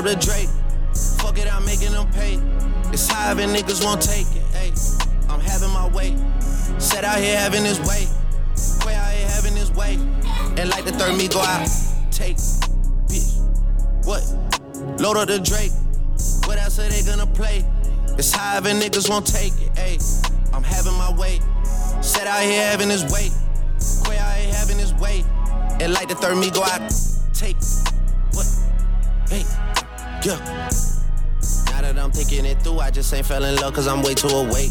up the Drake. Fuck it, I'm making them pay. It's high and niggas won't take it. Hey, I'm having my way. Set out here having his way. Way out here having his way. And like the third me go out. Take. Bitch. What? Load up the Drake. What else are they gonna play? It's high and niggas won't take it. Hey, I'm having my way. Set out here having his way. Quay out here having his way. And like the third me go out. Take. Yeah. Now that I'm thinking it through, I just ain't fell in love cause I'm way too awake.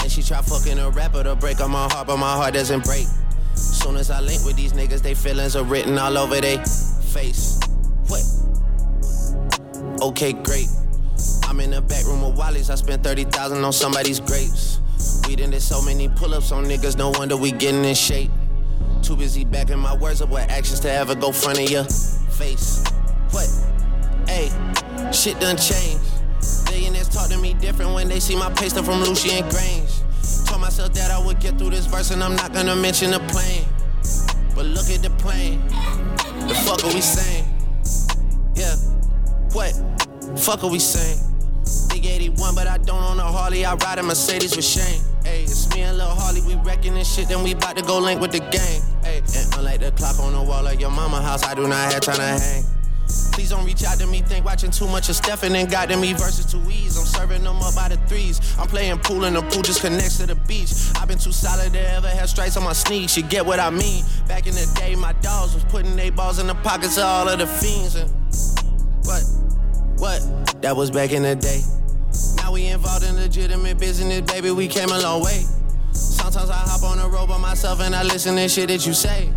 And she try fucking a rapper to break up my heart, but my heart doesn't break. Soon as I link with these niggas, they feelings are written all over they face. What? Okay, great. I'm in the back room with Wally's. I spent 30,000 on somebody's grapes. We done did so many pull-ups on niggas, no wonder we getting in shape. Too busy backing my words up with actions to ever go front of your face. What? Hey, shit done changed. Billionaires talk to me different when they see my paste up from Lucian Grainge. Told myself that I would get through this verse and I'm not gonna mention the plane. But look at the plane. The fuck are we saying? Yeah. What? Fuck are we saying? Big 81, but I don't own a Harley. I ride a Mercedes with Shane. Hey, it's me and Lil Harley. We wrecking this shit, then we bout to go link with the gang. Hey, and unlike the clock on the wall of your mama house, I do not have time to hang. Please don't reach out to me, think watching too much of Stephen and got to me versus two E's. I'm serving them up by the threes. I'm playing pool and the pool just connects to the beach. I've been too solid to ever have stripes on my sneaks. You get what I mean? Back in the day, my dogs was putting their balls in the pockets of all of the fiends. And what? What? That was back in the day. Now we involved in legitimate business, baby. We came a long way. Sometimes I hop on the road by myself and I listen to shit that you say.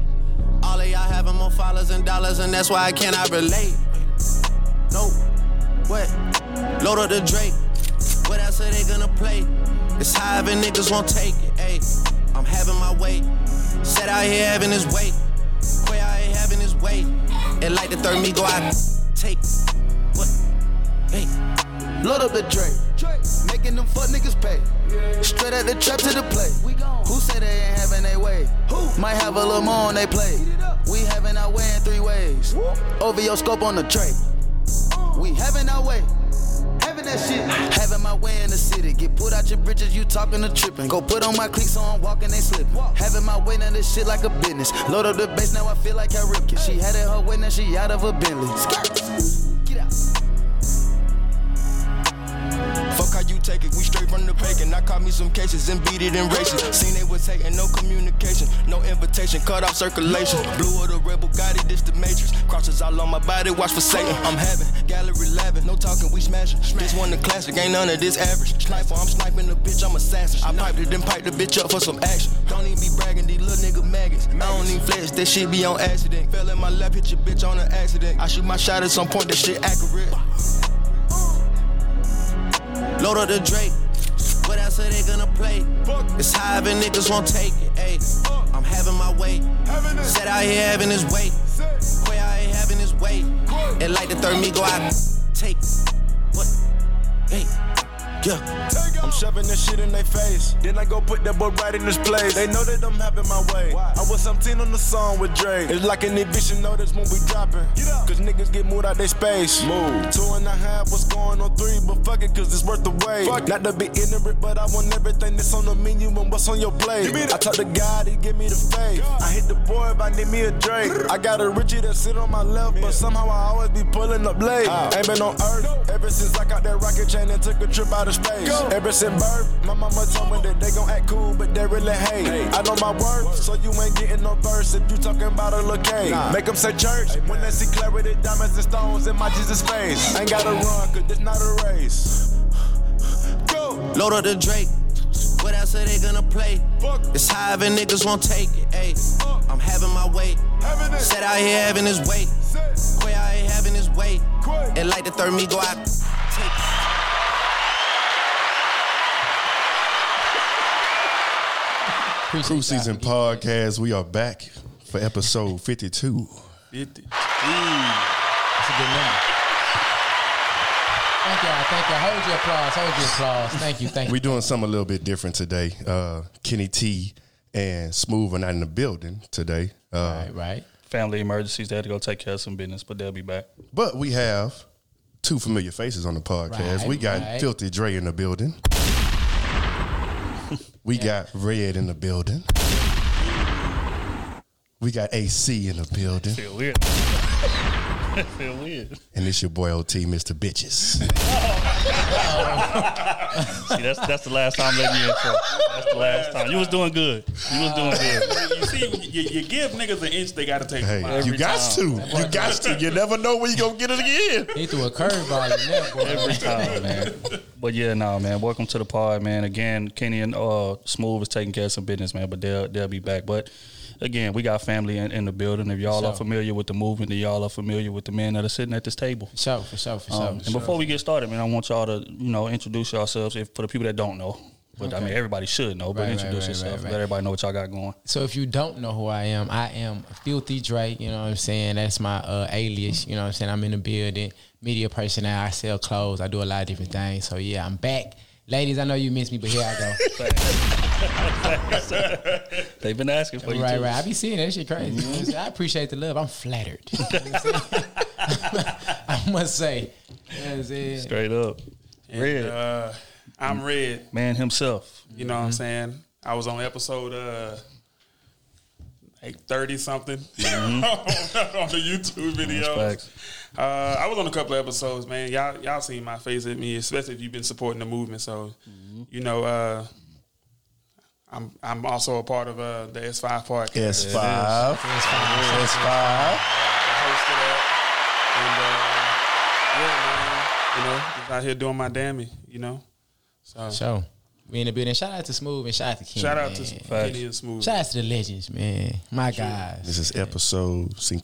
All of y'all having more followers and dollars, and that's why I cannot relate. Nope. What? Load up the Drake. What else are they gonna play? It's high and niggas won't take it. Hey, I'm having my way. Set out here having his way. Quay out here having his way. And like the third me go out. Take. What? Hey. Load up the Drake. Making them fuck niggas pay. Straight at the trap to the play. Who say they ain't having their way? Who? Might have a little more on they play. We having our way in three ways. Over your scope on the tray. We having our way. Having that shit. Having my way in the city. Get put out your bridges, you talking to tripping. Go put on my cleats so I'm walking, they slipping. Having my way, now this shit like a business. Load up the bass, now I feel like I Ripken. She had it her way, now she out of a Bentley. Get out. Fuck how you take it, we straight from the bacon. I caught me some cases and beat it in races. Seen they was hating, no communication, no invitation, cut off circulation. Blue of the rebel, got it, this the matrix. Crosses all on my body, watch for Satan. I'm having gallery laughing, no talking, we smashing. This one the classic, ain't none of this average. Sniper, I'm sniping the bitch, I'm assassin. I piped it, then piped the bitch up for some action. Don't even be bragging, these little nigga maggots. I don't even flex, that shit be on accident. Fell in my lap, hit your bitch on an accident. I shoot my shot at some point, that shit accurate. Load up the Drake. What else are they gonna play? It's high and niggas won't take it. Hey, I'm having my way. Set out here having his way. Quay out here having his way. And like the third me go out. Take. What? Hey. Yeah. I'm shoving this shit in their face. Then I go put that boy right in his place. They know that I'm having my way. I was 17 on the song with Drake. It's like an eviction notice when we dropping. Cause niggas get moved out they space. Move. Two and a half, what's going on three? But fuck it, cause it's worth the wait. Not to be ignorant, but I want everything that's on the menu and what's on your plate. I talk to God, he give me the faith. I hit the boy if I need me a Drake. I got a Richie that sit on my left, but somehow I always be pulling up late. Ain't been on earth ever since I got that rocket chain and took a trip out of space. Ever since birth, my mama told me that they gon' act cool, but they really hate. I know my worth, so you ain't getting no verse if you talking about a little cake. Make them say church when they see clarity, diamonds and stones in my Jesus face. Ain't gotta run, cause this not a race. Go! Load up the Drake. What else are they gonna play? It's high and niggas won't take it. Hey, I'm having my way. Set out here having his way. Quay out here having his way. And like the third me go out. Crew Season Podcast. We are back for episode 52. 50. That's a good number. Thank y'all. Thank y'all. Hold your applause. Hold your applause. Thank you. Thank you. We're doing something a little bit different today. Uh, Kenny T and Smooth are not in the building today. Uh, Right, right. Family emergencies. They had to go take care of some business, but they'll be back. But we have two familiar faces on the podcast. Right, we got right. Filthy Dre in the building. we got Red in the building. We got AC in the building. Weird. Feel weird. And it's your boy OT, Mr. Bitches. See, that's that's the last time letting you in. So that's the last time. You was doing good. You was doing good. you see, you, you give niggas an inch, they got to take a Hey, mile. you got to. You got to. You never know when you going to get it again. He threw a curveball in there, boy. Every time, man. But yeah, no, man. Welcome to the pod, man. Again, Kenny and uh, Smooth is taking care of some business, man. But they'll they'll be back. But again, we got family in, in the building. If y'all are Sure. familiar with the movement, then y'all are familiar with the men that are sitting at this table. For sure, for sure, for sure. Um, and before we get started, man, I want y'all to you know introduce yourselves. If for the people that don't know, but I mean everybody should know. But Right, introduce right, yourself. right. Let everybody know what y'all got going. So if you don't know who I am, I am Filthy Drake. You know what I'm saying? That's my uh, alias. You know what I'm saying? I'm in the building, media personnel. I sell clothes. I do a lot of different things. So yeah, I'm back. Ladies, I know you miss me, but here I go. They've been asking for you. right, too. right. I be seeing that shit crazy. You know I'm saying? I appreciate the love. I'm flattered. You know I'm saying? I must say. You know what I'm saying? Straight up. Red Uh, I'm Red. man himself. You know what I'm saying? I was on episode uh, like 30 something on the YouTube videos. Facts. Uh, I was on a couple of episodes, man. Y'all, y'all seen my face at me, especially if you've been supporting the movement. So, you know, uh, I'm I'm also a part of uh, the S5 podcast. S5. I hosted that, and uh, yeah, man, you know, just out here doing my dammy, you know. So, So we in the building. Shout out to Smooth and shout out to King. shout out man. to Kenny and Smooth. Shout out to the legends, man. My guys. This is episode 50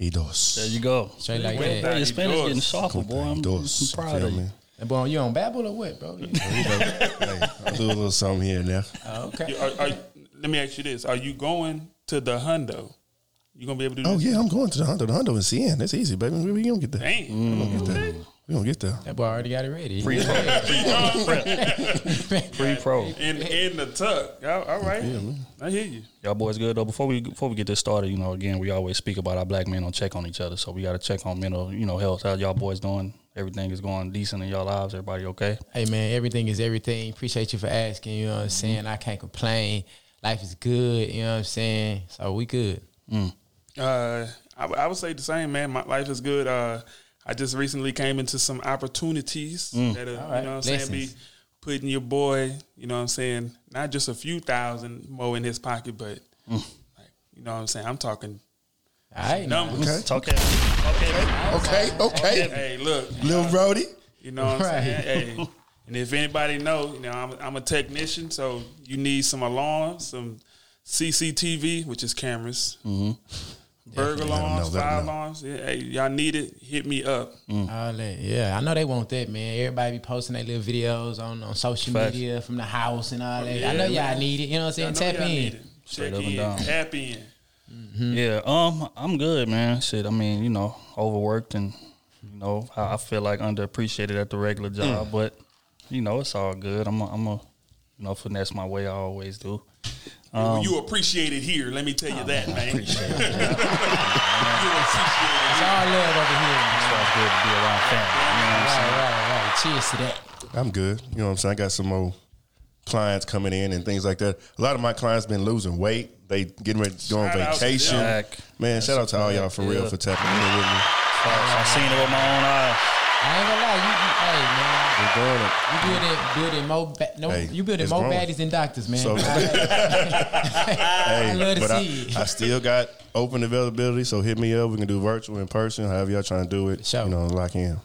y dos. There you go. Straight like that. down. Your Spanish Yours. getting sharper, boy. I'm, I'm proud Feel of you. me? Hey, Boy, you on Babbel or what, bro? You hey, I'll do a little something here and there. Oh, okay. Are, are, let me ask you this: Are you going to the Hundo? You gonna be able to do Oh, this? yeah, I'm going to the Hondo. The Hondo in CN. That's easy, baby. We, we gonna get that. Dang. We gonna get there. We gonna get there. That boy already got it ready. Free pro. Free pro. In in the tuck. All, all right. I hear you. Y'all boys good though. Before we before we get this started, you know, again, we always speak about our black men don't check on each other, so we got to check on mental, you know, health. How y'all boys doing? Everything is going decent in y'all lives. Everybody okay? Hey man, everything is everything. Appreciate you for asking. You know what I'm saying? I can't complain. Life is good. You know what I'm saying? So we good. Uh, I, I would say the same, man. My life is good. Uh, I just recently came into some opportunities mm. that, uh, are, All right. you know what I'm saying, be putting your boy, you know what I'm saying, not just a few thousand more in his pocket, but mm. like, you know what I'm saying. I'm talking All right. now. numbers. Okay. Okay. Okay. Okay, okay. Hey, look, Little Brody. You know what I'm Right. saying? Hey, and if anybody know, you know, I'm, I'm a technician, so you need some alarms, some CCTV, which is cameras, burglar Let 'em alarms, know, fire know. alarms. Yeah, hey, y'all need it? Hit me up. Mm. All that. Yeah, I know they want that, man. Everybody be posting their little videos on, on social Facts. media from the house and all that. Yeah, I know y'all man. need it. You know what I'm saying? Tap y'all need in. it. Straight Check up and in, down. tap in. Mm-hmm. Yeah. Um, I'm good, man. Shit. I mean, you know, overworked and you know, I, I feel like underappreciated at the regular job, mm. but you know, it's all good. I'm a, I'm a, you know, finesse my way. I always do. Well, um, you appreciate it here. Let me tell you oh, that, man. you appreciate It's all love over here. Man. So it's good to be around family. You know what I'm saying? Right, right, right. Cheers to that. I'm good. You know what I'm saying? I got some more clients coming in and things like that. A lot of my clients been losing weight. They getting ready to go on Shout vacation. them. Man, shout out to all y'all for real for tapping in with me. I've seen it with my own eyes. I ain't gonna lie, you, you hey man, We're doing it. you building building more ba- no, Hey, you building it's more growing. baddies than doctors, man. So- I, Hey, love to but I, see it. I still got open availability, so hit me up. We can do virtual, in person, however y'all trying to do it. Sure. You know, lock in.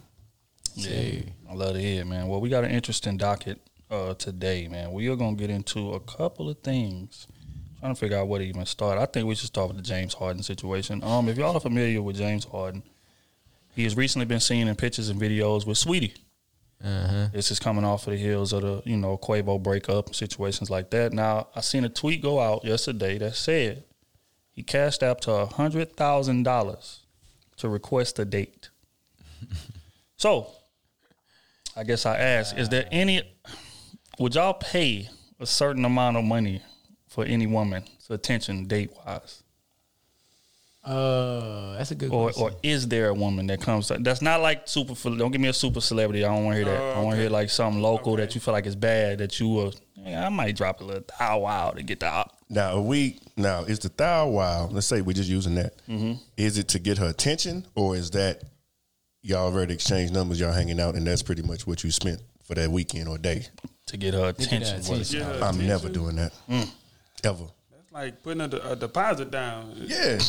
Yeah, I love to hear, it, man. Well, we got an interesting docket uh, today, man. We are gonna get into a couple of things. Trying to figure out where to even start. I think we should start with the James Harden situation. Um, if y'all are familiar with James Harden, he has recently been seen in pictures and videos with Saweetie. uh-huh. This is coming off of the heels of the you know Quavo breakup situations like that. Now I seen a tweet go out yesterday that said he cashed out to a hundred thousand dollars to request a date. so I guess I ask: Is there any? Would y'all pay a certain amount of money for any woman's attention date wise? Uh, that's That's a good Or, question. or is there a woman that comes? That's not like super. Don't give me a super celebrity. I don't want to hear that. I want to hear like something local that you feel like is bad that you will. Yeah, I might drop a little thou wow to get the op. Now, are we now is the thou wow? Let's say we're just using that. Is it to get her attention, or is that y'all already exchanged numbers, y'all hanging out, and that's pretty much what you spent for that weekend or day? to get her get attention. what it's- attention. I'm never doing that, ever. That's like putting a, a deposit down. Yeah,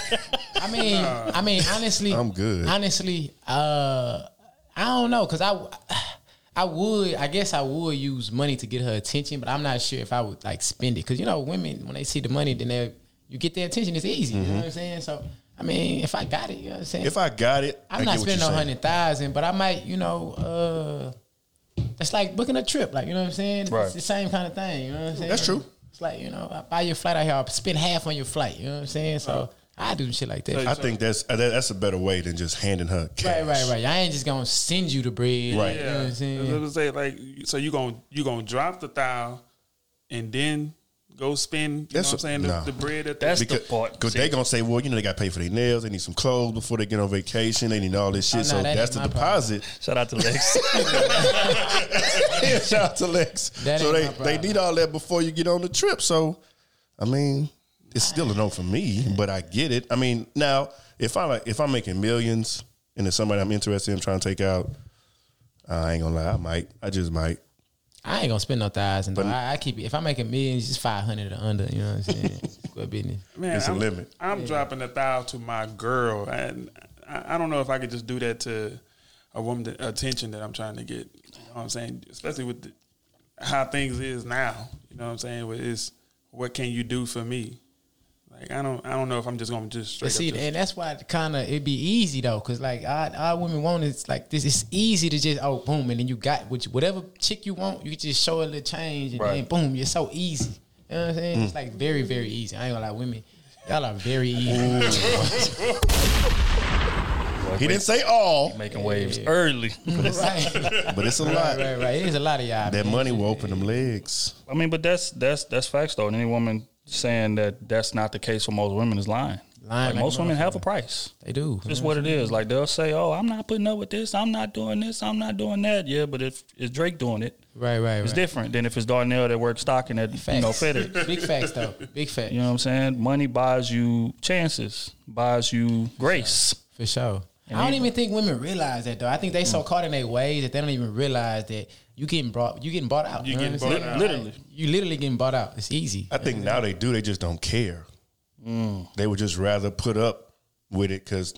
I mean, I mean, honestly, I'm good. Honestly, uh, I don't know, cause I, I would, I guess I would use money to get her attention, but I'm not sure if I would like spend it, cause you know, women when they see the money, then they you get their attention. It's easy, you know what I'm saying? So, I mean, if I got it, you know what I'm saying. if I got it, I'm I not get spending you're no hundred thousand, but I might, you know, uh, it's like booking a trip, like you know what I'm saying. Right. It's the same kind of thing, you know what I'm saying. That's true. It's like you know, I buy your flight out here, I'll spend half on your flight, you know what I'm saying. So I do shit like that. I think that's uh, that, that's a better way than just handing her cash. Right, right, right. I ain't just gonna send you the bread. Right. You know what I'm I was saying? gonna say like, so you gonna you gonna drop the thou, and then go spend. You That's know what I'm saying? The, no. the bread at the That's Because the part. Because See, they gonna say, well, you know, they got to pay for their nails. They need some clothes before they get on vacation. They need all this shit. Oh, no, so that that's the my problem. deposit. shout out to Lex. Shout out to Lex. That so they they need all that before you get on the trip. So, I mean, it's still a no for me, but I get it. I mean, now if I like if I'm making millions and there's somebody I'm interested in trying to take out, I ain't gonna lie, I might. I just might. I ain't gonna spend no thousand. But- But I, I keep it. If I make a million, it's just five hundred or under. You know what I'm saying? Good business. Man, It's a I'm, limit. I'm dropping a thou to my girl, and I, I don't know if I could just do that to a woman that, attention that I'm trying to get. You know what I'm saying? Especially with the, how things is now. You know what I'm saying? With is what can you do for me? Like I don't I don't know if I'm just gonna just straight But see, up just, and that's why it kind of it'd be easy though, cause like all, all women want is like this. It's easy to just oh boom, and then you got which whatever chick you want, you just show a little change, and then boom, you're so easy. You know what I'm saying? Mm. It's like very very easy. I ain't gonna lie, women, y'all are very easy. He didn't say all, making waves early. right, but it's a right, lot. right, right. It is a lot of y'all. That man. money will open them legs. I mean, but that's that's that's facts though. And any woman saying that that's not the case for most women is lying. Lying Like, like most women have a price. They do. Just what it is. Like they'll say, "Oh, I'm not putting up with this. I'm not doing this. I'm not doing that." Yeah, but if it's Drake doing it, Right, right, right. it's different than if it's Darnell that works stocking at you know FedEx. Big facts though. Big facts. You know what I'm saying? Money buys you chances, buys you grace. For sure. I don't even think women realize that though. I think they Mm. so caught in their ways that they don't even realize that you getting brought you getting bought out. You know getting bought out. Literally. You literally getting bought out. It's easy. I think now they do. They just don't care. Mm. They would just rather put up with it because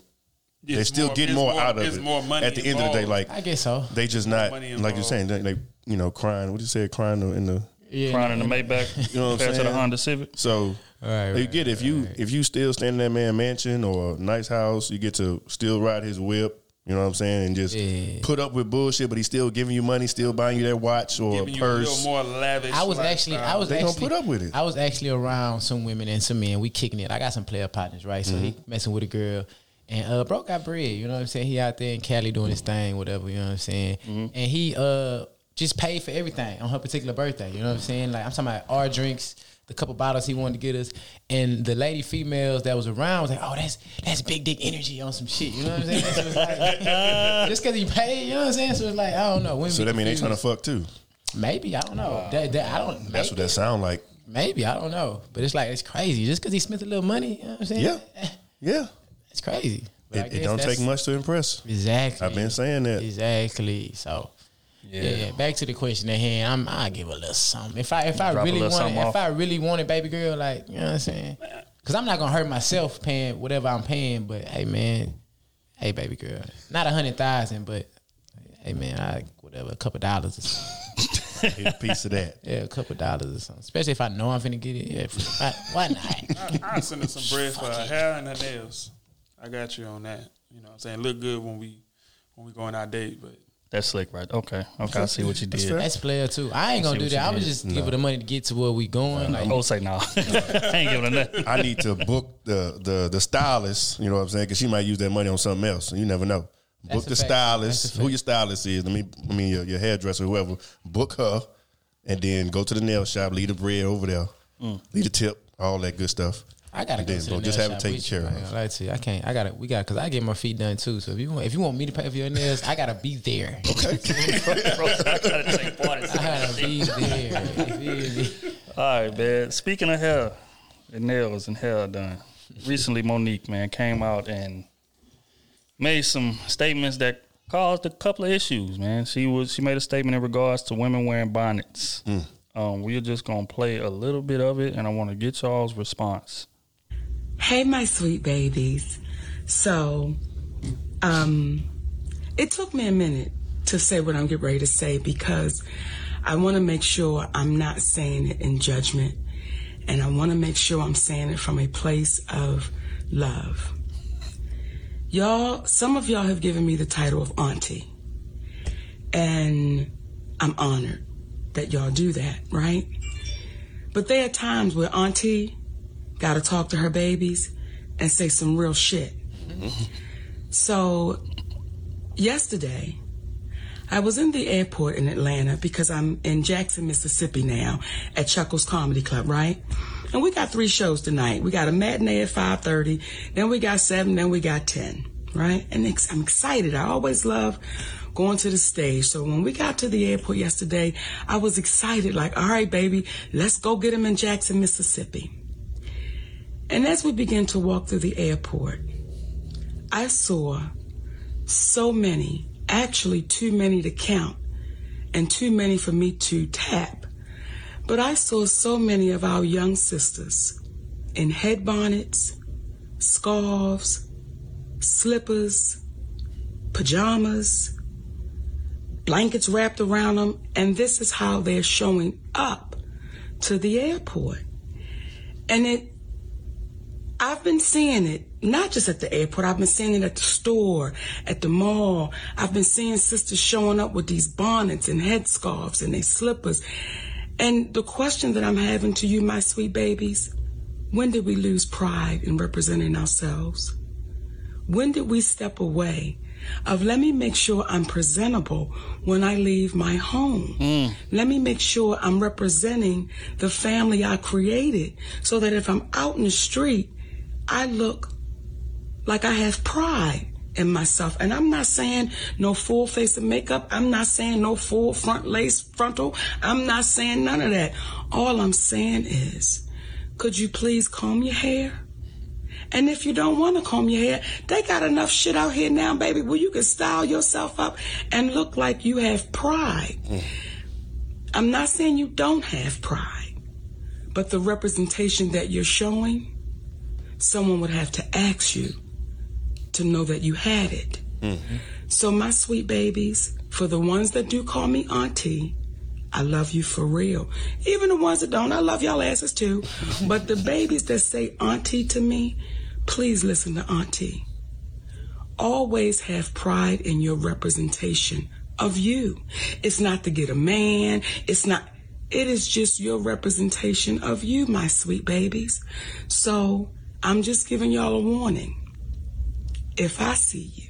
they It's still more- get more, more- out of it's it. more money At the end of the day, like I guess so. they just not like you're saying. They, they you know crying. What you say? Crying in the Yeah. Crying in the Maybach You know what I'm compared to the? Honda Civic. so. Right, you get it. if you if you still stay in that man mansion or a nice house, you get to still ride his whip. You know what I'm saying, and just Yeah. put up with bullshit, but he's still giving you money, still buying you that watch or giving a you a purse. more lavish. I was actually, I was They gonna actually, put up with it. I was actually around some women and some men. We kicking it. I got some player partners, right? So Mm-hmm. he messing with a girl, and uh, bro got bread. You know what I'm saying? He out there in Cali doing his thing, whatever. You know what I'm saying? Mm-hmm. And he uh just paid for everything on her particular birthday. You know what I'm saying? Like I'm talking about our drinks. The couple bottles he wanted to get us, and the lady females that was around was like, "Oh, that's that's big dick energy on some shit." You know what I'm saying? So it's like, just because he paid, you know what I'm saying? So it's like, I don't know. Women So be that mean they trying to fuck too. Maybe I don't know. That, that I don't. That's what that sound like. Maybe I don't know, but it's like it's crazy. Just because he spent a little money, you know what I'm saying? Yeah, yeah. it's crazy. It, it don't take much to impress. Exactly. I've been saying that. Exactly. So. Yeah. Back to the question at hand. I'm. I give a little something. If I if I Drop really want something if. I really wanted baby girl, like you know what I'm saying, because I'm not gonna hurt myself paying whatever I'm paying. But hey man, hey baby girl, not a hundred thousand, but hey man, I whatever a couple dollars. Or something. Get a piece of that. Yeah, a couple dollars or something. Especially if I know I'm finna get it. Yeah, why, why not? I, I send her some bread for her hair and her nails. I got you on that. You know what I'm saying? Look good when we when we go on our date, but That's slick, right? Okay, okay. I see what you did. That's player too. I ain't gonna do that. you I was did. just give her the money to get to where we going. Like, I'm gonna say no. I ain't giving her nothing. I need to book the the the stylist. You know what I'm saying? Because she might use that money on something else. You never know. That's book a the fact. stylist. Who your stylist is? I mean, I mean your, your hairdresser, whoever. Book her, and then go to the nail shop. Leave the bread over there. Mm. Leave the tip. All that good stuff. I gotta And go then to the nail just have it shop taken with you. care I ain't of. gonna lie to. I can't. I gotta. We got because I get my feet done too. So if you want, if you want me to pay for your nails, I gotta be there. Okay. I gotta be there. You feel me? All right, man. Speaking of hair and nails and hair done, recently Mo'Nique, man, came out and made some statements that caused a couple of issues, man. She was she made a statement in regards to women wearing bonnets. Um, we're just gonna play a little bit of it, and I want to get y'all's response. Hey, my sweet babies. So, um, it took me a minute to say what I'm getting ready to say because I want to make sure I'm not saying it in judgment. And I want to make sure I'm saying it from a place of love. Y'all, some of y'all have given me the title of auntie. And I'm honored that y'all do that, right? But there are times where auntie got to talk to her babies and say some real shit. So, yesterday, I was in the airport in Atlanta because I'm in Jackson, Mississippi now at Chuckles Comedy Club, right? And we got three shows tonight. We got a matinee at 5:30, then we got 7, then we got 10, right? And I'm excited. I always love going to the stage. So when we got to the airport yesterday, I was excited like, "All right, baby, let's go get him in Jackson, Mississippi." And as we began to walk through the airport, I saw so many, actually too many to count, and too many for me to tap. But I saw so many of our young sisters in head bonnets, scarves, slippers, pajamas, blankets wrapped around them, and this is how they're showing up to the airport. And it I've been seeing it, not just at the airport, I've been seeing it at the store, at the mall. I've been seeing sisters showing up with these bonnets and headscarves and their slippers. And the question that I'm having to you, my sweet babies, when did we lose pride in representing ourselves? When did we step away of let me make sure I'm presentable when I leave my home? Mm. Let me make sure I'm representing the family I created so that if I'm out in the street, I look like I have pride in myself. And I'm not saying no full face of makeup. I'm not saying no full front lace frontal. I'm not saying none of that. All I'm saying is, could you please comb your hair? And if you don't want to comb your hair, they got enough shit out here now, baby, where you can style yourself up and look like you have pride. Mm. I'm not saying you don't have pride, but the representation that you're showing, someone would have to ask you to know that you had it. Mm-hmm. So, my sweet babies, for the ones that do call me auntie, I love you for real. Even the ones that don't, I love y'all asses too. But the babies that say auntie to me, please listen to auntie. Always have pride in your representation of you. It's not to get a man, it's not, it is just your representation of you, my sweet babies. So I'm just giving y'all a warning. If I see you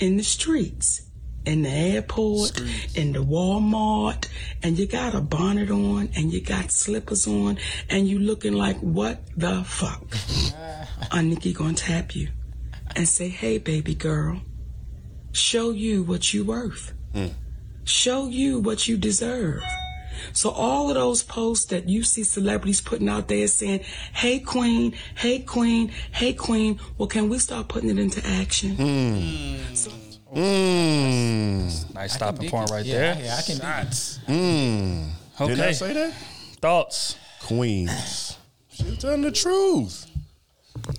in the streets, in the airport, in the Walmart, and you got a bonnet on and you got slippers on and you looking like what the fuck? Aunt Nikki gonna tap you and say, hey baby girl, show you what you worth. Hmm. Show you what you deserve. So all of those posts that you see celebrities putting out there saying, hey queen, hey queen, hey queen, well can we start putting it into action? So- Mm. Nice stopping dig point right Yeah, there. yeah, I can dig it. Mm. Did I say that? thoughts. Queens. She's telling the truth.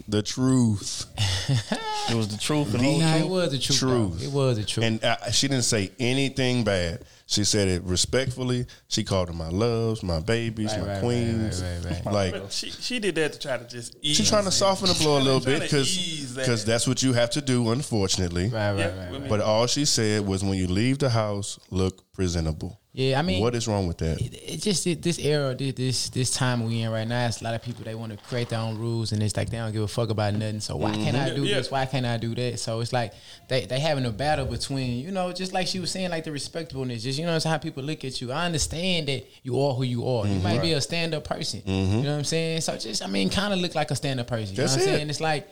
The truth. It was the truth and the Nah, whole it was the truth. Truth. It was the truth. And uh, she didn't say anything bad. She said it respectfully. She called them my loves, my babies, Right, my right, queens. right, right, right, Like She she did that to try to just ease. she's trying to soften the blow a little bit because that. because that's what you have to do, unfortunately. Right, right, Yeah, right. women- But all she said was, when you leave the house, look presentable. Yeah, I mean, what is wrong with that? it, it just it, this era, this, this this time we in right now, it's a lot of people they want to create their own rules, and it's like they don't give a fuck about nothing. So why can't I mm-hmm. do Yeah. this? Why can't I do that? So it's like they they having a battle between you know, just like she was saying, like the respectableness, just you know, it's how people look at you. I understand that you are who you are. You mm-hmm. might be a stand up person. Mm-hmm. You know what I'm saying? So just I mean, kind of look like a stand up person. You That's know what I'm it. saying? It's like.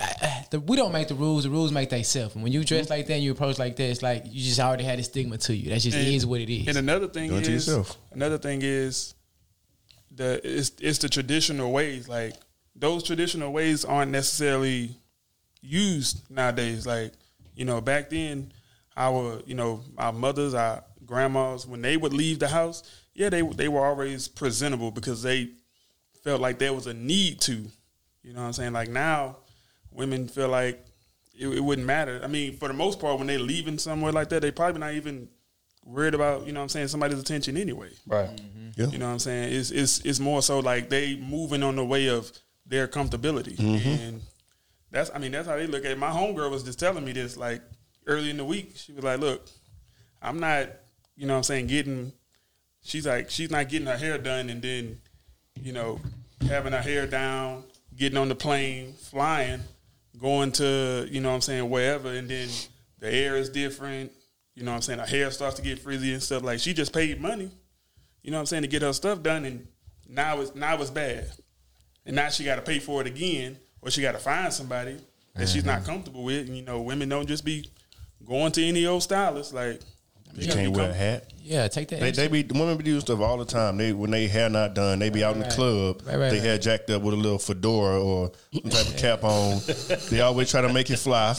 I- the, we don't make the rules. The rules make themselves. And when you dress like that and you approach like that, it's like you just already had a stigma to you. That just And- is what it is. And another thing Do it is to yourself. another thing is the it's it's the traditional ways. Like those traditional ways aren't necessarily used nowadays. Like you know, back then, our you know our mothers, our grandmas, when they would leave the house, yeah, they they were always presentable because they felt like there was a need to. You know what I'm saying? Like now, women feel like it, it wouldn't matter. I mean, for the most part, when they're leaving somewhere like that, they probably not even worried about you know what I'm saying somebody's attention anyway. Right. Yeah. You know what I'm saying? It's it's it's more so like they moving on the way of their comfortability. Mm-hmm. And that's I mean, that's how they look at it. My homegirl was just telling me this like early in the week. She was like, Look, I'm not, you know what I'm saying, getting she's like she's not getting her hair done and then, you know, having her hair down, getting on the plane, flying, going to, you know what I'm saying, wherever, and then the air is different. You know what I'm saying? Her hair starts to get frizzy and stuff. Like she just paid money, you know what I'm saying, to get her stuff done and now it's now it's bad. And now she gotta pay for it again, or she gotta find somebody that she's not mm-hmm. comfortable with. And you know, women don't just be going to any old stylist. Like You can't wear a hat. Yeah, take that. They, extra- they be women be doing stuff all the time. They when they hair not done, they be out in the Right. club. Right, right, they right. hair jacked up with a little fedora or some type of cap on. they always try to make it fly.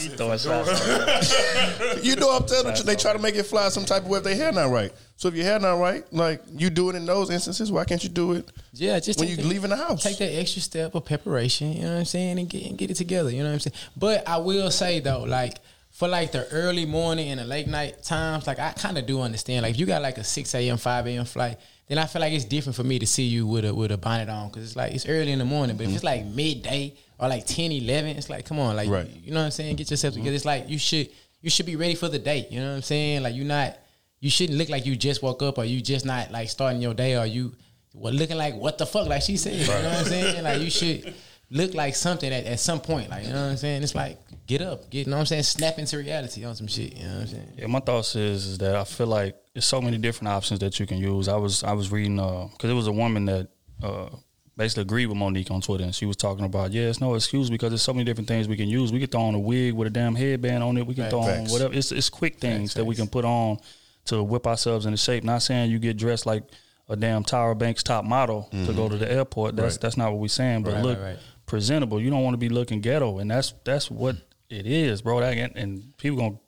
You know I'm telling you. They try to make it fly some type of way if they hair not right. So if your hair not right, like you do it in those instances, why can't you do it yeah, just when take you that- leaving the house? Take that extra step of preparation, you know what I'm saying, and get and get it together. You know what I'm saying. But I will say though, like for like the early morning and the late night times, like I kind of do understand. Like if you got like a six a.m. five a.m. flight, then I feel like it's different for me to see you with a with a bonnet on because it's like it's early in the morning. But if it's mm-hmm. like midday or like 10, 11, it's like come on, like Right. you know what I'm saying. Get yourself together. Mm-hmm. It's like you should you should be ready for the date. You know what I'm saying. Like you're not. You shouldn't look like you just woke up or you just not like starting your day or you well, looking like what the fuck, like she said. You know what I'm saying? Like you should look like something at, at some point. Like, you know what I'm saying? It's like get up, get you know what I'm saying, snap into reality on some shit. You know what I'm saying? Yeah, my thoughts is, is that I feel like there's so many different options that you can use. I was I was reading because it was a woman that uh, basically agreed with Mo'Nique on Twitter, and she was talking about yeah, it's no excuse because there's so many different things we can use. We can throw on a wig with a damn headband on it. We can Right. throw on whatever. It's it's quick things Facts, that we can put on to whip ourselves into shape. Not saying you get dressed like a damn Tyra Banks top model to go to the airport. That's Right. that's not what we're saying. But Right, look right, right. Presentable. You don't want to be looking ghetto, and that's that's what it is, bro. That and people gonna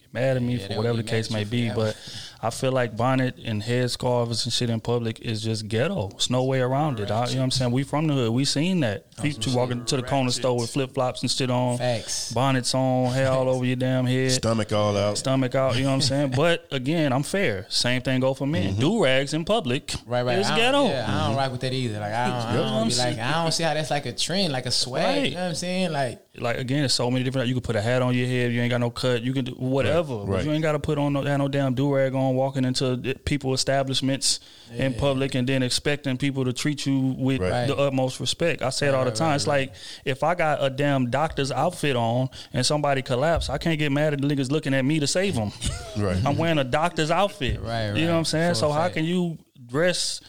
get mad at me Yeah, for whatever the case may be, but I feel like bonnet and headscarves and shit in public is just ghetto. There's no way around it. I, you know what I'm saying? We from the hood. We seen that. People walking to the corner store with flip flops and shit on, Facts. bonnets on, hair all over your damn head Stomach all out. stomach out. You know what I'm saying? But again, I'm fair. Same thing go for men. Mm-hmm. Do rags in public. Right, right. It's I don't, ghetto. Yeah, I don't rock with that either. Like I don't, I don't be like I don't see how that's like a trend, like a swag. Right. You know what I'm saying? Like Like again, there's so many different. You can put a hat on your head. You ain't got no cut. You can do whatever. But right. You ain't got to put on no, have no damn do rag on walking into people establishments in public and then expecting people to treat you with Right. the utmost respect. I say it all the time. right, it's like if I got a damn doctor's outfit on and somebody collapse, I can't get mad at the niggas looking at me to save them. Right. I'm wearing a doctor's outfit. Right, You know what I'm saying? For so how can you dress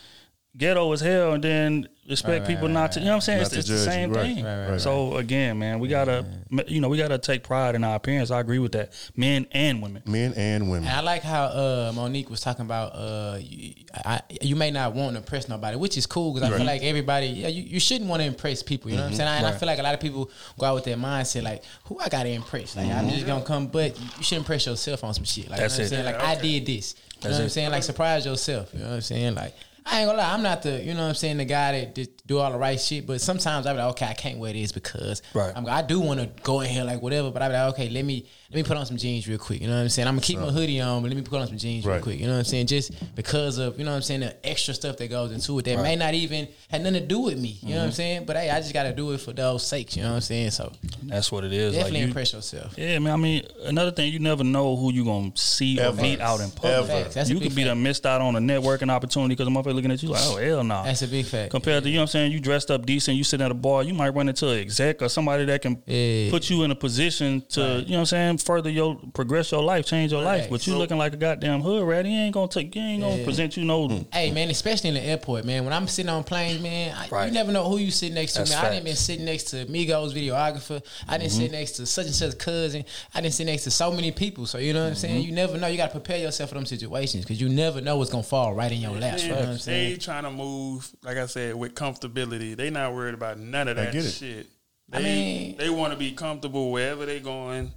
ghetto as hell and then expect Right, people right, not right, to? You know what I'm saying? Not It's, it's the same Right, thing. right, right, so again, man, we gotta, you know, we gotta take pride in our appearance. I agree with that, men and women. Men and women. And I like how uh, Mo'Nique was talking about uh, you, I, you may not want to impress nobody, which is cool because I feel like everybody, yeah, you, you shouldn't want to impress people. You know what I'm saying? And I feel like a lot of people go out with that mindset, like, who I got to impress? Like, I'm just going to come, but you should impress yourself on some shit. Like, That's you know what it. I'm saying? Like, I did this. You know what I'm saying? Like, surprise yourself. You know what I'm saying? Like, I ain't gonna lie, I'm not the, you know what I'm saying, the guy that just do all the right shit. But sometimes I be like, okay, I can't wear this because Right. I'm, I do want to go in here like whatever. But I be like, okay, let me let me put on some jeans real quick. You know what I'm saying? I'm gonna keep my hoodie on, but let me put on some jeans real quick. You know what I'm saying? Just because of you know what I'm saying, the extra stuff that goes into it that may not even had nothing to do with me. You know what Mm-hmm. I'm saying? But hey, I just gotta do it for those sakes. You know what I'm saying? So That's what it is. definitely like you, impress yourself. Yeah, man. I mean, another thing, you never know who you gonna see Ever. or meet out in public. Ever. Facts. That's a you could be the missed out on a networking opportunity because a motherfucker looking at you like, oh hell no. That's a big fact. Compared to you know what I'm saying, you dressed up decent, you sit at a bar, you might run into an exec or somebody that can Yeah. put you in a position to, you know what I'm saying, further your progress your life, change your life. But you looking like a goddamn hood rat, he ain't gonna take he ain't gonna Yeah. present you no Hey man, especially in the airport, man. When I'm sitting on planes, man, I, Right. you never know who you sit next to. That's man, I didn't been sitting next to Migos videographer. I didn't Mm-hmm. sit next to such and such cousin. I didn't sit next to so many people. So you know what I'm Mm-hmm. saying. You never know. You got to prepare yourself for them situations because you never know what's gonna fall right in your lap. You know what I'm they saying. trying to move, like I said, with comfortability. They not worried about none of I that get it. shit. They I mean- they want to be comfortable wherever they going.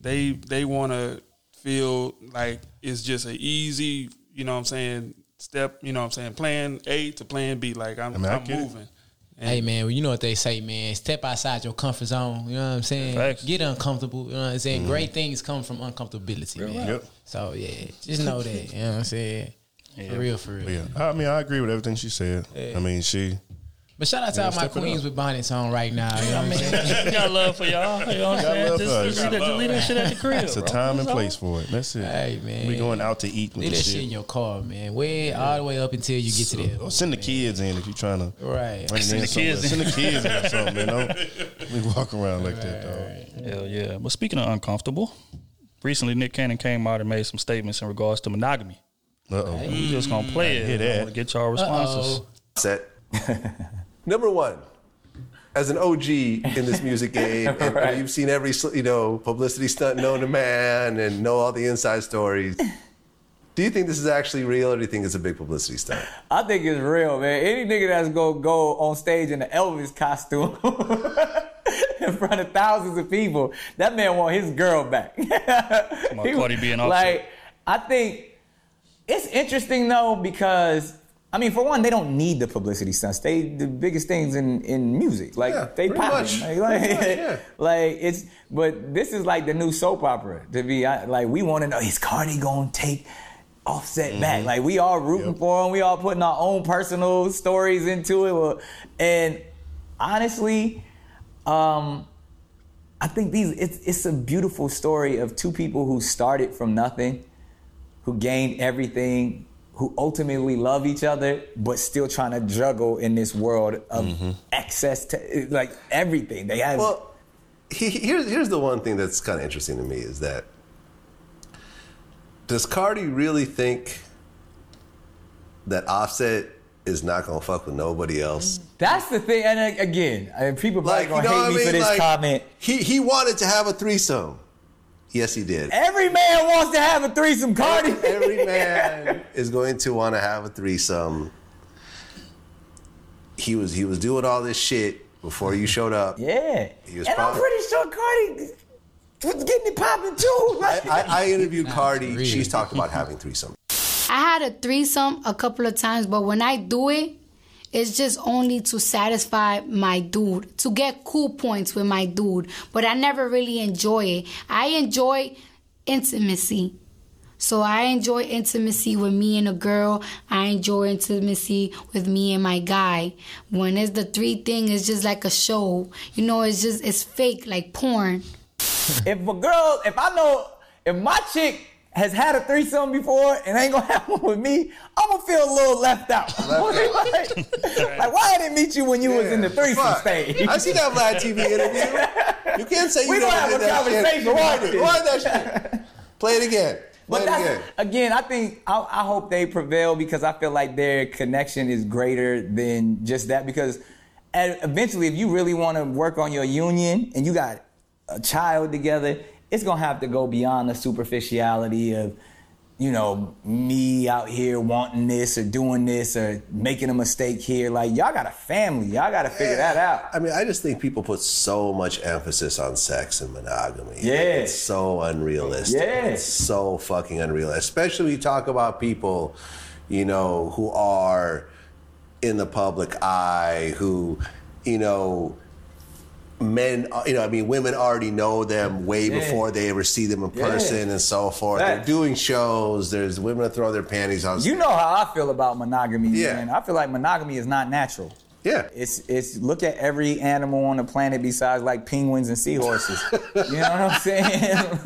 They they want to feel like it's just an easy, you know what I'm saying, step, you know what I'm saying, plan A to plan B. Like I'm, I mean, I I'm get it. moving. And Hey man, well, you know what they say, man. Step outside your comfort zone. You know what I'm saying? Facts. Get uncomfortable. You know what I'm saying? Mm-hmm. Great things come from uncomfortability, man. Yep. So yeah, just know that. You know what I'm saying? For real, for real. Yeah, I mean, I agree with everything she said. I mean, she. But shout out to all my queens with bonnets on right now. You know what I'm saying? Got love for y'all. You know what I'm Got saying? love Just, for just, us. leave that, just leave that shit at the crib. It's a bro. time and That's all. place for it. That's it. Hey, man. we going out to eat with Leave the that shit in your car, man. Way all the way up until you get to the Or send the kids in if you're trying to Right. bring Send in the somewhere. kids in. Send the kids in or something, man. Don't we walk around like that, dog. Hell yeah. But speaking of uncomfortable, recently Nick Cannon came out and made some statements in regards to monogamy. Uh oh. We just gonna play I it. hear that. want get y'all responses. Uh-oh. set. Number one, as an OG in this music game, and, Right. you've seen every you know publicity stunt known to man, and know all the inside stories. Do you think this is actually real, or do you think it's a big publicity stunt? I think it's real, man. Any nigga that's gonna go on stage in an Elvis costume in front of thousands of people, that man want his girl back. about He- Cardi being upset. like, I think it's interesting though because I mean, for one, they don't need the publicity stunts. They the biggest things in in music, like Yeah, they much. Like, like, yeah. like, it's. But this is like the new soap opera. To be like, we want to know is Cardi gonna take Offset Mm-hmm. back? Like, we all rooting for him. We all putting our own personal stories into it. Well, And honestly, um, I think these it's it's a beautiful story of two people who started from nothing, who gained everything, who ultimately love each other, but still trying to juggle in this world of mm-hmm. excess, to, like everything they have. Well, he, he- here's here's the one thing that's kind of interesting to me is that does Cardi really think that Offset is not gonna fuck with nobody else? Mm. That's the thing. And uh, again, I mean, people probably Like you gonna know hate what I me mean? for this Like, comment. He he wanted to have a threesome. Yes, he did. Every man wants to have a threesome, Cardi. Every man is going to want to have a threesome. He was he was doing all this shit before you showed up. Yeah. He was and I'm pretty sure Cardi was getting it popping too. I, I, I interviewed Cardi. She's talked about having threesome. I had a threesome a couple of times, but when I do it, it's just only to satisfy my dude, to get cool points with my dude. But I never really enjoy it. I enjoy intimacy. So I enjoy intimacy with me and a girl. I enjoy intimacy with me and my guy. When it's the three thing, it's just like a show. You know, it's just it's fake, like porn. if a girl, if I know, if my chick has had a threesome before and ain't gonna have one with me, I'm gonna feel a little left out. like, like, why I didn't meet you when you was in the threesome Fuck. stage? I see that Vlad TV interview. You can't say you We gonna have a conversation Rewind it. Rewind that shit. Play it again. Play But it again. again, I think I, I hope they prevail because I feel like their connection is greater than just that. Because eventually, if you really want to work on your union and you got a child together, it's gonna have to go beyond the superficiality of, you know, me out here wanting this or doing this or making a mistake here. Like y'all got a family, y'all got to figure that out. I mean, I just think people put so much emphasis on sex and monogamy. Like, Yeah. it's so unrealistic. Yeah. It's so fucking unreal. Especially when you talk about people, you know, who are in the public eye, who, you know, men, uh, you know, I mean, women already know them way Yeah. before they ever see them in Yeah. person and so forth. They're doing shows. There's women that throw their panties on. You know how I feel about monogamy, Yeah. man. I feel like monogamy is not natural. Yeah. It's it's look at every animal on the planet besides like penguins and seahorses. you know what I'm saying?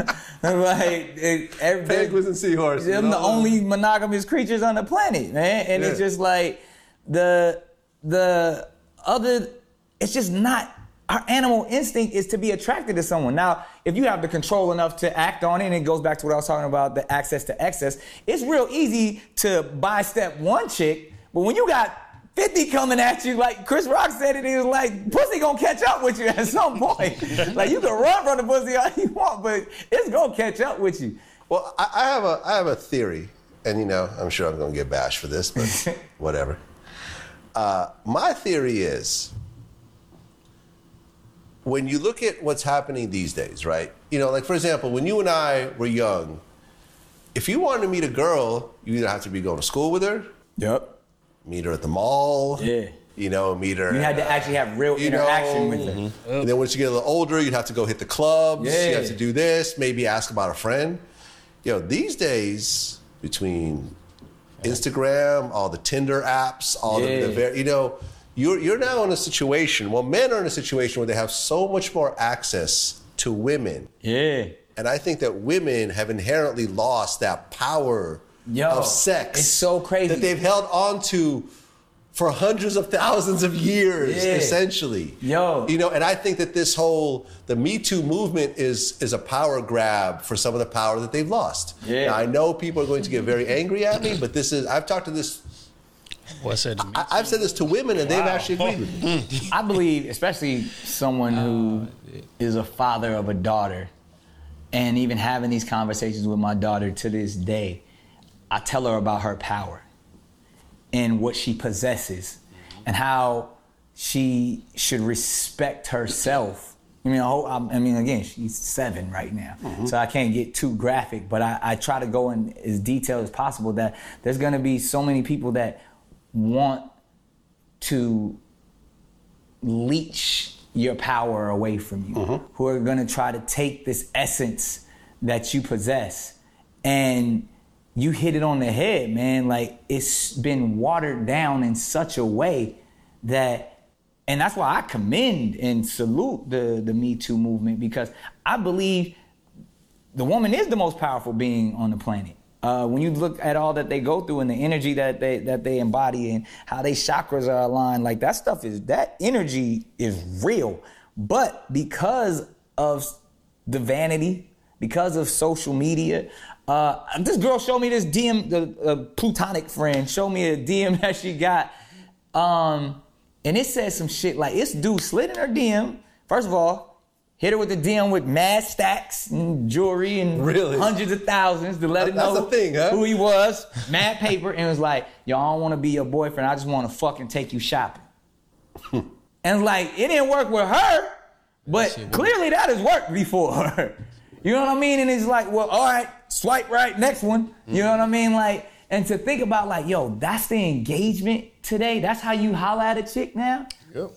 like it, every, Penguins and seahorses. Them the only monogamous creatures on the planet, man. And it's just like the the other. It's just not. Our animal instinct is to be attracted to someone. Now, if you have the control enough to act on it, and it goes back to what I was talking about, the access to excess, it's real easy to buy step one chick. But when you got 50 coming at you, like Chris Rock said it, he was like, pussy gonna catch up with you at some point. like you can run from the pussy all you want, but it's gonna catch up with you. Well, I, I have a I have a theory, and you know, I'm sure I'm to get bashed for this, but whatever. Uh, my theory is when you look at what's happening these days, right? You know, like for example, when you and I were young, if you wanted to meet a girl, you either have to be going to school with her. Yep. Meet her at the mall. Yeah. You know, meet her. You had to actually have real you interaction know, with her. Mm-hmm. And then once you get a little older, you'd have to go hit the clubs. Yeah. You have to do this. Maybe ask about a friend. You know, these days between Instagram, all the Tinder apps, all the, Yeah. the ver- you know, you're you're now in a situation. Well, men are in a situation where they have so much more access to women. Yeah. And I think that women have inherently lost that power Yo, of sex. it's so crazy. that they've held on to for hundreds of thousands of years, Yeah. essentially. Yo. You know, and I think that this whole the Me Too movement is is a power grab for some of the power that they've lost. Yeah. Now, I know people are going to get very angry at me, but this is I've talked to this What's that? I, I've said this to women and they've Wow. actually agreed with me. I believe, especially someone who is a father of a daughter, and even having these conversations with my daughter to this day, I tell her about her power and what she possesses and how she should respect herself. I mean, I, hope- I'm- mean, again, she's seven right now, mm-hmm. so I can't get too graphic, but I, I try to go in as detailed as possible. That there's going to be so many people that want to leech your power away from you, uh-huh. who are going to try to take this essence that you possess. And you hit it on the head, man. Like it's been watered down in such a way that, and that's why I commend and salute the, the Me Too movement because I believe the woman is the most powerful being on the planet. Uh, when you look at all that they go through and the energy that they that they embody and how they chakras are aligned, like that stuff is that energy is real. But because of the vanity, because of social media, uh, this girl showed me this DM, the plutonic friend showed me a DM that she got, um, and it said some shit like this dude slid in her DM. First of all, hit her with the DM with mad stacks and jewelry and Really? hundreds of thousands to let her know thing, huh? who he was. Mad paper and was like, y'all don't want to be your boyfriend. I just want to fucking take you shopping." and like, it didn't work with her, but clearly that has worked before her. You know what I mean? And it's like, well, all right, swipe right, next one. You know what I mean? Like, and to think about like, yo, that's the engagement today. That's how you holla at a chick now. Yep.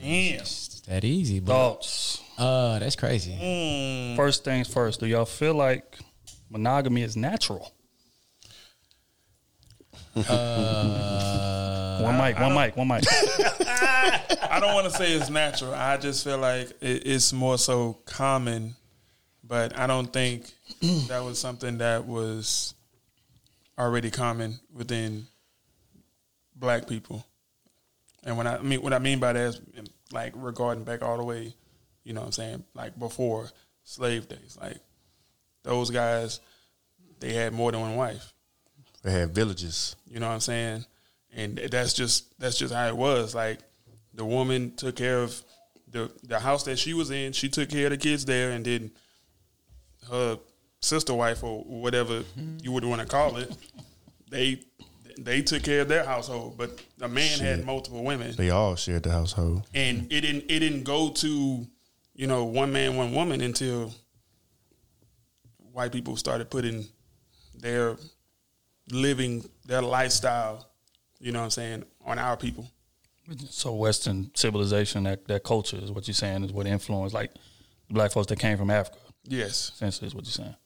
Damn. It's that easy, but Thoughts. Uh, that's crazy. Mm. First things first. Do y'all feel like monogamy is natural? Uh, one mic, one mic, one mic. I don't want to say it's natural. I just feel like it, it's more so common, but I don't think that was something that was already common within black people. And when I, I mean what I mean by that is like regarding back all the way, you know what I'm saying, like before slave days. Like those guys, they had more than one wife. They had villages. You know what I'm saying? And that's just that's just how it was. Like the woman took care of the the house that she was in. She took care of the kids there, and then her sister wife or whatever mm-hmm. you would want to call it, they they took care of their household. But the man had multiple women, They all shared the household. and it didn't it didn't go to you know one man one woman until white people started putting their living their lifestyle You know what I'm saying on our people. So Western civilization, that that culture is what you're saying is what influenced like black folks that came from Africa. Yes. essentially is what you're saying.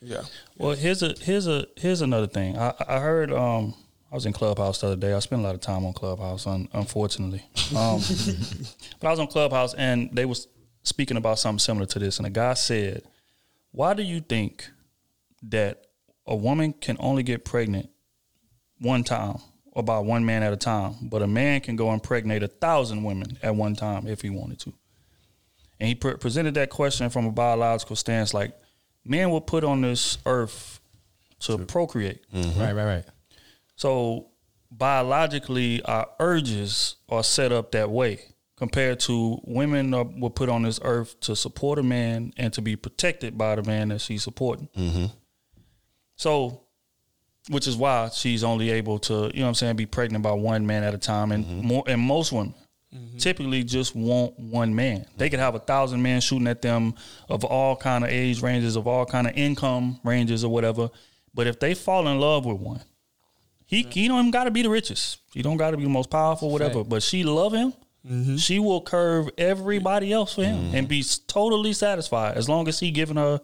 Yeah. Well, here's a here's a here's another thing. I I heard um I was in Clubhouse the other day. I spent a lot of time on Clubhouse, un, unfortunately. Um, but I was on Clubhouse and they was speaking about something similar to this, and a guy said, "Why do you think that a woman can only get pregnant one time, or by one man at a time, but a man can go impregnate a thousand women at one time if he wanted to?" And he pre- presented that question from a biological stance, like men were put on this earth to procreate. Mm-hmm. Right, right, right. So biologically, our urges are set up that way compared to women are, were put on this earth to support a man and to be protected by the man that she's supporting. Mm-hmm. So, which is why she's only able to, you know what I'm saying, be pregnant by one man at a time. And more, and most women typically just want one man. They could have a thousand men shooting at them of all kind of age ranges, of all kind of income ranges or whatever. But if they fall in love with one, he he don't even got to be the richest. He don't got to be the most powerful, whatever. But she love him. Mm-hmm. She will curve everybody else for him mm. and be totally satisfied as long as he giving her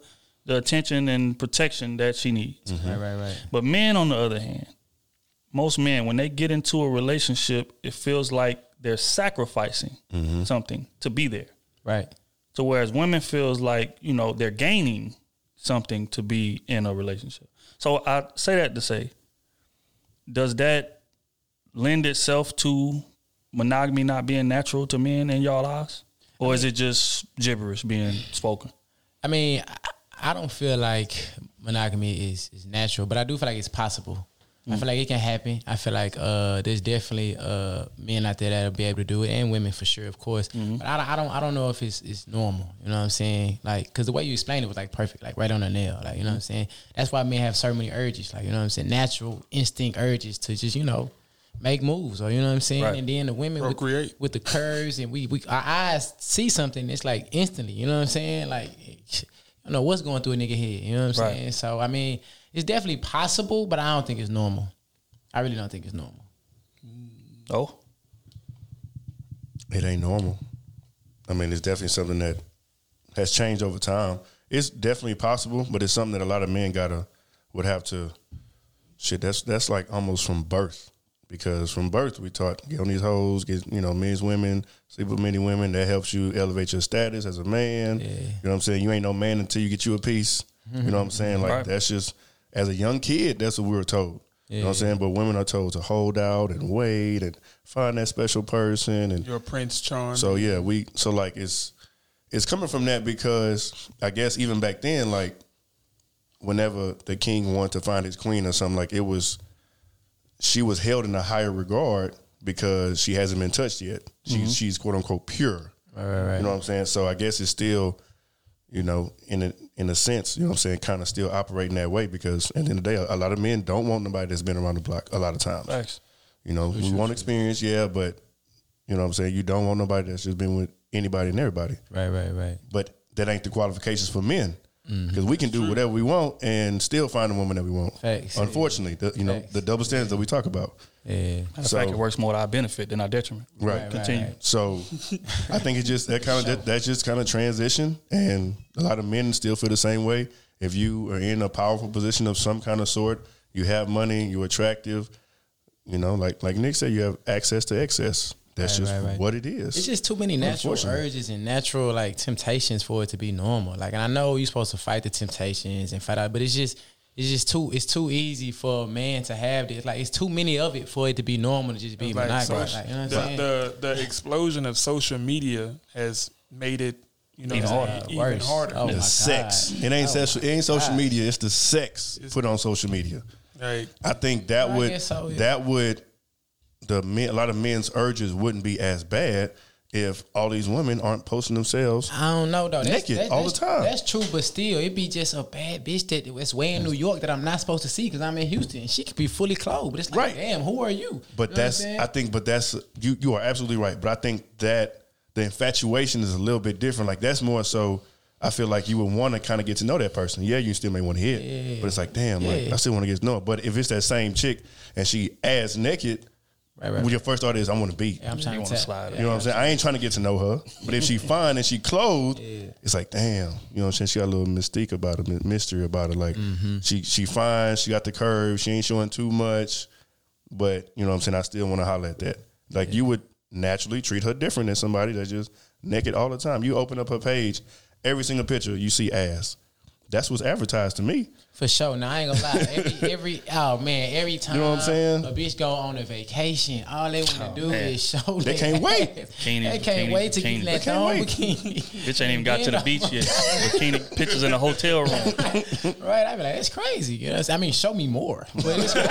the attention and protection that she needs. Mm-hmm. Right, right, right. But men, on the other hand, most men, when they get into a relationship, it feels like they're sacrificing mm-hmm. something to be there. Right. So whereas women feels like you know they're gaining something to be in a relationship. So I say that to say, does that lend itself to monogamy not being natural to men in y'all eyes, or is it just gibberish being spoken? I mean, I, I don't feel like monogamy is, is natural, but I do feel like it's possible. I feel like it can happen. I feel like uh, there's definitely uh, men out there that'll be able to do it, and women for sure, of course. But I, don't- I don't, I don't know if it's, it's normal. You know what I'm saying? Like, because the way you explained it was like perfect, like right on the nail. Like, you know what I'm saying? That's why men have so many urges, like you know what I'm saying, natural instinct urges to just you know make moves, or you know what I'm saying. Right. And then the women with, with the curves, and we, we our eyes see something, it's like instantly. You know what I'm saying? Like, I don't know what's going through a nigga head. You know what I'm Right. saying? So I mean, it's definitely possible, but I don't think it's normal. I really don't think it's normal. Oh, It ain't normal. I mean, it's definitely something that has changed over time. It's definitely possible, but it's something that a lot of men gotta would have to. Shit, that's that's like almost from birth, because from birth we taught get on these hoes, get you know men's women, sleep with many women. That helps you elevate your status as a man. You know what I'm saying? You ain't no man until you get you a piece. You know what I'm mm-hmm. saying? Like Right. that's just as a young kid, that's what we were told. You know what I'm saying? But women are told to hold out and wait and find that special person and Your Prince Charm. so yeah, we so like it's it's coming from that because I guess even back then, like whenever the king wanted to find his queen or something, like it was she was held in a higher regard because she hasn't been touched yet. She's she's quote unquote pure. Right, right, right. You know what I'm saying? So I guess it's still, you know, in a in a sense, you know what I'm saying, kind of still operating that way because at the end of the day, a, a lot of men don't want nobody that's been around the block a lot of times. Thanks. You know, we want experience, yeah, but you know what I'm saying, you don't want nobody that's just been with anybody and everybody. Right, right, right. But that ain't the qualifications for men. Mm-hmm. Because we can do whatever we want and still find a woman that we want. Facts. Unfortunately, the, you know Facts. the double standards that we talk about. Yeah. Matter So- fact, it works more to our benefit than our detriment. Right. Right, Continue. right. So I think it just that kind of that, that's just kind of transition, and a lot of men still feel the same way. If you are in a powerful position of some kind of sort, you have money, you're attractive, you know, like like Nick said, you have access to excess. That's Right, just right, right. what it is. It's just too many natural urges and natural like temptations for it to be normal. Like, and I know you're supposed to fight the temptations and fight out, but it's just it's just too it's too easy for a man to have this. Like, it's too many of it for it to be normal to just be Like, monogamous. so- Like, you know the, the the explosion of social media has made it you know Even even harder. harder. Even Worse. harder. Oh, my the God. sex. It ain't Oh, social, it ain't social God. media. It's the sex put on social media. Right. I think that I would so, yeah. that would the men, a lot of men's urges wouldn't be as bad if all these women aren't posting themselves. I don't know though. That's, Naked that's, all the time. That's true, but still, it'd be just a bad bitch that it's way in New York that I'm not supposed to see because I'm in Houston. She could be fully clothed, but it's like, Right. damn, who are you? But You know what I'm that's? I think, but that's you. You are absolutely right. But I think that the infatuation is a little bit different. Like that's more so. I feel like you would want to kind of get to know that person. Yeah, you still may want to hit, Yeah. but it's like, damn, like I still want to get to know. It. But if it's that same chick and she ass naked, Right, right. When your first thought is, I want to be. Yeah, I'm trying You to wanna tap. slide You know what I'm saying? I ain't trying to get to know her, but if she fine and she clothed, it's like, damn. You know what I'm saying? She got a little mystique about her, mystery about her. Like Mm-hmm. she she fine, she got the curve, she ain't showing too much, but you know what I'm saying? I still want to holler at that. Like you would naturally treat her different than somebody that's just naked all the time. You open up her page, every single picture you see ass. That's what's advertised to me. For sure. Now I ain't gonna lie. Every every oh man, every time You know what I'm saying? a bitch go on a vacation, all they want to Oh, do man. is show. They can't wait. Bikini, they can't bikini, wait to bikini. get They that can't wait. bikini. Bitch ain't even got to the beach yet. Bikini pictures in the hotel room. right? I be like, it's crazy. You know I'm saying? I mean, show me more. But it's crazy.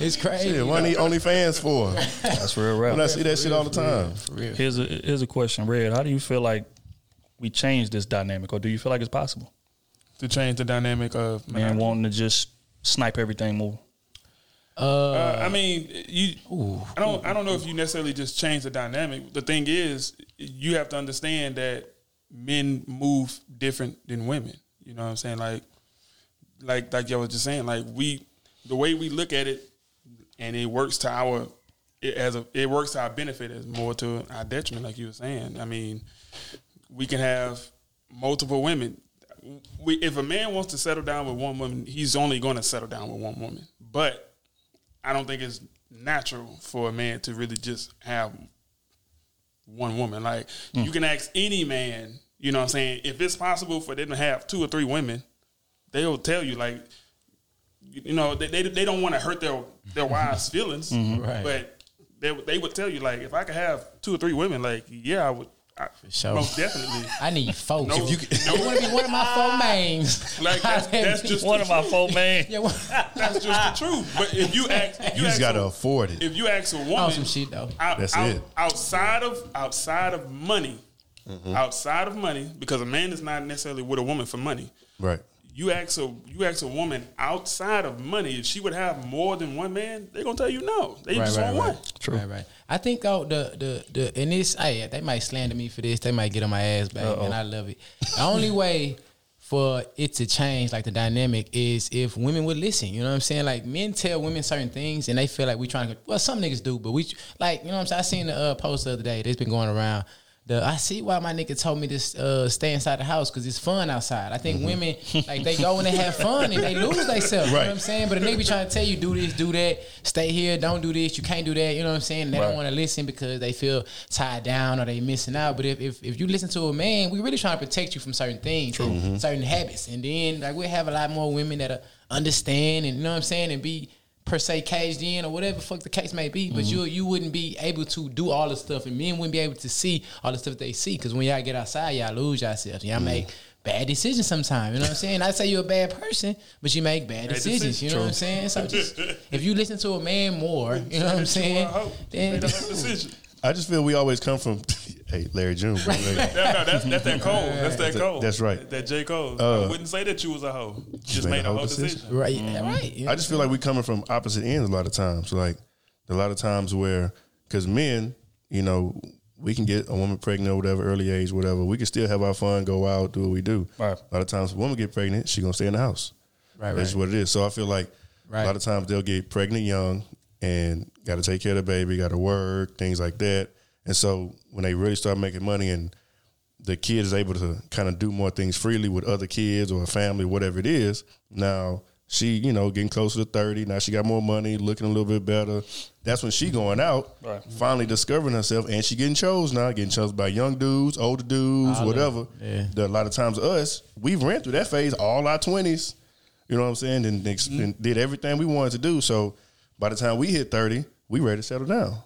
it's crazy. Yeah, what I need OnlyFans for? That's real rap. When I see that shit all the time. For real. Here's a here's a question, Red. How do you feel like we change this dynamic, or do you feel like it's possible? to change the dynamic of Man monogamy. wanting to just snipe everything more. Uh, I mean, you. I don't. I don't know if you necessarily just change the dynamic. The thing is, you have to understand that men move different than women. You know what I'm saying? Like, like, like I was just saying. Like we, the way we look at it, and it works to our, it as a, it works to our benefit as more to our detriment. Like you were saying. I mean, we can have multiple women. We, if a man wants to settle down with one woman, he's only going to settle down with one woman. But I don't think it's natural for a man to really just have one woman. Like hmm. you can ask any man, you know what I'm saying, if it's possible for them to have two or three women, they'll tell you like you know, they they, they don't want to hurt their their wives' feelings, mm-hmm. Right. but they they would tell you like if I could have two or three women, like yeah, I would I, sure. most definitely. I need folks. No, if you, no. you want to be one of my four mains, Like that's, that's just One of my four man. yeah, one- that's just the truth. But if you ask, if You just gotta afford it. If you ask a woman, Oh, some shit, though. out- That's out- it. Outside of outside of money, Mm-hmm. outside of money, because a man is not necessarily with a woman for money. Right. You ask a you ask a woman outside of money if she would have more than one man, they're gonna tell you no. They Right, just right, want right. one. True. Right, right. I think though the the the and this hey, they might slander me for this. They might get on my ass back, and I love it. The only way for it to change like the dynamic is if women would listen. You know what I'm saying? Like men tell women certain things, and they feel like we trying to. Well, some niggas do, but we like you know what I'm saying. I seen the uh, post the other day. That's been going around. The, I see why my nigga told me to uh, stay inside the house because it's fun outside. I think women like they go and they have fun and they lose themselves. You know what I'm saying? But a nigga be trying to tell you do this, do that, stay here, don't do this, you can't do that. You know what I'm saying? They Right. don't want to listen because they feel tied down or they missing out. But if, if if you listen to a man, we really trying to protect you from certain things, and certain habits, and then like we have a lot more women that understand and you know what I'm saying and be per se caged in or whatever the fuck the case may be. But you you wouldn't be able to do all the stuff, and men wouldn't be able to see all the stuff they see because when y'all get outside, y'all lose yourselves. Y'all make bad decisions sometimes. You know what I'm saying? I say you're a bad person, but you make bad, decisions. decisions. You know what I'm saying? So just if you listen to a man more, you know what I'm saying? Then Made a decision. I just feel we always come from, hey, Larry June. bro. Larry- Yeah, no, that's that's that Cole. That's that Cole. That's right. That J Cole. Uh, I wouldn't say that you was a hoe. Just made, a whole decision. right, yeah, right. You know I just feel like we coming from opposite ends a lot of times. Like a lot of times where, because men, you know, we can get a woman pregnant or whatever, early age, whatever. We can still have our fun, go out, do what we do. Right. A lot of times, a woman get pregnant, she gonna stay in the house. Right, That's right. what it is. So I feel like Right. a lot of times they'll get pregnant young and got to take care of the baby, got to work, things like that. And so when they really start making money and the kid is able to kind of do more things freely with other kids or a family, whatever it is. Now she, you know, getting closer to thirty. Now she got more money, looking a little bit better. That's when she going out, Right. finally discovering herself, and she getting chose now, getting chose by young dudes, older dudes, All of whatever. yeah. The- a lot of times us, we've ran through that phase all our twenties. You know what I'm saying? And, ex- and mm-hmm. did everything we wanted to do. So by the time we hit thirty, we ready to settle down.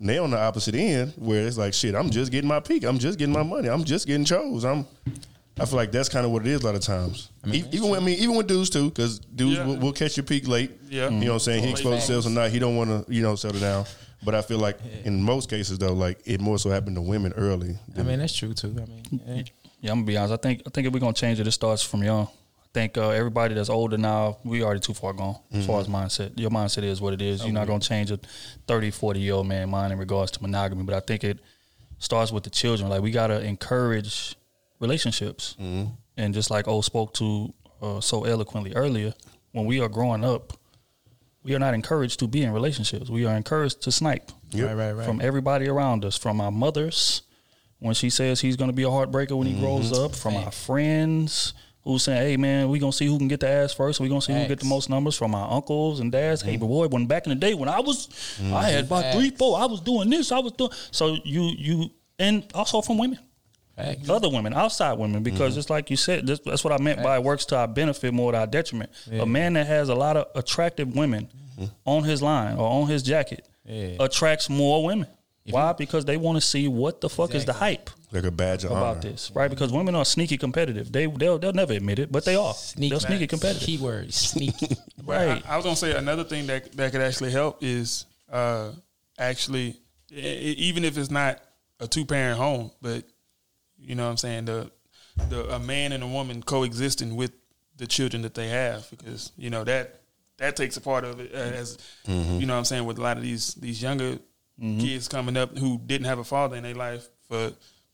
And they on the opposite end where it's like, shit, I'm just getting my peak. I'm just getting my money. I'm just getting chose. I'm. I feel like that's kind of what it is a lot of times. E- even when I mean, even with dudes too, because dudes Yeah. will, will catch your peak late. Yeah. you know what I'm saying. He Late exposed himself or not. He don't want to, you know, settle down. But I feel like in most cases though, like it more so happened to women early. I mean, that's true too. I mean, yeah. Yeah, I'm gonna be honest. I think I think if we're gonna change it, it starts from young. I think uh, everybody that's older now, we already too far gone as far as mindset. Your mindset is what it is. You're not gonna change a 30, 40 year old man mind in regards to monogamy. But I think it starts with the children. Like we gotta encourage relationships, and just like O spoke to uh, so eloquently earlier, when we are growing up, we are not encouraged to be in relationships. We are encouraged to snipe Right, right, right. from everybody around us, from our mothers when she says he's going to be a heartbreaker when he grows Mm-hmm. up, from our friends who saying, "Hey man, we gonna see who can get the ass first. We gonna see who get the most numbers." From our uncles and dads. Hey, but boy, when back in the day when I was, I had about three, four. I was doing this. I was doing. So you you and also from women. Other women, outside women, because Mm-hmm. it's like you said, this, that's what I meant by it works to our benefit more to our detriment. Yeah. A man that has a lot of attractive women on his line or on his jacket Yeah. attracts more women. Why? because they want to see what the fuck is the hype Like a badge of about honor. this, right? Because women are sneaky competitive. They they'll they'll never admit it, but they are. They're sneaky competitive. Keyword sneaky. Right. I, I was gonna say another thing that that could actually help is uh, actually e- even if it's not a two parent home, but you know what I'm saying the the a man and a woman coexisting with the children that they have because you know that that takes a part of it uh, as Mhm. you know what I'm saying with a lot of these these younger Mhm. kids coming up who didn't have a father in their life for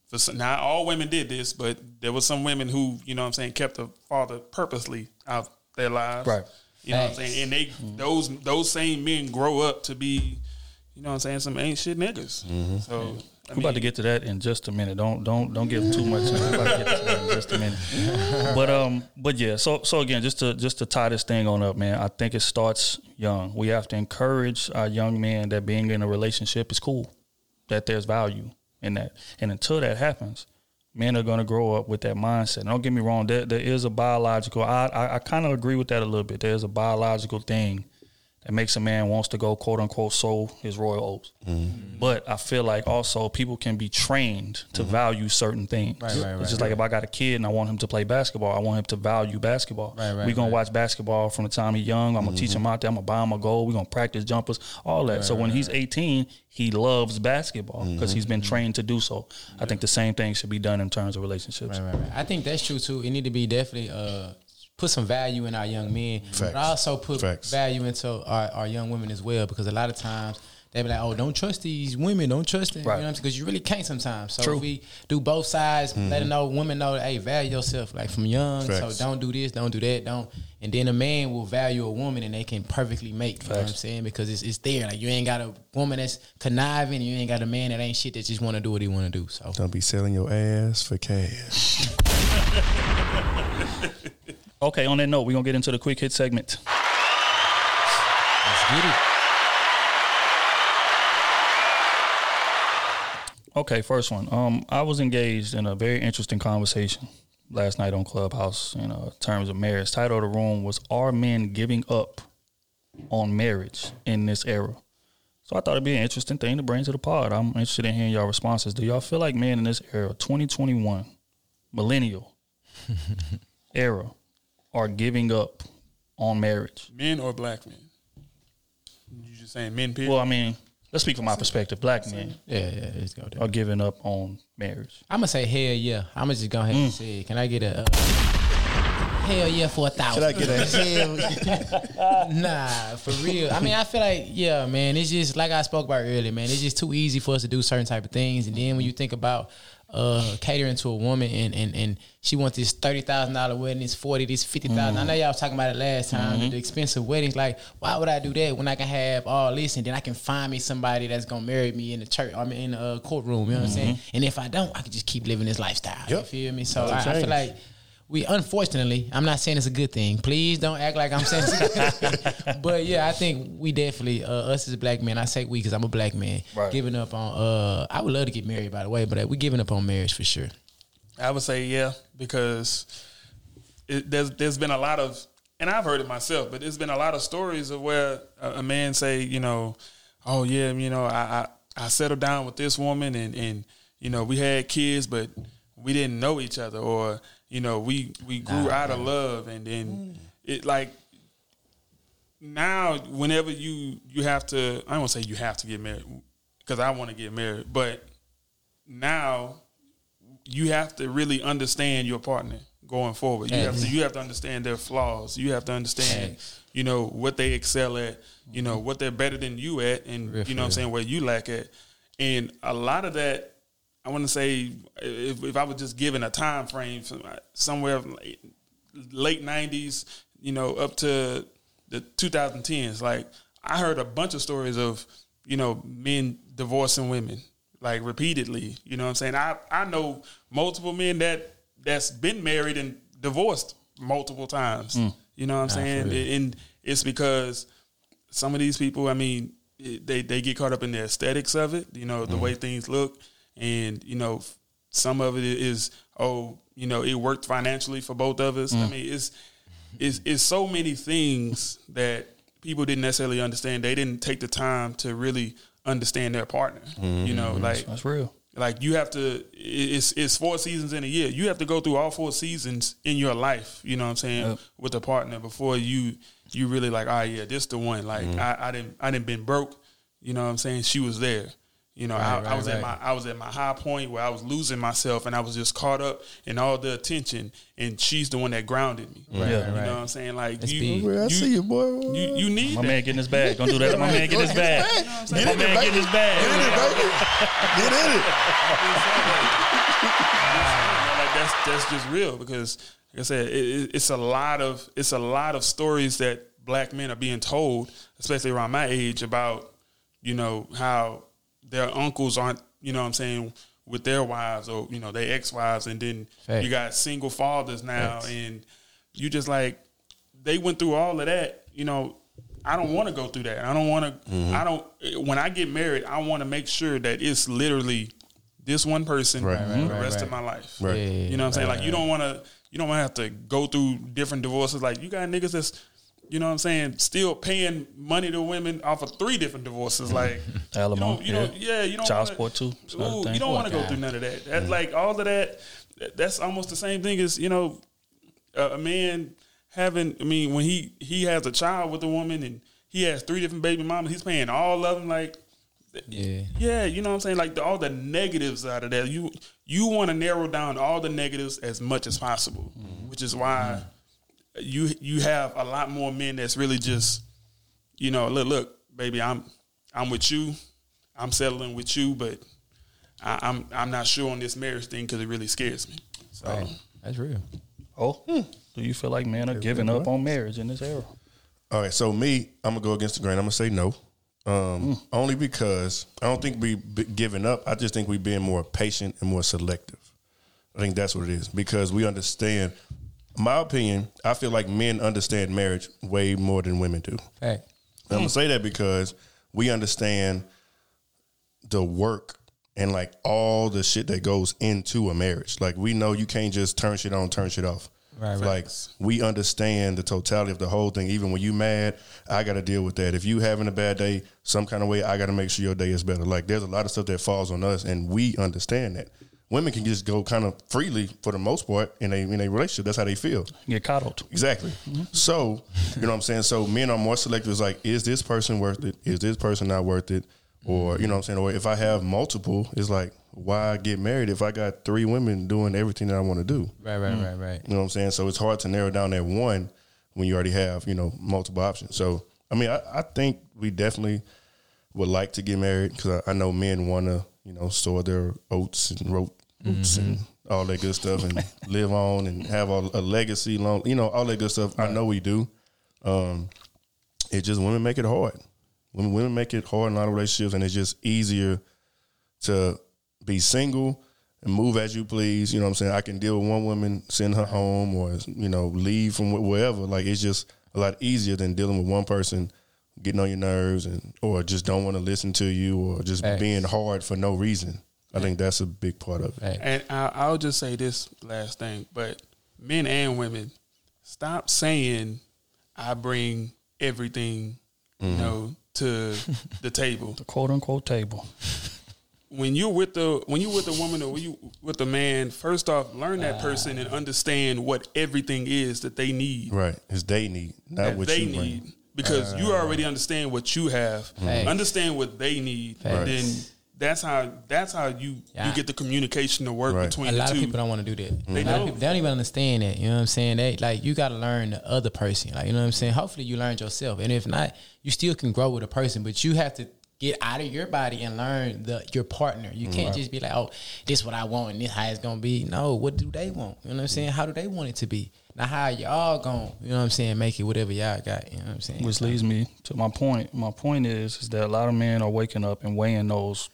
for some, not all women did this but there was some women who you know what I'm saying kept a father purposely out their lives. Right. you know what I'm saying? And they those those same men grow up to be you know what I'm saying some ain't shit niggas so I We're about to get to that in just a minute. Don't don't don't give too much. We're about to get to that in just a minute. But um, but yeah. So so again, just to just to tie this thing on up, man. I think it starts young. We have to encourage our young men that being in a relationship is cool, that there's value in that, and until that happens, men are going to grow up with that mindset. And don't get me wrong. There there is a biological. I I, I kind of agree with that a little bit. There's a biological thing that makes a man wants to go quote unquote sow his royal oats. Mm-hmm. But I feel like also people can be trained to value certain things. Right, right, right, it's just like if I got a kid and I want him to play basketball, I want him to value basketball. Right, right, We're gonna right. watch basketball from the time he's young. I'm gonna teach him out there. I'm gonna buy him a goal. We're gonna practice jumpers, all that. Right, so when right, he's 18, he loves basketball because he's been trained to do so. I think the same thing should be done in terms of relationships. Right, right, right. I think that's true too. It need to be definitely uh, put some value in our young men, Facts. but also put Facts. value into our, our young women as well. Because a lot of times they be like, "Oh, don't trust these women. Don't trust them." Right. You know what I'm saying? Because you really can't sometimes. So True. if we do both sides, let them know women know, hey, value yourself like from young. Facts. So don't do this, don't do that, don't. And then a man will value a woman, and they can perfectly make. You know what I'm saying? Because it's, it's there. Like you ain't got a woman that's conniving, you ain't got a man that ain't shit that just want to do what he want to do. So Don't be selling your ass for cash. Okay, on that note, we're gonna get into the quick hit segment. let's get it. Okay, first one. Um, I was engaged in a very interesting conversation last night on Clubhouse in uh, terms of marriage. Title of the room was "Are Men Giving Up on Marriage in This Era?" So I thought it'd be an interesting thing to bring to the pod. I'm interested in hearing your responses. Do y'all feel like men in this era, 2021, millennial era, are giving up on marriage? men or black men you just saying men period Well, I mean, let's speak from my perspective. Black men Yeah, yeah, let's go there. are giving up on marriage. I'm gonna say hell yeah. I'm gonna just go ahead Mm. and say, it. can I get a uh, hell yeah for a thousand? Can I get a hell? nah, for real. I mean, I feel like yeah, man. It's just like I spoke about earlier, man. It's just too easy for us to do certain type of things, and then when you think about uh catering to a woman and and and she wants this thirty thousand dollar wedding, this forty, this fifty thousand. I know y'all was talking about it last time. Mm-hmm. The expensive weddings, like why would I do that when I can have all this and then I can find me somebody that's gonna marry me in the church, I mean in the uh, courtroom. You know what I'm saying? And if I don't, I can just keep living this lifestyle. You Yep. feel me? So I, I feel like we unfortunately, I'm not saying it's a good thing. Please don't act like I'm saying it's a good thing. But yeah, I think we definitely uh, us as black men. I say we because I'm a black man. Right. Giving up on. uh I would love to get married, by the way, but uh, we giving up on marriage for sure. I would say yeah because it, there's there's been a lot of and I've heard it myself, but there's been a lot of stories of where a, a man say, you know, oh yeah, you know, I, I I settled down with this woman and and you know we had kids, but we didn't know each other, or you know we we grew out of love, and then it like now whenever you you have to I don't want to say you have to get married because I want to get married, but now you have to really understand your partner going forward. You have to you have to understand their flaws. You have to understand, you know, what they excel at, you know, what they're better than you at and you know what I'm saying, where you lack at. And a lot of that I want to say if, if I was just given a time frame from somewhere late- late 90s, you know, up to the 2010s. Like I heard a bunch of stories of you know men divorcing women like repeatedly. You know what I'm saying? I I know multiple men that that's been married and divorced multiple times. Mm. You know what I'm saying? Absolutely. And it's because some of these people, I mean, they they get caught up in the aesthetics of it. You know, the way things look, and you know, some of it is oh, you know, it worked financially for both of us. I Mm. mean, it's it's it's so many things that people didn't necessarily understand. They didn't take the time to really understand their partner. You know, like That's real. like you have to it's it's four seasons in a year you have to go through all four seasons in your life you know what i'm saying Yep. with a partner before you you really like oh yeah this the one like Mm-hmm. I, I didn't i didn't been broke you know what i'm saying she was there you know Right, I, I right, was at my i was at my high point where i was losing myself and i was just caught up in all the attention and she's the one that grounded me Right, you right, know what i'm saying like That's you, big. I you, see you, boy. you you need My that. man getting his bag. Don't do that. My man getting his bag. Get My in man it, getting his bag. Get in it, baby. Get in it. like that's that's just real because like I said, it, it, it's a lot of it's a lot of stories that black men are being told, especially around my age, about you know how their uncles aren't you know what I'm saying with their wives or you know their ex wives, and then Facts. you got single fathers now, Facts. and you just like they went through all of that, you know. I don't want to go through that. I don't want to. Mm-hmm. I don't. When I get married, I want to make sure that it's literally this one person Right. Right, the right, rest right. of my life. Right. Yeah, You know what I'm saying? right, Like you don't want to. You don't want to have to go through different divorces. Like you got niggas that's. You know what I'm saying? Still paying money to women off of three different divorces. Mm-hmm. Like Alimony, You don't, you don't, yeah. You don't. Child wanna, support, too. Ooh, you don't want to go through none of that. That's like all of that. that- That's almost the same thing as you know, a, a man having. I mean, when he he has a child with a woman and he has three different baby mamas, he's paying all of them. Like Yeah. yeah, you know what I'm saying? Like the, all the negatives out of that. You you want to narrow down all the negatives as much as possible, mm-hmm. which is why mm-hmm. You you have a lot more men that's really just, you know, look, look, baby, I'm I'm with you, I'm settling with you, but I, I'm I'm not sure on this marriage thing because it really scares me. So Right. That's real. Oh, do you feel like men are giving up on marriage in this era? All right, so me, I'm gonna go against the grain. I'm gonna say no, um, only because I don't think we be giving up. I just think we being more patient and more selective. I think that's what it is because we understand. My opinion, I feel like men understand marriage way more than women do. Hey. I'm gonna say that because we understand the work and like all the shit that goes into a marriage. Like we know you can't just turn shit on, turn shit off. Right, right. Like we understand the totality of the whole thing. Even when you mad, I got to deal with that. If you having a bad day, some kind of way, I got to make sure your day is better. Like there's a lot of stuff that falls on us, and we understand that. Women can just go kind of freely for the most part in a in a relationship. That's how they feel. Get coddled. Exactly. Mm-hmm. So, you know what I'm saying? So men are more selective. It's like, is this person worth it? Is this person not worth it? Or, you know what I'm saying? Or if I have multiple, it's like, why get married if I got three women doing everything that I want to do? Right, right, right, right. You know what I'm saying? So it's hard to narrow down that one when you already have, you know, multiple options. So, I mean, I, I think we definitely would like to get married because I, I know men want to, you know, store their oats and rope roots and all that good stuff and live on and have a, a legacy long, you know, all that good stuff. I know we do. Um, it just women make it hard. Women, women make it hard in a lot of relationships, and it's just easier to be single and move as you please. You know what I'm saying? I can deal with one woman, send her home, or you know, leave from wherever. Like it's just a lot easier than dealing with one person getting on your nerves and or just don't want to listen to you or just Facts. being hard for no reason. I think that's a big part of it. And I, I'll just say this last thing, but men and women, stop saying I bring everything, you mm-hmm. know, to the table. The quote unquote table. When you're with the when you're with a woman or you with a man, first off, learn that ah. person and understand what everything is that they need. Right. is they need, not that what they you bring. need. Because you already ah. understand what you have. Facts. Understand what they need. Facts. And then that's how that's how you Yeah. you get the communication to work Right. between a the lot two. of people don't want to do that. They a lot of don't. people they don't even understand that. You know what I'm saying? They like you got to learn the other person. Like you know what I'm saying. Hopefully you learned yourself, and if not, you still can grow with a person. But you have to get out of your body and learn the your partner. You can't Right. just be like, oh, this what I want and this how it's gonna be. No, what do they want? You know what I'm saying? How do they want it to be? Now how y'all going, you know what I'm saying, make it whatever y'all got. You know what I'm saying? Which leads me to my point. My point is, is that a lot of men are waking up and weighing those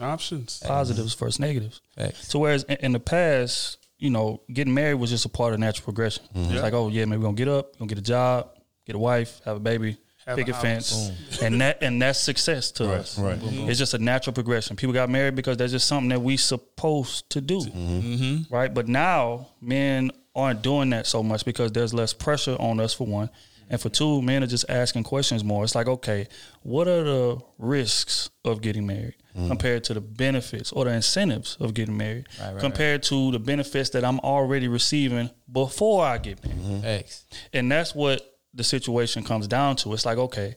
options, positives versus negatives. So whereas in, in the past, you know, getting married was just a part of natural progression. Mhm. It's Yeah. like, oh yeah, maybe we're gonna get up, gonna get a job, get a wife, have a baby, Have pick a a, fence, house. and that and that's success to Right, us. right. Mm-hmm. It's just a natural progression. People got married because that's just something that we supposed to do, Mm-hmm. right? But now men aren't doing that so much because there's less pressure on us for one, and for two, men are just asking questions more. It's like, okay, what are the risks of getting married Mm. compared to the benefits or the incentives of getting married Right, right, compared to the benefits that I'm already receiving before I get married? Mm-hmm. X. And that's what the situation comes down to. It's like, okay,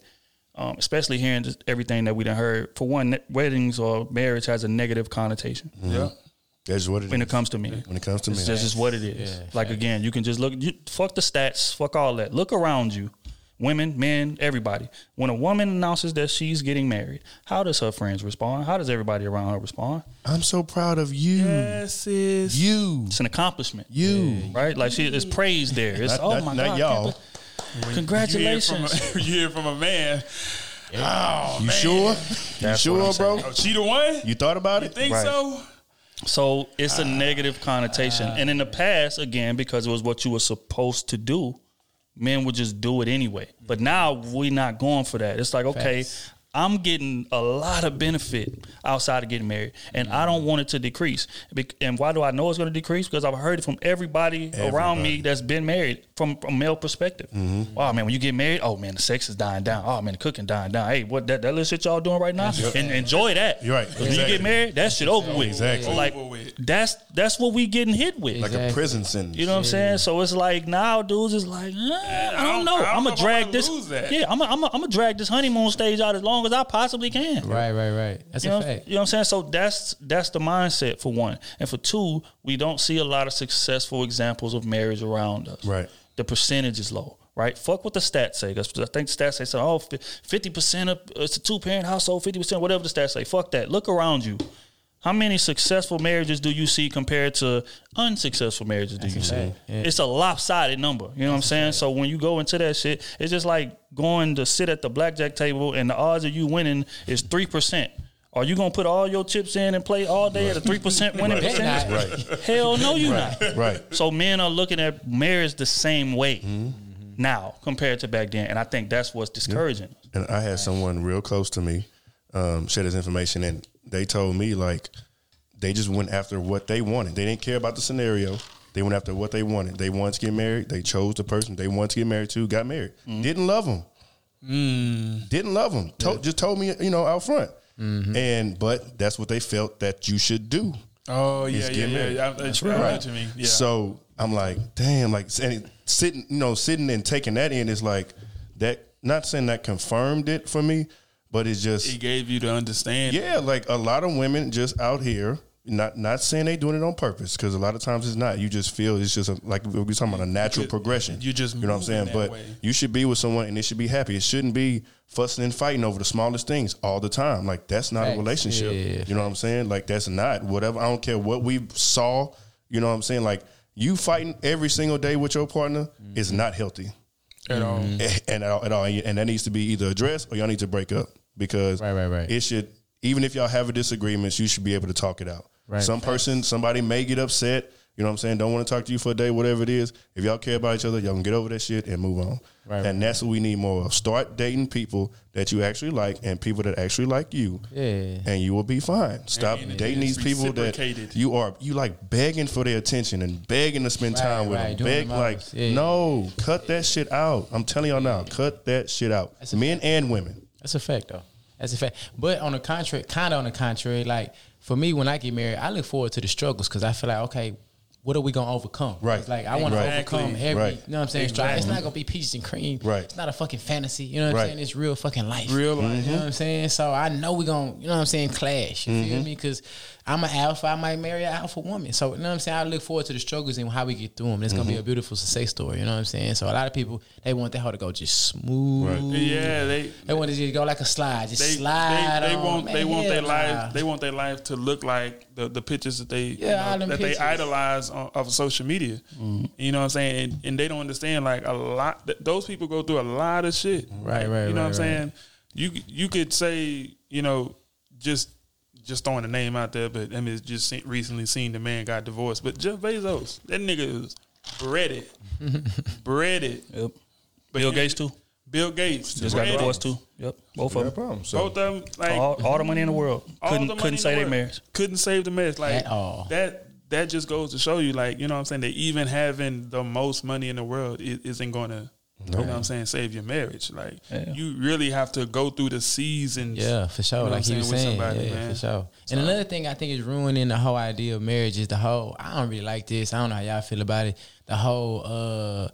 um, especially hearing just everything that we done heard. For one, weddings or marriage has a negative connotation. Mm-hmm. Yeah. That's what it when is. it comes to me. When it comes to It's men. just just what it is. Yeah, like again, you can just look. You, fuck the stats. Fuck all that. Look around you. Women, men, everybody. When a woman announces that she's getting married, how does her friends respond? How does everybody around her respond? I'm so proud of you. Yes, sis. You. It's an accomplishment. You. Right? Like she is praised there. It's Not- oh not- my not god. y'all. Congratulations. You hear from a, you hear from a man. Oh, You man. sure? You sure, bro? Oh, she the one? You thought about You it? think Right. so? So it's a negative connotation. Ah. and in the past, again, because it was what you were supposed to do, men would just do it anyway. But now we're not going for that. It's like, okay, I'm getting a lot of benefit outside of getting married, and I don't want it to decrease. And why do I know it's going to decrease? Because I've heard it from everybody, around me that's been married from a male perspective. Oh man, when you get married, oh man, the sex is dying down. Oh man, the cooking dying down. Hey, what that, that little shit y'all doing right now? And enjoy that. You're right. When you get married, that shit over with. Exactly. Like that's that's what we getting hit with. Like a prison sentence. You know what I'm saying? So it's like now dudes is like, eh, I don't know. I don't I'm know gonna drag this. Yeah, I'm gonna I'm drag this honeymoon stage out as long as I possibly can. Right, right, right. That's You a know, fact. you know what I'm saying? So that's that's the mindset for one, and for two, we don't see a lot of successful examples of marriage around us. Right. The percentage is low. Right, fuck what the stats say. 'cause I think the stats say, so, oh, fifty percent of it's a two parent household, fifty percent, whatever the stats say. Fuck that. Look around you. How many successful marriages do you see compared to unsuccessful marriages do you see? Yeah. It's a lopsided number. You know what I'm saying? So when you go into that shit, it's just like going to sit at the blackjack table and the odds of you winning is three percent. Are you gonna put all your chips in and play all day at a three percent winning Right. percentage? Right. Hell no, you not. Right. So men are looking at marriage the same way now compared to back then, and I think that's what's discouraging. And I had someone real close to me um, share this information, and they told me like they just went after what they wanted. They didn't care about the scenario. They went after what they wanted. They wanted to get married. They chose the person they wanted to get married to. Got married. Didn't love them. Didn't love them. To- Just told me, you know, out front. And but that's what they felt that you should do. Oh yeah, yeah, get yeah. married. yeah. That's right. Mean? Yeah. So I'm like, damn, like and sitting, you know, sitting and taking that in is like that. Not saying that confirmed it for me, but it's just he gave you to understand. yeah, like a lot of women just out here. Not not saying they doing it on purpose because a lot of times it's not. You just feel it's just a, like we're talking about a natural ju- progression. you just you know what I'm saying. But way. you should be with someone and it should be happy. It shouldn't be fussing and fighting over the smallest things all the time. Like that's not Facts. a relationship. Yeah, you know what I'm saying? Like that's not whatever. I don't care what we saw. You know what I'm saying? Like you fighting every single day with your partner is Mm-hmm. not healthy At all. and at all, at all, and that needs to be either addressed or y'all need to break up because Right, right, right. it should. Even if y'all have a disagreement, you should be able to talk it out. Right. Some person, somebody may get upset. You know what I'm saying? Don't want to talk to you for a day, whatever it is. If y'all care about each other, y'all can get over that shit and move on. Right, and that's what we need more of. Start dating people that you actually like and people that actually like you. Yeah. And you will be fine. Stop And it dating these people that you are you like begging for their attention and begging to spend Right, time with right, them. doing Beg the like. Yeah. no, cut that shit out. I'm telling y'all now, cut that shit out. That's Men and women. That's a fact, though. That's a fact. But on the contrary, kind of on the contrary, like for me, when I get married, I look forward to the struggles because I feel like, okay, what are we gonna overcome? Right. It's like I want to Exactly. overcome every. Right. You know what I'm saying? Strive. It's not gonna be peaches and cream. Right. It's not a fucking fantasy. You know what Right. I'm saying? It's real fucking life. Real life. You know what I'm saying? So I know we're gonna, you know what I'm saying, clash. You Mm-hmm. feel me? Because I'm an alpha. I might marry an alpha woman. So you know what I'm saying. I look forward to the struggles and how we get through them. It's gonna be a mm-hmm. beautiful success story. You know what I'm saying. So a lot of people they want their hoe to go just smooth. Yeah, they they want it to just go like a slide, just they, slide. they, they want they want their life they want their life to look like the, the pictures that they Yeah, all know, that pictures. they idolize on, of social media. Mm. You know what I'm saying? And, and they don't understand like a lot. Th- those people go through a lot of shit. Right, right, You know right, what I'm right. saying? You you could say you know just just throwing a name out there, but I mean, it's just seen, recently seen the man got divorced. But Jeff Bezos, that nigga is breaded, breaded. Yep. Bill Gates too. Bill Gates Just got divorced too. Yep. Both of them. Both of them, like all, all the money in the world. Couldn't the couldn't in say the they world. marriage. Couldn't save the marriage. Like At all. that. That just goes to show you, like you know, what I'm saying that even having the most money in the world i- isn't going to, you know, what I'm saying, save your marriage. Like you really have to go through the seasons. Yeah, for sure. you know like he was saying, somebody, yeah, man. for sure. And another thing I think is ruining the whole idea of marriage is the whole. I don't really like this. I don't know how y'all feel about it. The whole uh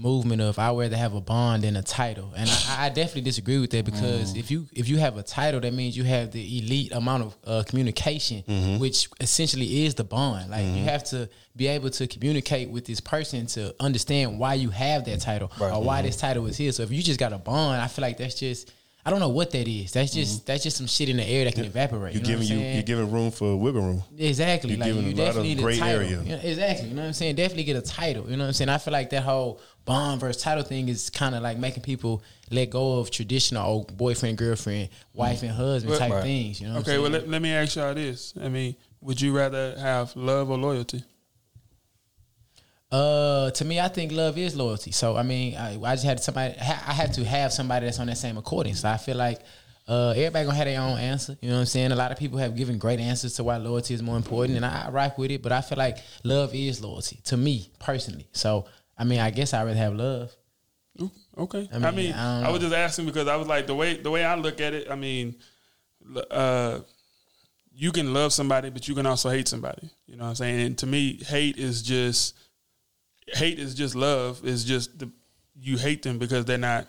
movement of I rather have a bond than a title, and I, I definitely disagree with that because if you if you have a title, that means you have the elite amount of uh, communication, Mhm. which essentially is the bond. Like you Mhm. have to be able to communicate with this person to understand why you have that title or why Mhm. this title is here. So if you just got a bond, I feel like that's just I don't know what that is. That's just mm-hmm. that's just some shit in the air that can evaporate. You're you know giving you saying? you're giving room for wiggle room. Exactly. You're like giving you a lot definitely of need a gray title. area. You know, exactly. You know what I'm saying? Definitely get a title. You know what I'm saying? I feel like that whole bond versus title thing is kind of like making people let go of traditional old boyfriend, girlfriend, mm. wife and husband Well- type Right. things. You know what okay, I'm well let, let me ask y'all this. I mean, would you rather have love or loyalty? Uh, to me, I think love is loyalty. So I mean, I, I just had somebody. ha- I have to have somebody that's on that same according. So I feel like uh, everybody gonna have their own answer. You know what I'm saying? A lot of people have given great answers to why loyalty is more important, and I, I rock with it. But I feel like love is loyalty to me personally. So I mean, I guess I would rather have love. Okay. I I mean, mean, I I, was just asking because I was like the way the way I look at it. I mean, uh, you can love somebody, but you can also hate somebody. You know what I'm saying? And to me, hate is just hate is just love. Is just the you hate them because they're not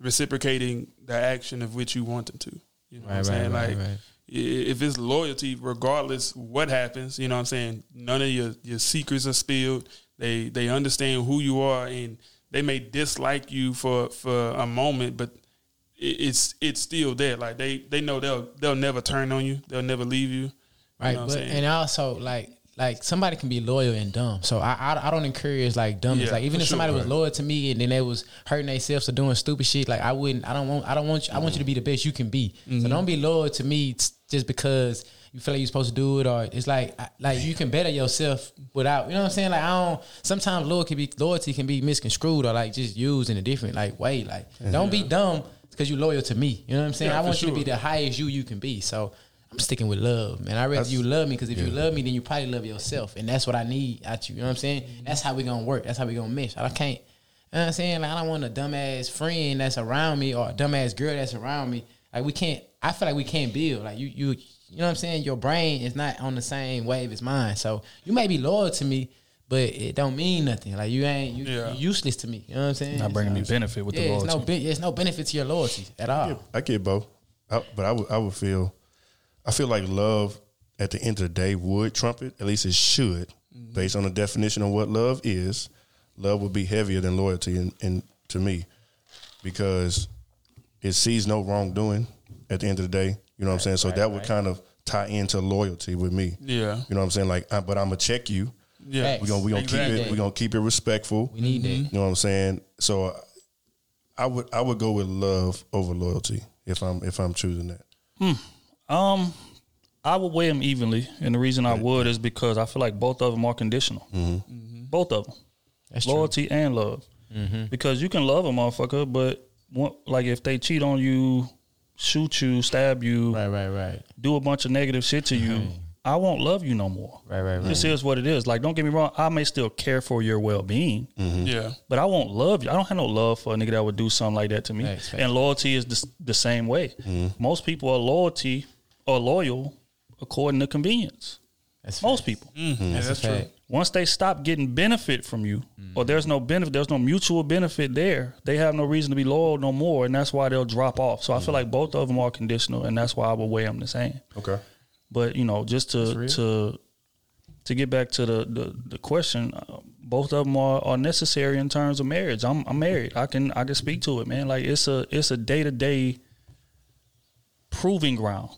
reciprocating the action of which you want them to. You know what I'm saying? right, like right, right. if it's loyalty, regardless what happens, you know what I'm saying. None of your your secrets are spilled. They they understand who you are, and they may dislike you for for a moment, but it's it's still there. Like they they know they'll they'll never turn on you. They'll never leave you. Right, You know what but I'm saying? and also like like somebody can be loyal and dumb. So I I, I don't encourage like dumbness. Yeah, like even if sure, somebody was loyal to me and then they was hurting themselves or doing stupid shit, like I wouldn't. I don't want. I don't want you. I want you to be the best you can be. So Mhm. don't be loyal to me just because you feel like you're supposed to do it, or it's like like you can better yourself without. You know what I'm saying? Like I don't. Sometimes loyalty can be loyalty can be misconstrued or like just used in a different like way. Like don't be dumb because you're loyal to me. You know what I'm saying? Yeah, I want you to be the highest you you can be. So. I'm sticking with love, man. I rather That's- you love me because if you love me, then you probably love yourself, and that's what I need out you. You know what I'm saying? Mm-hmm. That's how we gonna work. That's how we gonna mesh. I can't. You know what I'm saying? Like I don't want a dumbass friend that's around me or a dumbass girl that's around me. Like we can't. I feel like we can't build. Like you, you, you know what I'm saying? Your brain is not on the same wave as mine. So you may be loyal to me, but it don't mean nothing. Like you ain't you, Yeah. you useless to me. You know what I'm saying? Not bringing me benefit with the yeah, it's no, loyalty. be- it's no benefit to your loyalty at all. I get both, I, but I would I would feel, I feel like love at the end of the day would trump it. At least it should, mm-hmm. based on the definition of what love is. Love would be heavier than loyalty, in, in to me, because it sees no wrongdoing at the end of the day. You know what I'm saying? So right, that would right. kind of tie into loyalty with me. Yeah. You know what I'm saying? Like, I, but I'm gonna check you. Yeah. We're gonna we gonna Exactly. keep it. We're gonna keep it respectful. We need that. Mm-hmm. You know what I'm saying? So uh, I would I would go with love over loyalty if I'm if I'm choosing that. Hmm. Um, I would weigh them evenly, and the reason I would is because I feel like both of them are conditional. Mm-hmm. Mm-hmm. Both of them, That's true. loyalty and love. Mm-hmm. Because you can love a motherfucker, but one, like if they cheat on you, shoot you, stab you, Right, right, right. do a bunch of negative shit to you, I won't love you no more. Right, right, right. This is what it is. Like, don't get me wrong. I may still care for your well being, Yeah. but I won't love you. I don't have no love for a nigga that would do something like that to me. Facts, facts. And loyalty is the, the same way. Most people are loyalty or loyal according to convenience. That's Most facts. people. Mm, mm, yeah, That's, that's true. fact. Once they stop getting benefit from you, mm. or there's no benefit, there's no mutual benefit there, they have no reason to be loyal no more, and that's why they'll drop off. So I feel like both of them are conditional, and that's why I would weigh them the same. Okay. But you know, just to to to get back to the the, the question, uh, both of them are, are necessary in terms of marriage. I'm I'm married. I can I can speak to it, man. Like it's a it's a day to day proving ground.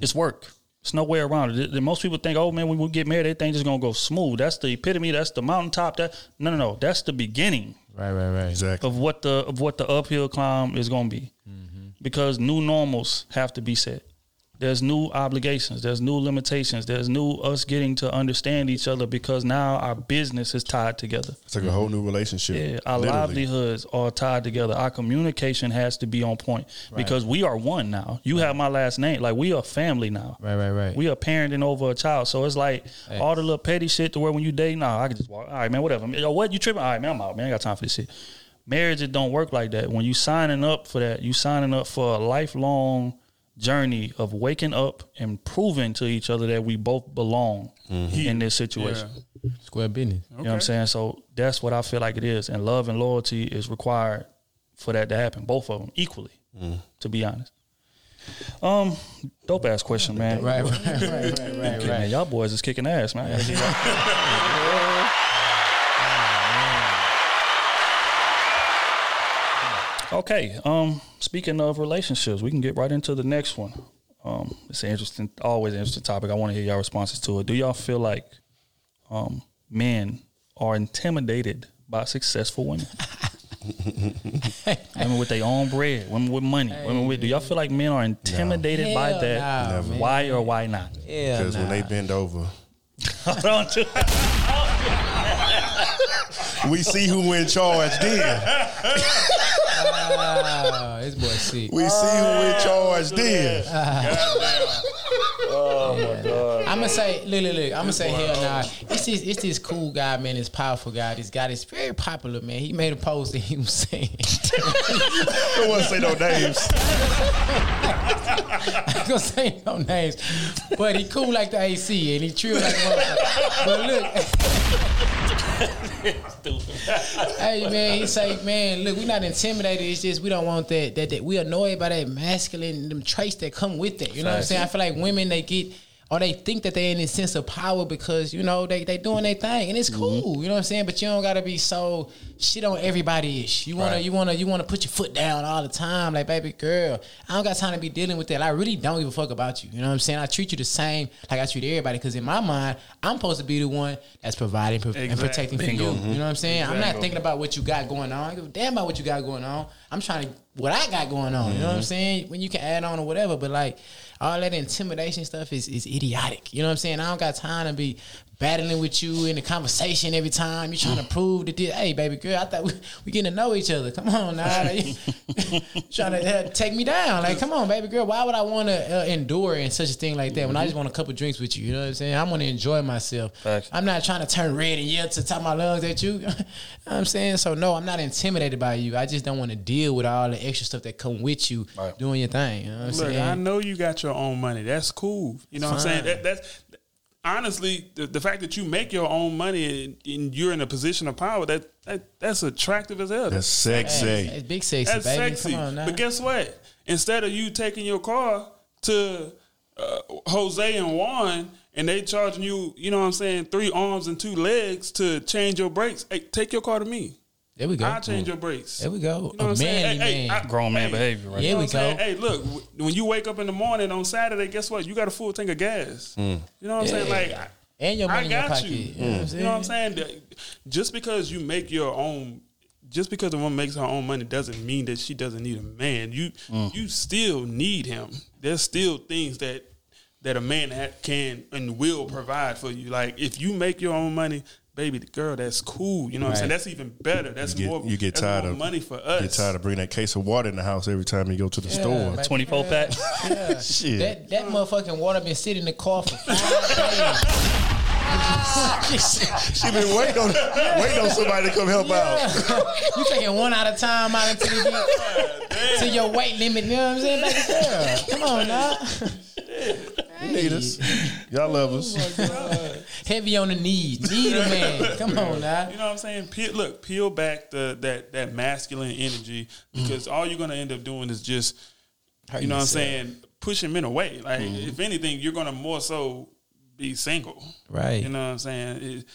It's work. It's no way around it. The- Most people think, oh man, when we get married, everything's just gonna go smooth. That's the epitome. That's the mountaintop. That no, no, no. That's the beginning Right, right, right. Exactly. of what the of what the uphill climb is gonna be, mm-hmm. because new normals have to be set. There's new obligations. There's new limitations. There's new us getting to understand each other because now our business is tied together. It's like a whole new relationship. Yeah, our literally. livelihoods are tied together. Our communication has to be on point because we are one now. You have my last name. Like we are family now. Right, right, right. We are parenting over a child. So it's like all the little petty shit to where when you date, nah, I can just walk. All right, man, whatever. Yo, what you tripping? All right, man, I'm out, man. I got time for this shit. Marriage, it don't work like that. When you signing up for that, you signing up for a lifelong journey of waking up and proving to each other that we both belong in this situation. Square business. You know what I'm saying? So that's what I feel like it is. And love and loyalty is required for that to happen. Both of them equally, to be honest. Um, dope ass question, man. Right, right, right, right, right, Man, right. y'all boys is kicking ass, man. okay. Um, speaking of relationships, we can get right into the next one. Um, it's an interesting, always an interesting topic. I want to hear y'all responses to it. Do y'all feel like um, men are intimidated by successful women? women with their own bread, women with money, women with. Do y'all feel like men are intimidated by Hell that? nah, Never. man. Why or why not? Yeah, Because when they bend over, Don't do- we see who in charge then. Ah, this boy sick. We see who in charge then. oh my god! I'm gonna say, look, look, look. I'm gonna say, hell nah. It's this, it's this cool guy, man. This powerful guy. This guy is very popular, man. He made a post that he was saying, Don't want to say no names. I ain't gonna say no names, but he cool like the AC and he trill like a motherfucker. But look, hey man, he say, man, look, we're not intimidated. It's just we don't want that that, that we annoyed by that masculine them traits that come with that. You know what I'm saying? I feel like women they get or they think that they in this sense of power because you know they they doing their thing and it's mm-hmm. cool. You know what I'm saying? But you don't gotta be so shit on everybody ish. You wanna Right. you wanna you wanna put your foot down all the time. Like baby girl, I don't got time to be dealing with that. I really don't give a fuck about you. You know what I'm saying? I treat you the same like I treat everybody because in my mind I'm supposed to be the one that's providing pro- and protecting for Bingo. you. You mm-hmm. know what I'm saying? I'm not thinking about what you got going on. I give a damn about what you got going on. I'm trying to what I got going on. You know what I'm mm-hmm. saying? When you can add on or whatever, but like all that intimidation stuff is is idiotic. You know what I'm saying? I don't got time to be battling with you in the conversation every time. You're trying to prove that this, hey baby girl, I thought we, we getting to know each other. Come on now. Like, trying to uh, take me down. Like, come on, baby girl. Why would I want to uh, endure in such a thing like that when I just want a couple drinks with you? You know what I'm saying? I'm going to enjoy myself. Facts. I'm not trying to turn red and yell to the top my lungs at you. you know what I'm saying? So no, I'm not intimidated by you. I just don't want to deal with all the extra stuff that come with you Right. doing your thing. You know what I'm Look, saying? I know you got your own money. That's cool. You know what I'm saying? That, that's honestly the, the fact that you make your own money and, and you're in a position of power. That, that that's attractive as hell. That's Hey, sexy. it's big sexy, That's baby. sexy. Come on now. But guess what? Instead of you taking your car to uh, Jose and Juan and they charging you, you know what I'm saying, three arms and two legs to change your brakes, hey, take your car to me. There we go. I'll change your brakes. There we go. You know what a I'm saying? manly Hey, hey, man. I- Grown man hey, behavior, right? Yeah, we what saying? go. Hey, look, w- when you wake up in the morning on Saturday, guess what? You got a full tank of gas. Mm. You know what I'm saying? Like, and your money I in your got pocket. you. You know what I'm saying? You know what I'm saying? Just because you make your own, just because a woman makes her own money doesn't mean that she doesn't need a man. You mm. you still need him. There's still things that that a man ha- can and will provide for you. Like if you make your own money, baby, the girl, that's cool. You know what I'm saying? That's even better. That's You more. you get that's tired more of money for us. You get tired of bringing that case of water in the house every time you go to the store. baby. Twenty four pack. Yeah. Shit. That that motherfucking water been sitting in the car for five days. She been waiting on waiting on somebody to come help out. you taking one at a time out until you get to your weight limit. You know what I'm saying, baby girl? Come on now. You need us. Y'all love us. Oh, Heavy on the knees. Need a man. Come on now. You know what I'm saying? Peel, look, peel back the that that masculine energy because all you're gonna end up doing is just, you know what I'm saying, pushing men away. Like mm-hmm. if anything, you're gonna more so be single. Right. You know what I'm saying? It-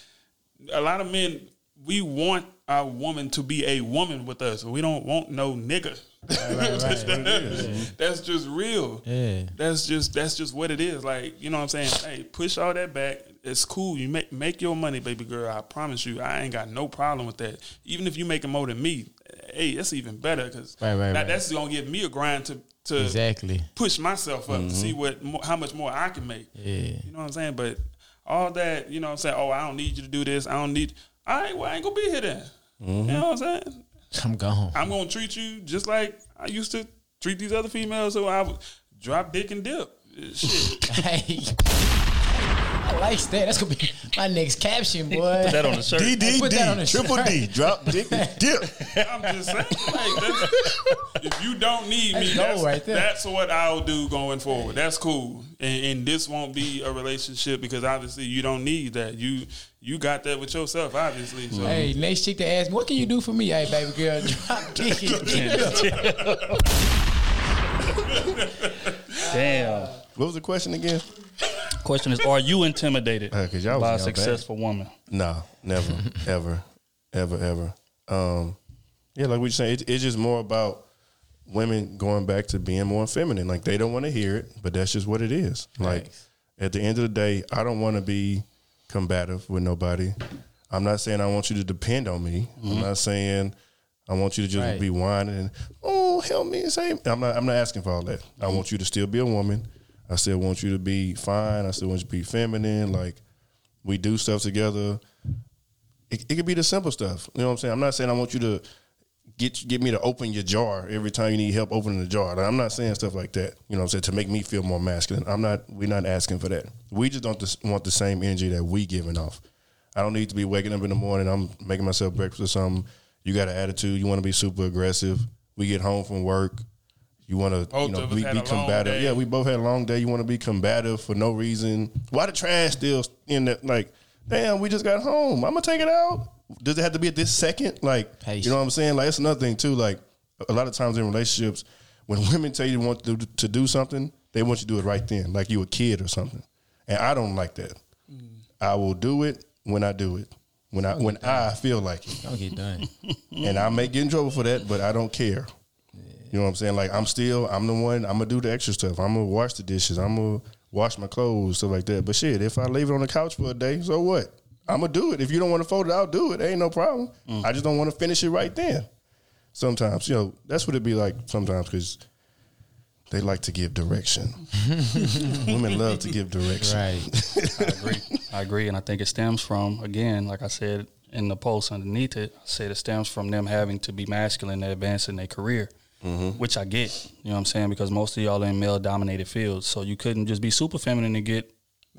a lot of men we want our woman to be a woman with us. We don't want no nigga. That's, that's just real. Yeah. That's just that's just what it is. Like, you know what I'm saying? Hey, push all that back. It's cool. You make make your money, baby girl. I promise you, I ain't got no problem with that. Even if you making more than me, hey, that's even better because Right, right, right. that's gonna give me a grind to to Exactly. push myself up to see mm-hmm. what how much more I can make. Yeah. You know what I'm saying? But all that, you know what I'm saying? Oh, I don't need you to do this. I don't need all right, well, I ain't gonna be here then. You mm-hmm. know what I'm saying? I'm gone. I'm gonna treat you just like I used to treat these other females who I would drop dick and dip. Shit. Hey. I like that. That's gonna be my next caption, boy. Put that on the shirt. DDD, Put that on the triple shirt. D, drop dick, and dip. I'm just saying, like, if you don't need me, That's gold that's, right there. that's what I'll do going forward. That's cool, and, and this won't be a relationship because obviously you don't need that. You you got that with yourself, obviously. So. Hey, next chick to ask me, what can you do for me? Hey, baby girl, drop dick and dip. Damn. What was the question again? Question is, are you intimidated Uh, 'cause y'all by a in y'all successful woman? No, never, ever, ever, ever. Um, yeah, like we were saying, it, it's just more about women going back to being more feminine. Like they don't want to hear it, but that's just what it is. Like at the end of the day, I don't want to be combative with nobody. I'm not saying I want you to depend on me. I'm mm-hmm. not saying I want you to just Right. be whining and oh help me save. I'm not. I'm not asking for all that. I want you to still be a woman. I still want you to be fine. I still want you to be feminine. Like we do stuff together. It, it could be the simple stuff. You know what I'm saying? I'm not saying I want you to get get me to open your jar every time you need help opening the jar. Like, I'm not saying stuff like that. You know what I'm saying? To make me feel more masculine. I'm not we're not asking for that. We just don't want the same energy that we giving off. I don't need to be waking up in the morning, I'm making myself breakfast or something. You got an attitude, you want to be super aggressive. We get home from work. You want to, you know, be, be combative. Yeah, we both had a long day. You want to be combative for no reason. Why the trash still in that? Like, damn, we just got home. I'm gonna take it out. Does it have to be at this second? Like, you know what I'm saying? Like, it's another thing too. Like, a lot of times in relationships, when women tell you want to do, to do something, they want you to do it right then, like you a kid or something. And I don't like that. Mm. I will do it when I do it. When I when I feel like it. I don't get done. And I may get in trouble for that, but I don't care. You know what I'm saying? Like I'm still I'm the one I'm gonna do the extra stuff. I'm gonna wash the dishes. I'm gonna wash my clothes, stuff like that. But shit, if I leave it on the couch for a day, so what? I'm gonna do it. If you don't want to fold it, I'll do it. Ain't no problem. Mm. I just don't want to finish it right then. Sometimes, you know, that's what it be like sometimes because they like to give direction. Women love to give direction. Right. I agree. I agree, and I think it stems from again, like I said in the post underneath it, I said it stems from them having to be masculine to advance in their career, Mm-hmm. which I get. You know what I'm saying? Because most of y'all are in male dominated fields, so you couldn't just be super feminine to get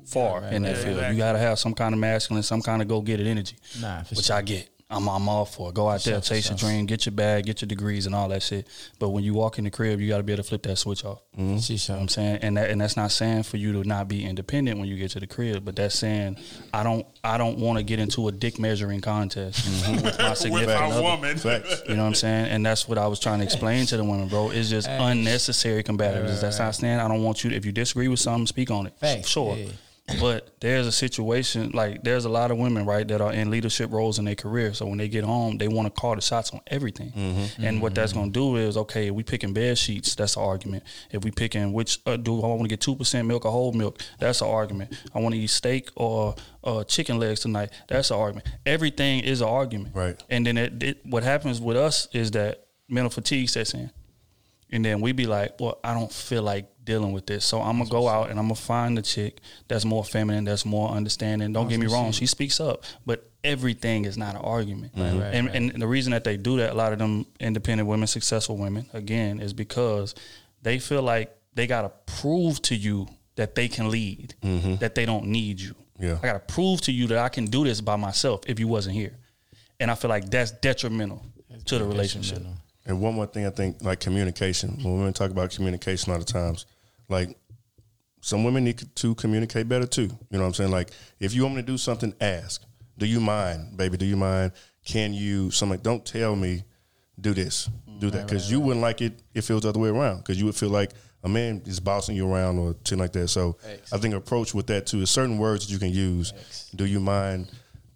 far in that right, field. exactly. You got to have some kind of masculine, some kind of go get it energy, Nah, for which sure. I get. I'm, I'm all for it. Go out there, chase your dream, get your bag, get your degrees, and all that shit. But when you walk in the crib, you got to be able to flip that switch off. She You know what I'm saying, and that and that's not saying for you to not be independent when you get to the crib, but that's saying I don't I don't want to get into a dick measuring contest mm-hmm. with my significant other. woman. Facts. You know what I'm saying, and that's what I was trying to explain to the women, bro. It's just unnecessary combativeness. That's not saying I don't want you. To, If you disagree with something, speak on it. Facts, Sure. yeah. But there's a situation like there's a lot of women right that are in leadership roles in their career. So when they get home, they want to call the shots on everything. And what that's going to do is okay, we picking bed sheets. That's an argument. If we picking which uh, do I want to get two percent milk or whole milk? That's an argument. I want to eat steak or uh, chicken legs tonight. That's an argument. Everything is an argument. Right. And then it, it, what happens with us is that mental fatigue sets in. And then we be like, well, I don't feel like dealing with this. So I'm gonna go out and I'm gonna find a chick that's more feminine, that's more understanding. Don't get me wrong, she speaks up, but everything is not an argument. right, and, right. and the reason that they do that, a lot of them independent women, successful women, again, is because they feel like they gotta prove to you that they can lead, mm-hmm. that they don't need you. Yeah. I gotta prove to you that I can do this by myself if you wasn't here. And I feel like that's detrimental to the relationship. And one more thing, I think, like communication. When women talk about communication, a lot of times, like some women need to communicate better too. You know what I'm saying? Like, if you want me to do something, ask. Do you mind, baby? Do you mind? Can you? Something. Don't tell me. Do this. Do that. Because you wouldn't like it if it was the other way around. Because you would feel like a man is bossing you around or something like that. So I think approach with that too is certain words that you can use. Do you mind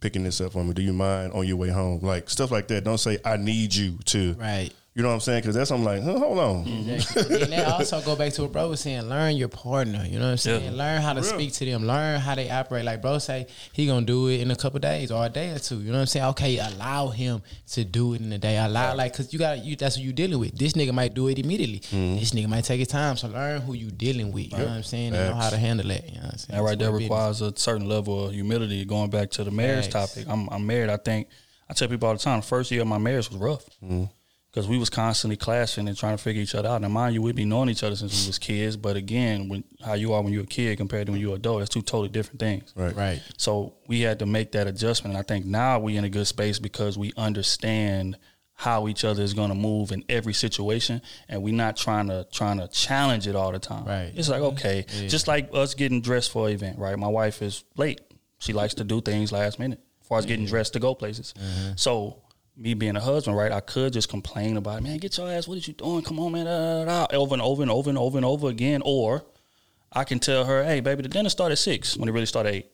picking this up for me? Do you mind on your way home? Like stuff like that. Don't say I need you to. Right. You know what I'm saying? Because that's I'm like, huh, hold on. Exactly. and that also go back to what bro was saying. Learn your partner. You know what I'm saying? Yeah. Learn how to real. speak to them. Learn how they operate. Like bro say, he gonna do it in a couple days or a day or two. You know what I'm saying? Okay, allow him to do it in a day. Allow like because you got you. That's what you dealing with. This nigga might do it immediately. Mm-hmm. This nigga might take his time. So learn who you dealing with. You know what I'm saying? And know how to handle it. You know what I'm saying? That right It's there what it is. requires a certain level of humility. Going back to the marriage Facts. topic, I'm, I'm married. I think I tell people all the time. The first year of my marriage was rough because we was constantly clashing and trying to figure each other out. Now, mind you, we've been knowing each other since we was kids, but again, when how you are when you're a kid compared to when you're an adult, it's two totally different things. Right. Right. So we had to make that adjustment. And I think now we in a good space because we understand how each other is going to move in every situation, and we're not trying to trying to challenge it all the time. Right. It's like okay, Yeah. just like us getting dressed for an event. Right. My wife is late. She likes to do things last minute, as far as getting dressed to go places. Uh-huh. So. Me being a husband, right? I could just complain about, man, get your ass. What is you doing? Come on, man, da, da, da, da," over and over and over and over and over again. Or I can tell her, hey, baby, the dinner started at six when it really started at eight.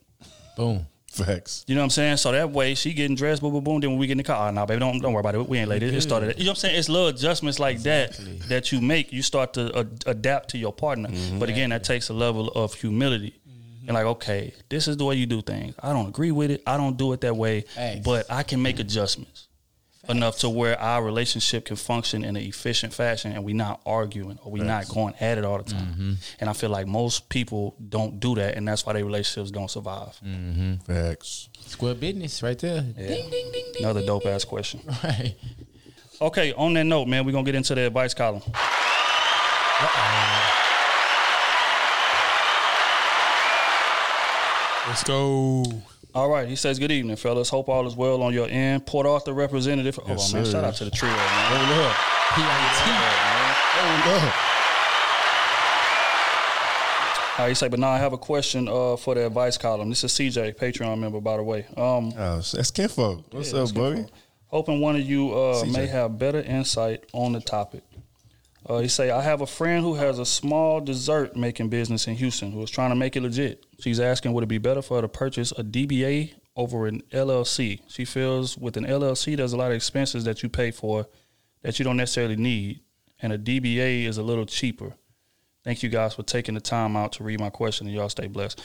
Boom. Facts. You know what I'm saying? So that way she getting dressed, boom, boom, boom. Then when we get in the car, oh, no, baby, don't don't worry about it. We ain't late. It, it started. You know what I'm saying? It's little adjustments like that that you make. You start to uh, adapt to your partner. But again, that takes a level of humility. And like, okay, this is the way you do things. I don't agree with it. I don't do it that way. Facts. But I can make adjustments enough to where our relationship can function in an efficient fashion, and we're not arguing or we're not going at it all the time. And I feel like most people don't do that, and that's why their relationships don't survive. Mm-hmm. Facts. Square business right there. Ding, ding, ding, ding. Another dope ass question. Right. Okay, on that note, man, we're gonna get into the advice column. Let's go. All right, he says, Good evening, fellas. Hope all is well on your end. Port Arthur representative. Oh, Yes, man, shout out to the trio, man. Hold up. Hold up. All right, he say, but now I have a question uh, for the advice column. This is CJ, Patreon member, by the way. Um, Oh, that's Kinfolk. What's Yeah, up, buddy? hoping one of you uh, may have better insight on the topic. Uh, he say, I have a friend who has a small dessert making business in Houston who is trying to make it legit. She's asking, would it be better for her to purchase a DBA over an LLC? She feels with an LLC, there's a lot of expenses that you pay for that you don't necessarily need, and a DBA is a little cheaper. Thank you guys for taking the time out to read my question, and y'all stay blessed.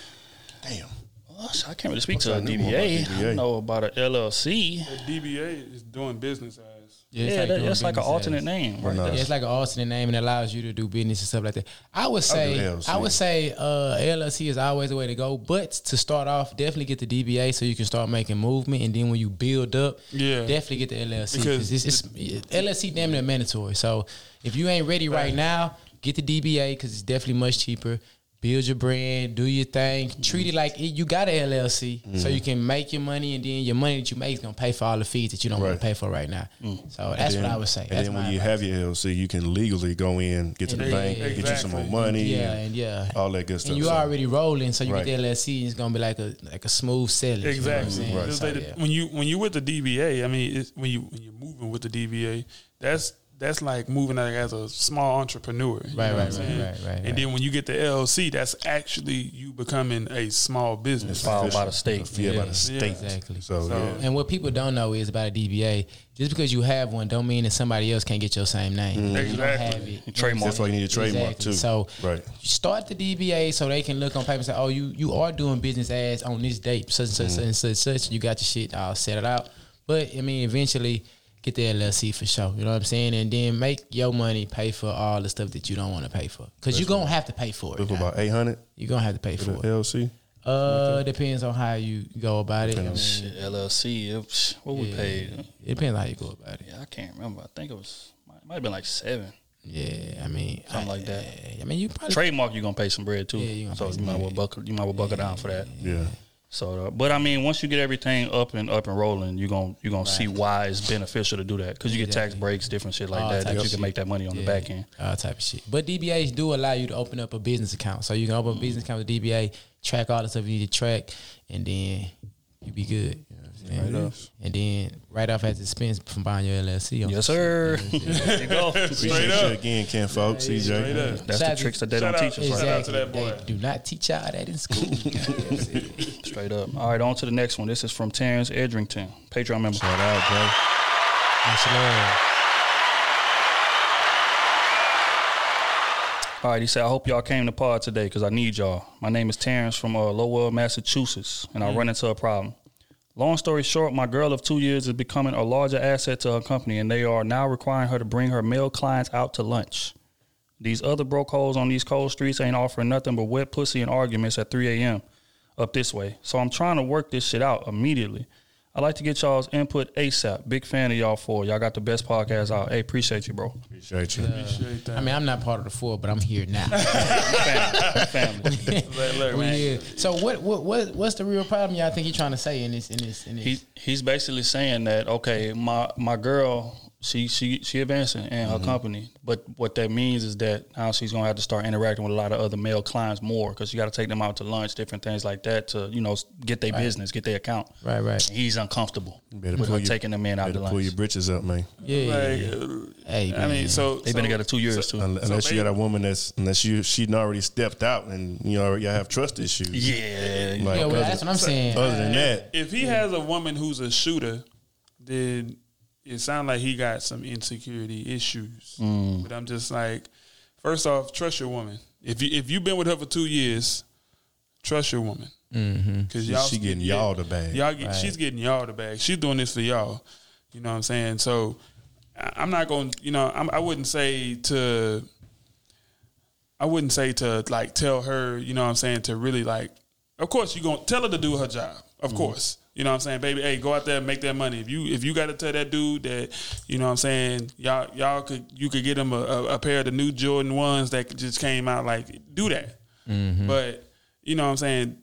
Damn. Well, I can't really speak What's to a that new one about DBA. I don't know about an LLC. A DBA is doing business as. Yeah, it's that- that's like an alternate as- name, right? Yeah, it's like an alternate name and it allows you to do business and stuff like that. I would say, LLC. I would say, uh, LLC is always the way to go. But to start off, definitely get the DBA so you can start making movement, and then when you build up, Yeah. definitely get the LLC Because because it's, it's LLC damn near mandatory. So if you ain't ready right now, get the DBA because it's definitely much cheaper. Build your brand, do your thing, treat it like it, you got an LLC, so mm-hmm. you can make your money, and then your money that you make is gonna pay for all the fees that you don't want to pay for right now. Mm. So And that's then- what I would say. And That's then when you advice. have your LLC, you can legally go in, get to the Yeah, bank, get you some more money, Yeah, and and yeah, all that good stuff. and you So- already rolling, so you Right. get the LLC, and it's gonna be like a like a smooth selling. you know what I'm Exactly. saying? So, like the- yeah. When you when you with the DBA, I mean, it's, when you when you're moving with the DBA, that's that's like moving like as a small entrepreneur. you Right, know what right, I'm saying? right, right, right, And then when you get the LLC, that's actually you becoming a small business. filed by the state. Yeah, by the Yeah. state. Exactly. So, So- yeah. And what people don't know is about a DBA. Just because you have one, don't mean that somebody else can't get your same name. You don't Exactly. have it. Trademark. That's why you need a trademark Exactly. too. So right. start the DBA so they can look on paper and say, "Oh, you you are doing business as on this date, such and such Mm-hmm. and such such. You got your shit all set it out." But I mean, eventually get the LLC for sure. You know what I'm saying? And then make your money pay for all the stuff that you don't want to pay for, because you're gonna have to pay for it. Look for now. about eight hundred You're gonna have to pay for for it. LLC. Uh, depends on how you go about it. I mean, Shit, LLC. It, psh, what we yeah, paid? It depends on how you go about it. Yeah, I can't remember. I think it was might, might have been like seven, Yeah, I mean, something I, like that. I mean, you probably Trademark, you gonna pay some bread too. Yeah, you gonna so pay you might well buckle. You might well buckle down for that. Yeah. So, uh, but I mean, once you get everything up and up and rolling, you're gonna you're gonna see why it's beneficial to do that because you get tax breaks, different shit like All that. That you can shit. make that money on the back end. all type of shit. But DBAs do allow you to open up a business account, so you can open a business account with DBA, track all the stuff you need to track, and then you be good. You know what And, and then write off at the expense from buying your LLC. On Yes, sir. There you go. Appreciate you again, Ken folks. CJ. That's the tricks that they don't teach us. Exactly. Right? to that boy. They do not teach y'all that in school. Straight up. All right, on to the next one. This is from Terrence Edrington, Patreon member. Shout out, bro. Much love. All right, he said, I hope y'all came to pod today because I need y'all. My name is Terrence from uh, Lowell, Massachusetts, and I run into a problem. Long story short, my girl of two years is becoming a larger asset to her company, and they are now requiring her to bring her male clients out to lunch. These other broke holes on these cold streets ain't offering nothing but wet pussy and arguments at 3 a.m. up this way. So I'm trying to work this shit out immediately. I'd like to get y'all's input ASAP. Big fan of y'all four. y'all got the best podcast out. Hey, appreciate you, bro. Appreciate you. Appreciate that. I mean, I'm not part of the four, but I'm here now. Family. Look, look, man. here. So what, what what what's the real problem y'all think he's trying to say in this in this in this? He he's basically saying that okay, my my girl, she she she advancing in her company, but what that means is that now she's gonna have to start interacting with a lot of other male clients more because you got to take them out to lunch, different things like that to you know get their business, get their account. right, right. And he's uncomfortable Better with her your- taking the men out Better to pull your britches up, man. Yeah. Like, yeah. uh, Hey, I mean, so They've so, been together two years too. Unless So you got a woman that's unless you she'd already stepped out and you know y'all have trust issues. Yeah, Like, yeah, well, other- that's what I'm saying. Other than that, If he has a woman who's a shooter, then it sounds like he got some insecurity issues. Mm. But I'm just like, first off, trust your woman. If you if you've been with her for two years, trust your woman. Because She- y'all she getting y'all the bag. Y'all get, she's getting y'all the bag. She's doing this for y'all. You know what I'm saying? So I- I'm not going. to You know, I'm, I wouldn't say to. I wouldn't say to like tell her. You know what I'm saying to really like. Of course, you are gonna tell her to do her job. Of Mm-hmm. course. You know what I'm saying, baby. Hey, go out there and make that money. If you if you got to tell that dude that, you know what I'm saying, y'all y'all could you could get him a, a, a pair of the new Jordan ones that just came out. Like do that. Mm-hmm. But you know what I'm saying,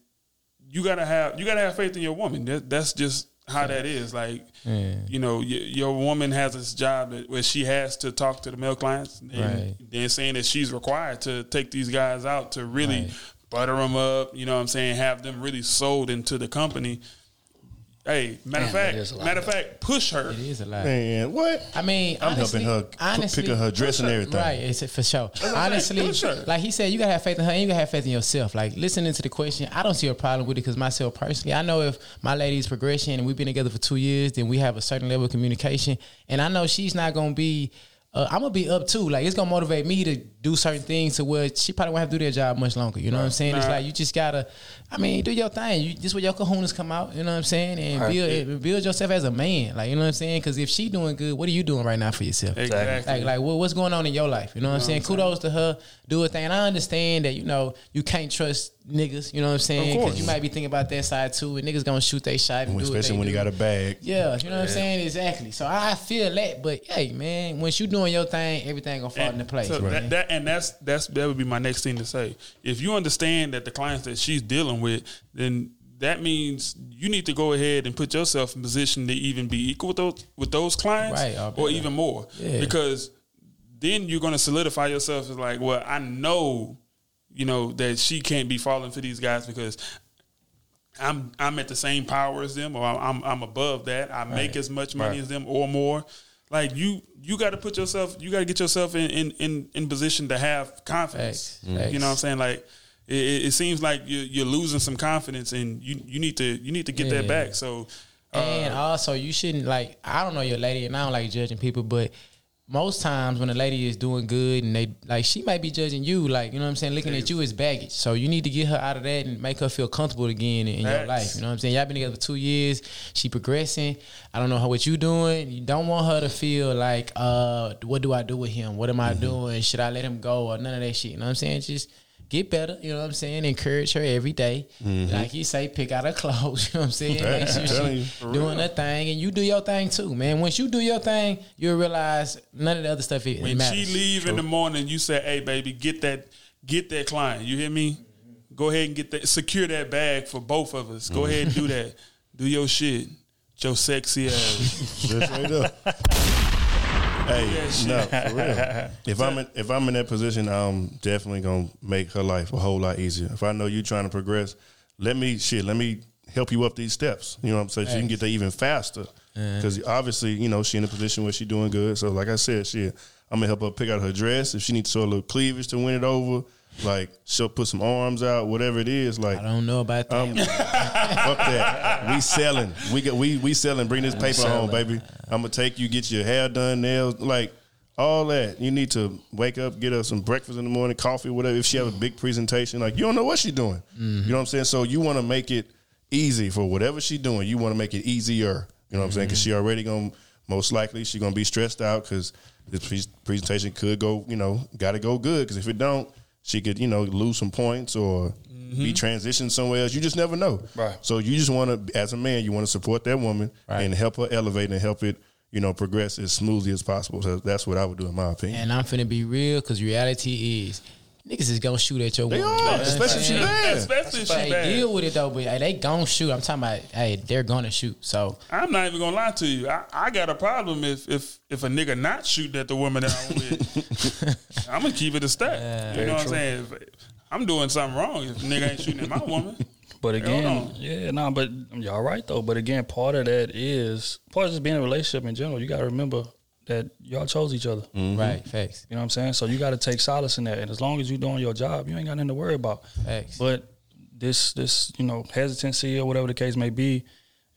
you gotta have you gotta have faith in your woman. That, that's just how that is. Like you know, y- your woman has this job that, where she has to talk to the male clients, and Right. then saying that she's required to take these guys out to really butter them up. You know what I'm saying? Have them really sold into the company. Hey, matter of Damn, that is a fact, lot matter of fact, push her. It is a lot. man, what? I mean, I'm honestly, helping her p- honestly, picking her dress and everything. Right, it's for sure. I'm Honestly, saying, push her. like he said, you gotta have faith in her and you gotta have faith in yourself. Like listening to the question, I don't see a problem with it because myself personally, I know if my lady's progression and we've been together for two years, then we have a certain level of communication, and I know she's not gonna be. Uh, I'm gonna be up too. Like it's gonna motivate me to do certain things to where she probably won't have to do their job much longer. You know what I'm saying? It's like you just gotta. I mean, do your thing. You this where your kahunas come out. You know what I'm saying? And build and build yourself as a man. Like you know what I'm saying? Because if she doing good, what are you doing right now for yourself? Exactly. Like, like what, what's going on in your life? You know what I'm saying? Kudos to her, do her thing. And I understand that, you know, you can't trust niggas, you know what I'm saying? course. Because you might be thinking about that side too, and niggas gonna shoot their shot and do what especially they when he do. got a bag. Yeah, you know what I'm saying? Exactly. So I feel that, but hey, man, once you doing your thing, everything gonna fall into place. So man. that, that and that's that's that would be my next thing to say. If you understand that the clients that she's dealing with, then that means you need to go ahead and put yourself in position to even be equal with those with those clients, Right, or right. even more, Yeah. because then you're going to solidify yourself as like, well, I know, you know, that she can't be falling for these guys because I'm I'm at the same power as them, or I'm I'm above that. I make as much money as them or more. Like you, you got to put yourself, you got to get yourself in, in in in position to have confidence. Facts. You know what I'm saying? Like it, it seems like you're, you're losing some confidence, and you you need to you need to get that back. So. And Uh, also, you shouldn't like. I don't know your lady, and I don't like judging people, but most times when a lady is doing good and they like, she might be judging you, like you know what I'm saying, looking at you as baggage. So you need to get her out of that and make her feel comfortable again in, in your life. You know what I'm saying? Y'all been together for two years. She progressing. I don't know how what you doing. You don't want her to feel like, uh, what do I do with him? What am I doing? Should I let him go or none of that shit? You know what I'm saying? Just get better. You know what I'm saying? Encourage her every day. Mm-hmm. Like you say, pick out her clothes. You know what I'm saying? Make sure Telling she doing her thing, and you do your thing too, man. Once you do your thing, you'll realize none of the other stuff it, it when matters. she leave in the morning, you say, "Hey, baby, get that get that client." You hear me? Mm-hmm. Go ahead and get that secure that bag for both of us. Go ahead and do mm-hmm. that. Do your shit. Your sexy ass. Just straight up. Hey, no, for real. If I'm in, if I'm in that position, I'm definitely gonna make her life a whole lot easier. If I know you trying to progress, let me shit. Let me help you up these steps. You know what I'm saying? You can get there even faster. Because obviously, you know, she in a position where she doing good. So like I said, she I'm gonna help her pick out her dress. If she needs to show a little cleavage to win it over, like she'll put some arms out, whatever it is. Like I don't know about that. um, fuck that. We selling. We get we we selling. Bring this paper home, baby. I'm gonna take you, get your hair done, nails, like all that. You need to wake up, get her some breakfast in the morning, coffee, whatever. If she have a big presentation, like you don't know what she's doing. You know what I'm saying? So you want to make it easy for whatever she's doing. You want to make it easier. You know what I'm saying? Because she already gonna most likely she gonna be stressed out because this pre- presentation could go. You know, got to go good. Because if it don't, she could you know lose some points or be mm-hmm. transitioned somewhere else. You just never know. Right. So you just want to, as a man, you want to support that woman and help her elevate and help it, you know, progress as smoothly as possible. So that's what I would do, in my opinion. And I'm finna be real, cause reality is niggas is gonna shoot at your They woman. are, You know what I'm especially if she saying? bad. Especially if she Hey, bad. deal with it though, but hey, they gon' shoot. I'm talking about, hey, they're gonna shoot. So I'm not even gonna lie to you. I, I got a problem if if if a nigga not shooting at the woman that I'm with. I'm gonna keep it a stack. you know what I'm saying? If, I'm doing something wrong if a nigga ain't shooting at my woman. But again, yeah, no, but y'all right though. But again, part of that is part of just being in a relationship in general. You got to remember that y'all chose each other. Mm-hmm. right, facts. You know what I'm saying? So you got to take solace in that. And as long as you're doing your job, you ain't got nothing to worry about. Facts. But this this you know hesitancy or whatever the case may be,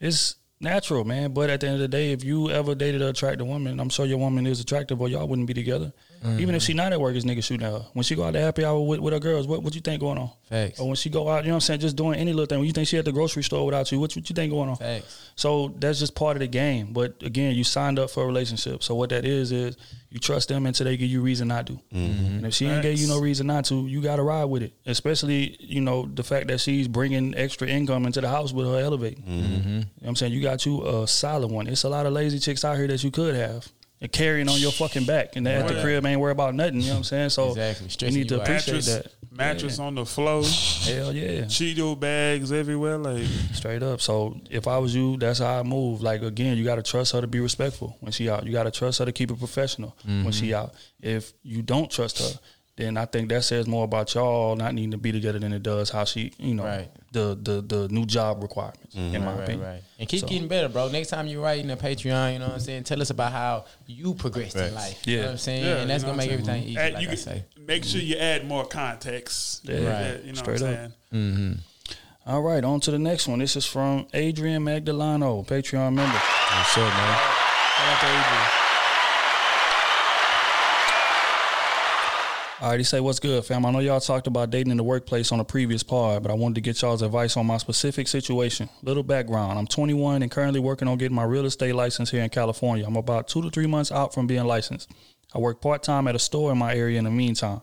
is natural, man. But at the end of the day, if you ever dated an attractive woman, I'm sure your woman is attractive, or y'all wouldn't be together. Even if mm-hmm. she not at work, is nigga shooting at her. When she go out to happy hour with, with her girls, what what you think going on? Facts. Or when she go out, you know what I'm saying, just doing any little thing. When you think she at the grocery store without you, what, what you think going on? Facts. So that's just part of the game. But again, you signed up for a relationship. So what that is is you trust them until they give you reason not to. Mm-hmm. And if she ain't gave you no reason not to, you got to ride with it. Especially you know the fact that she's bringing extra income into the house with her elevating. Mm-hmm. You know what I'm saying you got you a solid one. It's a lot of lazy chicks out here that you could have. And carrying on your fucking back, and at the crib ain't worry about nothing. You know what I'm saying? So Exactly. you need to appreciate Mattress, that. mattress on the floor, Hell yeah. Cheeto bags everywhere. Like Straight up. So if I was you, that's how I move. Like again, you got to trust her to be respectful when she out. You got to trust her to keep it professional when she mm-hmm. out. If you don't trust her, then I think that says more about y'all not needing to be together than it does how she, you know, Right. the the the new job requirements. In mm-hmm. my Right, opinion, right. And keep So- getting better, bro. Next time you write in a Patreon, you know what I'm saying? Tell us about how you progressed in life. Yeah. You know what I'm saying? Yeah, and that's you know gonna make what I'm everything easy, add- like you I say. make sure you add more context. Yeah. Right. that, You know Straight what up. I'm saying? Mm-hmm. All right, on to the next one. This is from Adrian Magdalano, Patreon member. What's up, man? Shout out to Adrian. All right, he say, "What's good, fam? I know y'all talked about dating in the workplace on a previous pod, but I wanted to get y'all's advice on my specific situation. Little background: I'm 21 and currently working on getting my real estate license here in California. I'm about two to three months out from being licensed. I work part time at a store in my area in the meantime.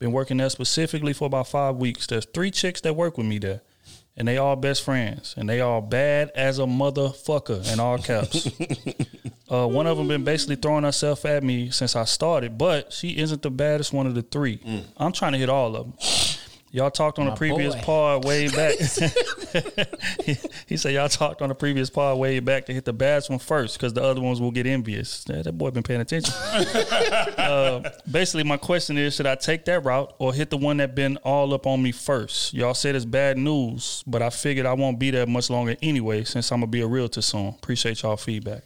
Been working there specifically for about five weeks. There's three chicks that work with me there, and they all best friends, and they all bad as a motherfucker in all caps." Uh, one of them been basically throwing herself at me since I started, but she isn't the baddest one of the three. I'm trying to hit all of them. Y'all talked on My a previous boy. pod way back. he, he said y'all talked on a previous pod way back to hit the baddest one first because the other ones will get envious. Yeah, that boy been paying attention. uh, basically, my question is: Should I take that route or hit the one that been all up on me first? Y'all said it's bad news, but I figured I won't be there much longer anyway since I'm gonna be a realtor soon. Appreciate y'all feedback.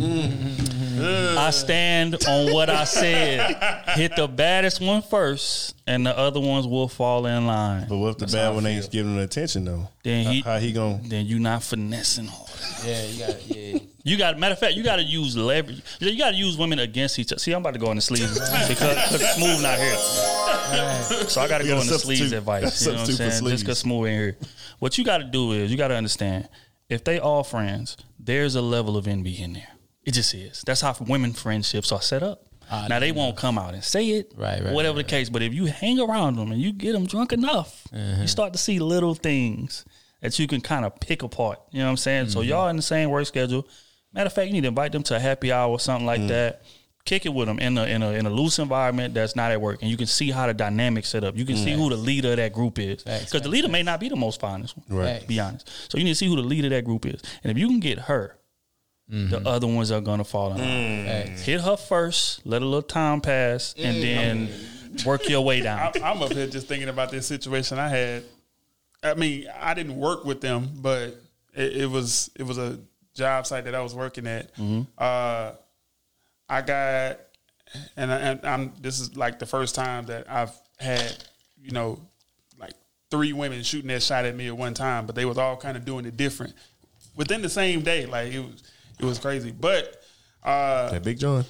I stand on what I said. Hit the baddest one first, and the other ones will fall in line. But what if the That's bad one feel. ain't giving attention though? Then he, how, how he gonna? then you not finessing hard. Yeah, you got yeah. You got matter of fact, you got to use leverage. You got to use women against each other. See, I'm about to go in the sleeves because, because smooth not here. So I got to go got in the sleeves advice. You know what I'm Substitute for saying? Just because smooth in here. What you got to do is you got to understand if they all friends, there's a level of envy in there. It just is. That's how women friendships are set up. Now they won't come out and say it, Right, right, Whatever right, the case, but if you hang around them and you get them drunk enough, Uh-huh. you start to see little things that you can kind of pick apart. You know what I'm saying? So Mm-hmm. y'all in the same work schedule. Matter of fact, you need to invite them to a happy hour or something Mm. like that. Kick it with them in a, in a in a loose environment that's not at work, and you can see how the dynamic set up. You can see who the leader of that group is, because the leader may not be the most finest one. Right. To be honest, so you need to see who the leader of that group is, and if you can get her, the mm-hmm. other ones are gonna fall in line. Facts. Hit her first, let a little time pass, and mm. then work your way down. I, I'm up here just thinking about this situation I had I mean, I didn't work with them, but it, it was it was a job site that I was working at. Mm-hmm. Uh, I got, and, I, and I'm this is like the first time that I've had, you know, like three women shooting that shot at me at one time, but they was all kind of doing it different within the same day. Like it was it was crazy, but. Uh, That Big John.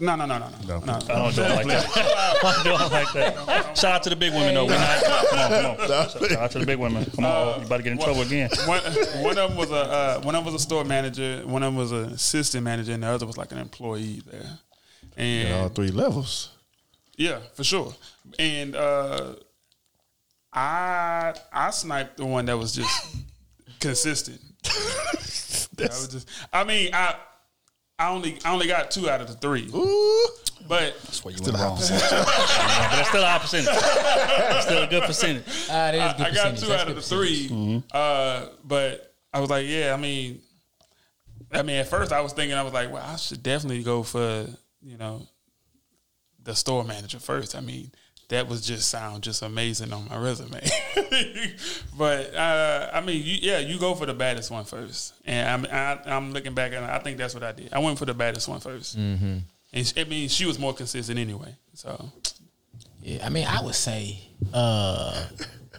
no, no, no, no, no. no. I don't do it like that. I don't do it like that. Shout out to the big women though. We not, come on, come on. Shout out to the big women. Come on, you about to get in trouble again. one, one of them was a uh, one of them was a store manager, one of them was an assistant manager, and the other was like an employee there. And At all three levels. yeah, for sure. And uh, I I sniped the one that was just consistent. That was just, I mean, I I only I only got two out of the three. But That's where you went wrong. but that's still a high percentage. That's still a good percentage. Ah, that is I, good I got percentage. two That's out of good the 3 Mm-hmm. Uh, but I was like, yeah, I mean, I mean, at first I was thinking, I was like, well, I should definitely go for you know the store manager first. I mean, that was just sound just amazing on my resume. but uh, I mean, you, yeah, you go for the baddest one first, and I'm I, I'm looking back and I think that's what I did. I went for the baddest one first. 1st Mm-hmm. and she, I mean, she was more consistent anyway. So Yeah, I mean, I would say, uh,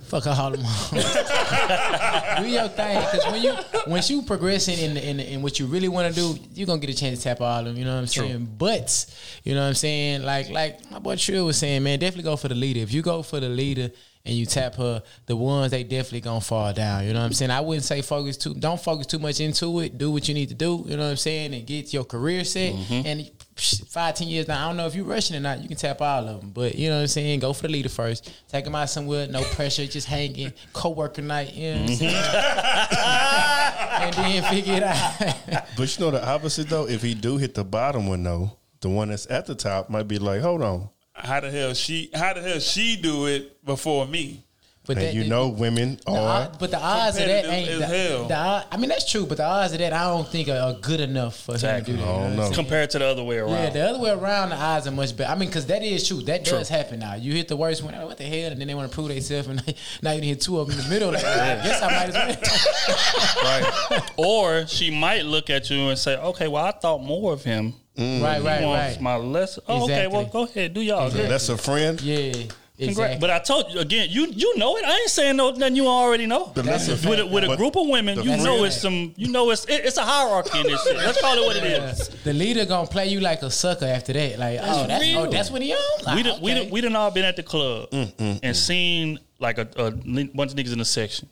fuck a Harlem. do your thing, because when you once you progressing in in, in what you really want to do, you're gonna get a chance to tap all of them. You know what I'm saying? But you know what I'm saying? Like like my boy Trill was saying, man, definitely go for the leader. If you go for the leader and you tap her, the ones they definitely gonna fall down. You know what I'm saying? I wouldn't say focus too. Don't focus too much into it. Do what you need to do. You know what I'm saying? And get your career set. Mm-hmm. And psh, five, ten years now, I don't know if you're rushing or not. You can tap all of them, but you know what I'm saying. Go for the leader first. Take them out somewhere, no pressure, just hanging, co-worker night. You know what I'm mm-hmm. saying? and then figure it out. But you know the opposite though. If he do hit the bottom one though, the one that's at the top might be like, hold on. how the hell she how the hell she do it before me? But and that- you know women The are but the odds of that ain't. The, hell. the odd- I mean, that's true, but the odds of that I don't think are, are good enough for Exactly. him to do that. I don't you know what know. I'm saying? Compared to the other way around. Yeah, the other way around, the odds are much better. I mean, because that is true. That does happen now. You hit the worst one, oh, what the hell? And then they want to prove themselves, and now you hit two of them in the middle. Like, I guess I might as well. right. Or she might look at you and say, "Okay, well, I thought more of him. Mm. Right, He right, wants right. My less. Oh, okay, well, go ahead, do y'all. Exactly. That's a friend. Yeah, Congrats. Exactly. But I told you again, you you know it. I ain't saying no nothing you already know. But That's listen, a with a, with a group of women, you friend- know it's some. You know it's it, it's a hierarchy in this shit. Let's call it what it is. the leader gonna play you like a sucker after that. Like, oh, that's real. oh, that's what he on. Like, we done, we done, we done all been at the club Mm, and seen like a, a bunch of niggas in the section.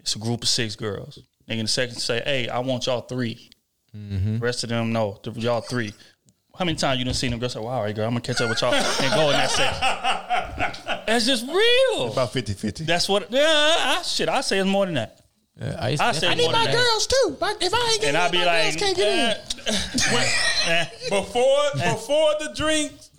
It's a group of six girls. Nigga in the section say, "Hey, I want y'all 3 Mm-hmm. Rest of them, no, y'all three. How many times you done seen them girls say, "Wow, all right, girl, I'm gonna catch up with y'all and go in that section." That's just real. about 50-50. That's what. Yeah, I, shit. I say it's more than that. Uh, I, used I to- say I need more than my that. girls too. But if I ain't getting And I in, be my like, girls can't get in. eh, Before before the drinks,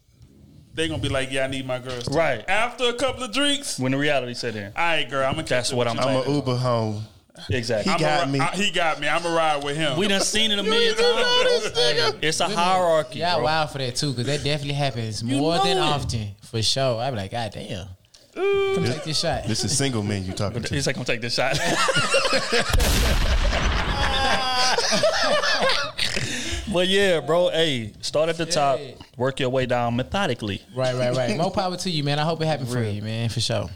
they gonna be like, yeah, I need my girls. too. Right. After a couple of drinks, when the reality set in. all right, girl, I'm gonna. That's what I'm I'm a Uber home. Exactly. He got me. he got me. I'm gonna ride with him. We done seen it a million times. It's a hierarchy. Yeah, bro. wild for that too, because that definitely happens You more know than it. often, for sure. I'd be like, God damn, come take this shot. This is single men you talking to. He's like, I'm gonna take this shot. but yeah, bro. Hey, start at the top, work your way down methodically. Right, right, right. More power to you, man. I hope it happened for you, man, for sure.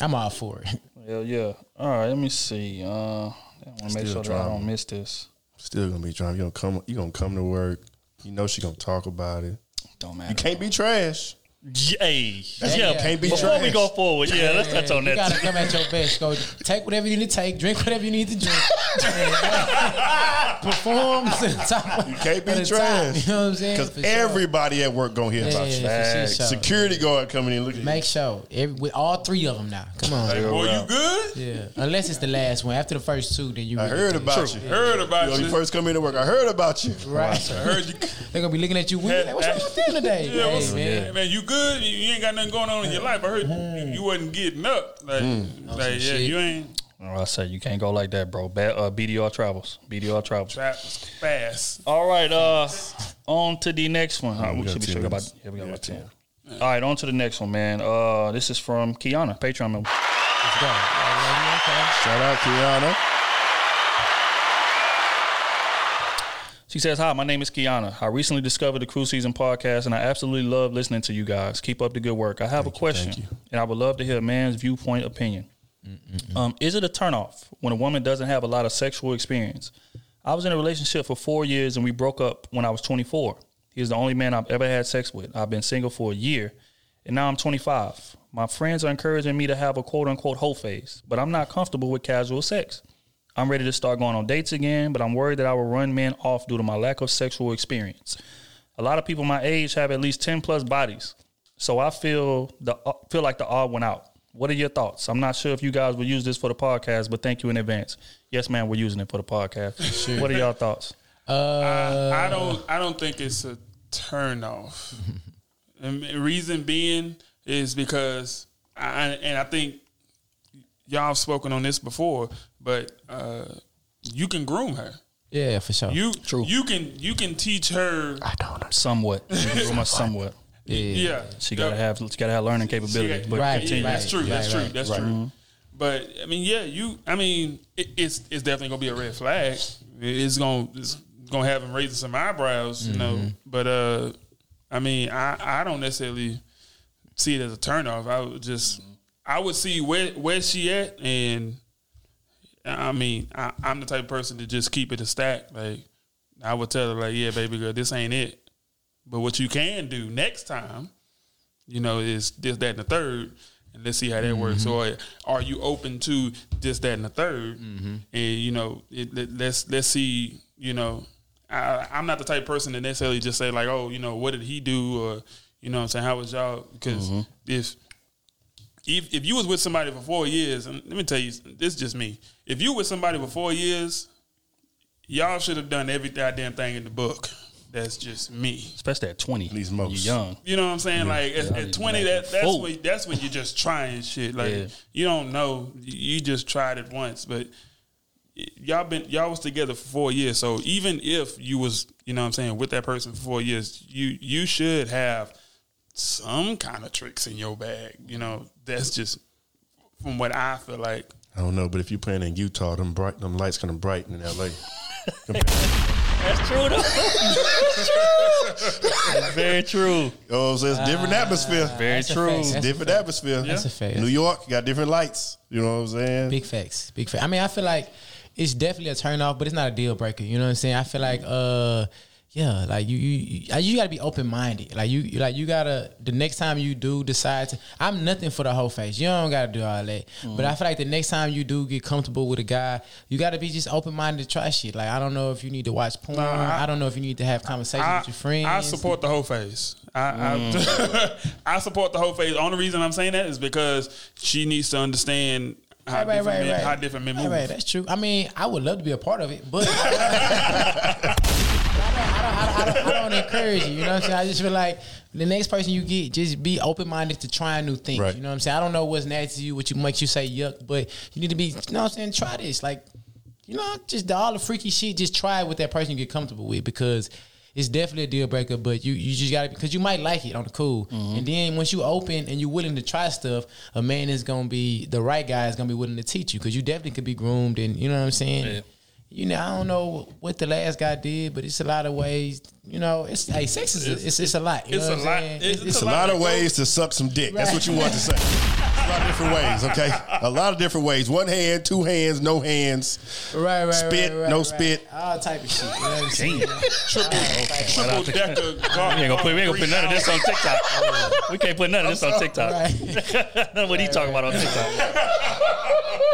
I'm all for it. Hell yeah. All right, let me see. Uh, I want to make sure that I don't miss this. Still gonna be drunk. You gonna come. You gonna come to work. You know she gonna talk about it. Don't matter. You can't be trash. Hey, That- yeah. yeah, can't be Before we go forward, yeah, let's touch on you that. gotta come at your best. Go take whatever you need to take, drink whatever you need to drink. Perform to the top. You can't be of the top, trash. you know what I'm saying? Because For sure. everybody at work gonna hear Yeah, about yeah, you. for sure, Facts. sure. Security guard coming in looking. Make sure every, with all three of them now. Come on. Boy, you good? Yeah, unless it's the last one. After the first two, then you. I really heard good. about you. Heard about You, know, you you. first come into work. I heard about you. Right. I heard you. They're gonna be looking at you weird. Like, What's wrong with them today? Yeah, Hey, man. man. you good? You, you ain't got nothing going on in your life. I heard you, you wasn't getting up. Like, like yeah, shit. you ain't Oh, I say you can't go like that, bro. Bad, uh, BDR travels. BDR travels. trap fast. All right, uh, on to the next one. Uh, we we should be sure about minutes. yeah, we got Yeah, about 10. ten. All right, on to the next one, man. Uh, this is from Kiana, Patreon member. Let's go. Shout out Kiana. She says, Hi, my name is Kiana. I recently discovered the Cruise Season podcast and I absolutely love listening to you guys. Keep up the good work. I have a question and I would love to hear a man's viewpoint opinion. Um, is it a turnoff when a woman doesn't have a lot of sexual experience? I was in a relationship for four years and we broke up when I was 24. He is the only man I've ever had sex with. I've been single for a year and now I'm 25. My friends are encouraging me to have a quote unquote whole phase, but I'm not comfortable with casual sex. I'm ready to start going on dates again, but I'm worried that I will run men off due to my lack of sexual experience. A lot of people my age have at least 10 plus bodies, so I feel the uh, feel like the odd one out. What are your thoughts? I'm not sure if you guys will use this for the podcast, but thank you in advance. Yes, man, we're using it for the podcast. What are y'all thoughts? Uh, I, I don't. I don't think it's a turn off. and the reason being is because, I, and I think y'all have spoken on this before, but uh, you can groom her. Yeah, for sure. You True. you can you can teach her. I don't Somewhat. Almost somewhat. Yeah, She gotta have she gotta have learning capability. Yeah, But yeah, continue. that's true. That's true. That's Right. true. Mhm. But I mean, yeah, you. I mean, it, it's it's definitely gonna be a red flag. It's gonna it's gonna have him raising some eyebrows, you know. Mm-hmm. But uh, I mean, I I don't necessarily see it as a turnoff. I would just I would see where where she at, and I mean, I, I'm the type of person to just keep it a stack. Like I would tell her, like, yeah, baby girl, this ain't it. But what you can do next time, you know, is this, that, and the third, and let's see how that works. Mm-hmm. Or are you open to this, that, and the 3rd And you know, it, let, let's let's see. You know, I, I'm not the type of person to necessarily just say like, oh, you know, what did he do, or you know, what I'm saying, how was y'all? Because Mm-hmm. if if if you was with somebody for four years, and let me tell you, this is just me. If you with somebody for four years, y'all should have done every goddamn thing in the book. That's just me. Especially at 20. At least most. You're young. You know what I'm saying? Like at, Yeah. at 20, that that's Fool. when that's when you're just trying shit. Like Yeah. you don't know, you you just tried it once, but y'all been y'all was together for four years. So even if you was, you know what I'm saying, with that person for four years, you you should have some kind of tricks in your bag. You know, that's just from what I feel like. I don't know, but if you're playing in Utah, them bright, them lights kind of bright in LA. That's true though. That's very true. Oh, so it's different atmosphere. Very true. It's That's a different atmosphere. That's a fact. New York got different lights. You know what I'm saying? Big facts. Big facts. I mean, I feel like it's definitely a turn off, but it's not a deal breaker. You know what I'm saying? I feel like uh yeah, like you you you, you gotta be open minded. Like you you- like you gotta the next time you do decide to I'm nothing for the whole face. You don't gotta do all that. But I mm. feel like the next time you do get comfortable with a guy, you gotta be just open minded to try shit. Like I don't know if you need to watch porn. I- I, don't know if you need to have conversations I, with your friends. I support the whole phase. I, I, mm. I support the whole phase. Only reason I'm saying that is because she needs to understand how, Right, right, different, right, men, right. how different men Right, move. right, that's true. I mean, I would love to be a part of it, but I don't, I don't, I don't, I don't encourage you. You know what I'm saying? I just feel like the next person you get, just be open minded to trying new things. Right. You know what I'm saying? I don't know what's nasty to you, what you makes you say yuck, but you need to be. You know what I'm saying? Try this, like, you know, just all the freaky shit. Just try it with that person you get comfortable with because. It's definitely a deal breaker, but you, you just gotta because you might like it on the cool, mm-hmm. and then once you open and you're willing to try stuff, a man is gonna be the right guy is gonna be willing to teach you because you definitely could be groomed and you know what I'm saying. Yeah. You know, I don't know what the last guy did, but it's a lot of ways. You know, it's hey, sex is a, it's, it's a lot. You it's know a what lot. I'm saying? It's, It's a lot of ways to suck some dick. That's what you want to say. A lot of different ways, okay? A lot of different ways. One hand, two hands, no hands. right, right, Spit, right, right, no right. spit. all type of shit. You know what I'm saying? triple decker. We ain't gonna put we ain't gonna put none of this on TikTok. we can't put none of this on TikTok. None of what he talking about on TikTok.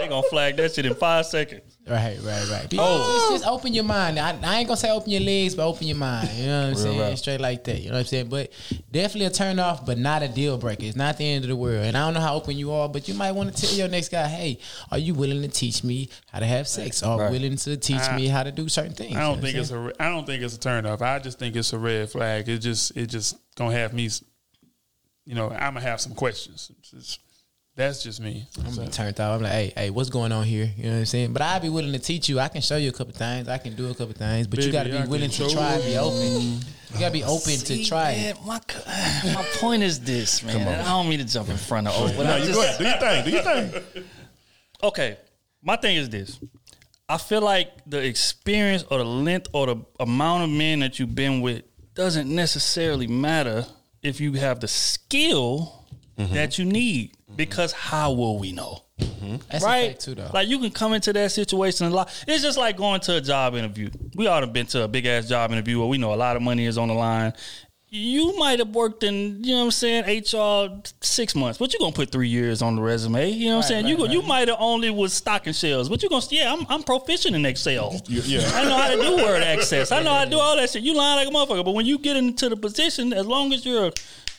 they gonna flag that shit in five seconds. Right, right, right. Be- Oh. just, just open your mind. I, I ain't gonna say open your legs, but open your mind. You know what I'm saying? rap. Straight like that. You know what I'm saying? But definitely a turn off, but not a deal breaker. It's not the end of the world. And I don't know how open you are, but you might want to tell your next guy, hey, are you willing to teach me how to have sex? Or Right. willing to teach I- me how to do certain things? I don't what think it's saying? a. re- I don't think it's a turn off. I just think it's a red flag. It just. It just gonna have me. You know, I'm gonna have some questions. It's that's just me. I'm gonna be turned off. I'm like, hey, hey, what's going on here? You know what I'm saying? But I'd be willing to teach you. I can show you a couple things. I can do a couple things. But you got to I be willing to try and be open. You got to be open to try it. my my point is this, man. I don't mean to jump in front of. Oh, No, you just, go ahead. Do your thing. Do your thing. okay. My thing is this. I feel like the experience or the length or the amount of men that you've been with doesn't necessarily matter if you have the skill Mm-hmm. that you need. Because how will we know? Mm-hmm. That's a right? fact too, though. Like you can come into that situation a lot. It's just like going to a job interview. We all have been to a big ass job interview where we know a lot of money is on the line. You might have worked in, you know what I'm saying, HR six months, but you're gonna put three years on the resume. You know what I'm Right, saying? right, you go, you might have only was stocking shelves, but you're gonna yeah, I'm I'm proficient in Excel. yeah. I know how to do word access. I know how to do all that shit. You lying like a motherfucker. But when you get into the position, as long as you're a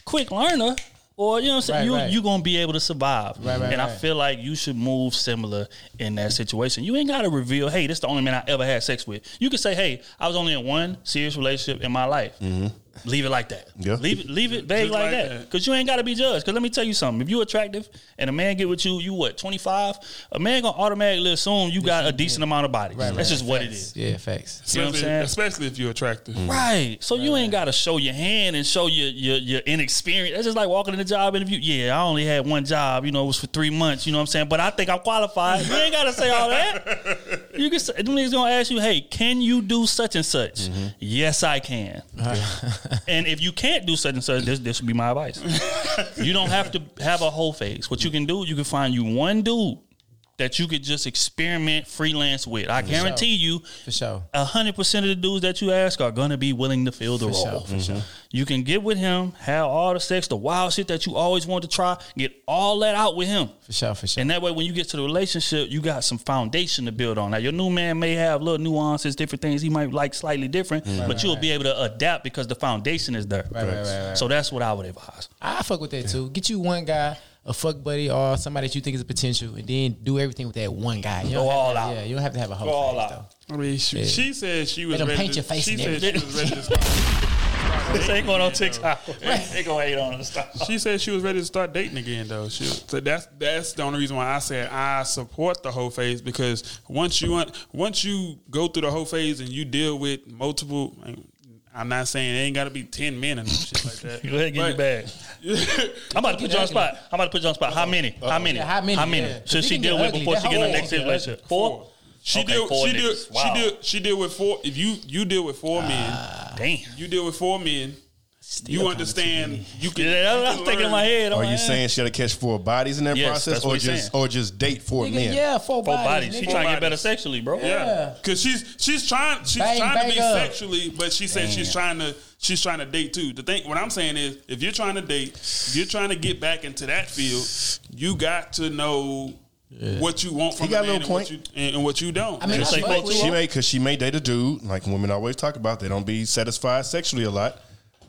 quick learner, or you know what I'm saying, Right, you right. you gonna be able to survive. Right, right, and I feel like you should move similar in that situation. You ain't gotta reveal, hey, this is the only man I ever had sex with. You can say, hey, I was only in one serious relationship in my life. Mm-hmm. Leave it like that. Yeah. Leave it leave it vague like, like that. that. Cause you ain't gotta be judged. Cause let me tell you something. If you attractive and a man get with you, you what, 25? A man gonna automatically assume you got a decent amount of body. Right, That's right. just what it Facts. is. Yeah, facts. You know what I'm saying? especially if you're attractive. Mm. Right. So you ain't got to show your hand and show your, your your inexperience. That's just like walking in a job interview. Yeah, I only had one job. You know, it was for three months. You know what I'm saying? But I think I'm qualified. You ain't got to say all that. You can. Say, them niggas gonna ask you, hey, can you do such and such? Mm-hmm. Yes, I can. and if you can't do such and such, this this would be my advice. you don't have to have a whole face. What you can do, you can find you one dude that you could just experiment freelance with. I guarantee you, For sure. a hundred percent of the dudes that you ask are gonna be willing to fill the For role. sure, for sure. Mm-hmm. You can get with him, have all the sex, the wild shit that you always wanted to try, get all that out with him. For sure, for sure. And that way, when you get to the relationship, you got some foundation to build on. Now, your new man may have little nuances, different things he might like slightly different, mm-hmm. but you'll be able to adapt because the foundation is there. Right, right, right, right. So that's what I would advise. I fuck with that too. Get you one guy, a fuck buddy, or somebody that you think is a potential, and then do everything with that one guy. You Go all to, out. Yeah, you don't have to have a whole Go all face, out. though. I mean, she, Yeah. she said she was Let 'em ready. paint to, your face she and said she was ready to start. This ain't going on TikTok. they gonna hate on the stuff. She said she was ready to start dating again, though. She, so that's that's the only reason why I said I support the whole phase because once you want, once you go through the whole phase and you deal with multiple. I'm not saying it ain't got to be ten men and shit like that. Go ahead and get your bag. I'm about to put you on spot. I'm about to put you on spot. How many? How many? Yeah, how many? How many? Yeah. 'Cause Should she can deal with before That she get in the next relationship? Four. She Okay, deal. four She deal. Wow. She deal. She deal with four. If you you deal with four ah, men, Damn. you deal with four men. You understand. You can. Yeah, you what I'm can thinking in my head. I'm Are you saying she had to catch four bodies in that Yes, process, or just saying. or just date four Nigga, men? yeah, four, Four bodies. bodies. She trying to get better sexually, bro. Yeah, because she's she's trying she's Bang, trying to be up. sexually, but she said she's trying to she's trying to date too. The thing, what I'm saying is, if you're trying to date, you're trying to get back into that field, you got to know what you want from He got a a man little and what you and, and what you don't. I mean, Just I say fuck fuck with She it. may because she may date a dude like women always talk about. They don't be satisfied sexually a lot.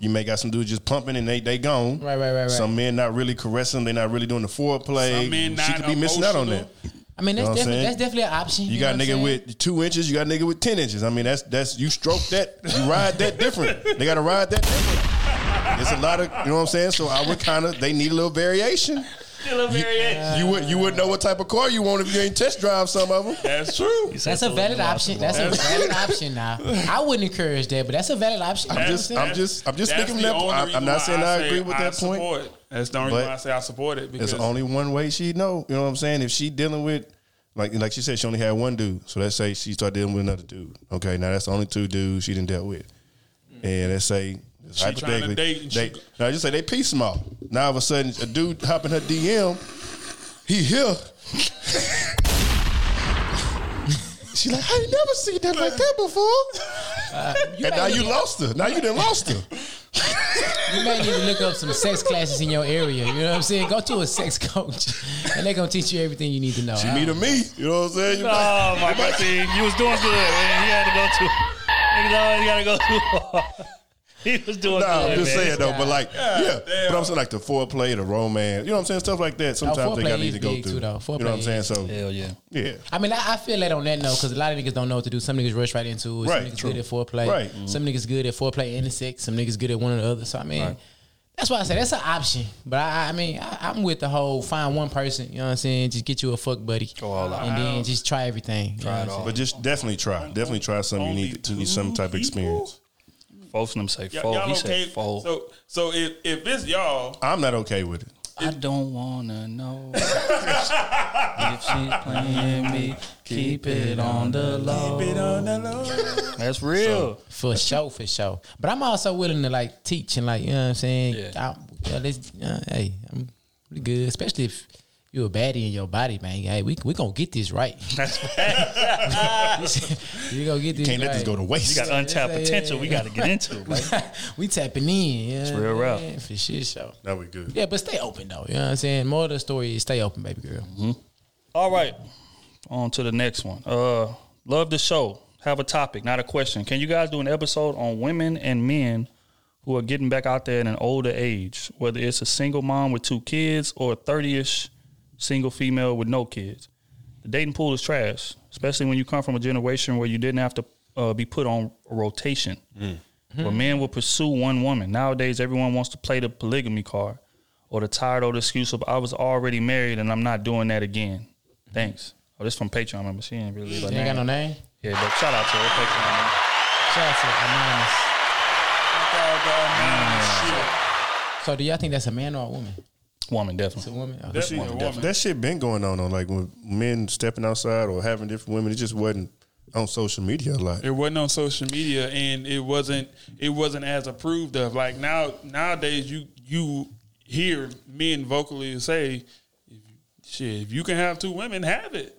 You may got some dudes just pumping and they they gone. Right, right, right, right. Some men not really caressing. They're not really doing the foreplay. Some men she not could be missing out on that. I mean, that's You know I'm definitely saying? that's definitely an option. You, know got what I'm nigga with two inches. You got nigga with ten inches. I mean, that's that's you stroke that. You ride that different. They got to ride that different. It's a lot of you know what I'm saying. So I would kind of they need a little variation. Still a variation. You would you wouldn't know what type of car you want if you ain't test drive some of them. That's true. That's a valid option. That's a valid option. Now, I wouldn't encourage that, but that's a valid option. I'm just saying? I'm just I'm just That's thinking the from that. point. I'm, not saying I, say agree with I that point. support. That's the only reason why I say I support it because There's only one way she know. You know what I'm saying? If she dealing with like like she said, she only had one dude. So let's say she started dealing with another dude. Okay, now that's the only two dudes she didn't deal with. And let's say She trying to date and they, she- now just say they piece small. Now all of a sudden a dude hopping her DM, he here. she like, I ain't never seen that like that before. Uh, and now you lost her. Now you done lost her. You may need to look up some sex classes in your area. You know what I'm saying? Go to a sex coach, and they're gonna teach you everything you need to know. She meet a me. You know what I'm saying? You Oh my god, see, you was doing good, man. You had to go to. Niggas always gotta go too far. He was doing Nah, good. I'm just man. saying though, but like, yeah, damn. but I'm saying like the foreplay, the romance, you know what I'm saying, stuff like that. Sometimes they gotta need to go through. too, though. you know what I'm saying? So Hell yeah. yeah, I mean, I, I feel that on that note because a lot of niggas don't know what to do. Some niggas rush right into it. Right, Some niggas true. good at foreplay. Right. Some niggas good at foreplay and the sex. Some niggas good at one or the other. So I mean, that's why I say that's an option. But I, I mean, I, I'm with the whole find one person. You know what I'm saying? Just get you a fuck buddy. Go all out. And then just try everything. Try it You know what all. but just definitely try, definitely try something. You need to need some type of people? Experience. of them say Y- four. y'all He okay. said four. So so if if it's y'all, I'm not okay with it. I don't wanna know if she's playing me. Keep it on the low. Keep it on the low. That's real. For sure, for sure. But I'm also willing to like teach and like, you know what I'm saying? Yeah. I, yeah, let's, uh, hey, I'm pretty good, especially if you a baddie in your body, man. Hey, we we gonna get this right. That's we gonna get this You Can't right. let this go to waste. You got untapped Yeah, yeah, potential. We got to get into it. Like. we tapping in. Yeah, It's real rough. man, for shit show. That we good. Yeah, but stay open though. You know what I'm saying? More of the story is stay open, baby girl. Mm-hmm. All right, on to the next one. Uh, love the show. Have a topic, not a question. Can you guys do an episode on women and men who are getting back out there in an older age, whether it's a single mom with two kids or a thirty-ish single female with no kids? The dating pool is trash, especially when you come from a generation where you didn't have to uh, be put on a rotation. Where men will pursue one woman. Nowadays, everyone wants to play the polygamy card or the tired old excuse of I was already married and I'm not doing that again. Thanks. Oh, this from Patreon. I remember she ain't really. She ain't got no name. Yeah, but shout out to her Patreon. Man. Shout out to Anonymous. So do y'all think that's a man or a woman? Woman, It's a definitely. woman. Okay. Definitely a That, woman. that shit been going on on like when men stepping outside or having different women. It just wasn't on social media a lot. It wasn't on social media, and it wasn't it wasn't as approved of. Like now nowadays, you you hear men vocally say, "Shit, if you can have two women, have it."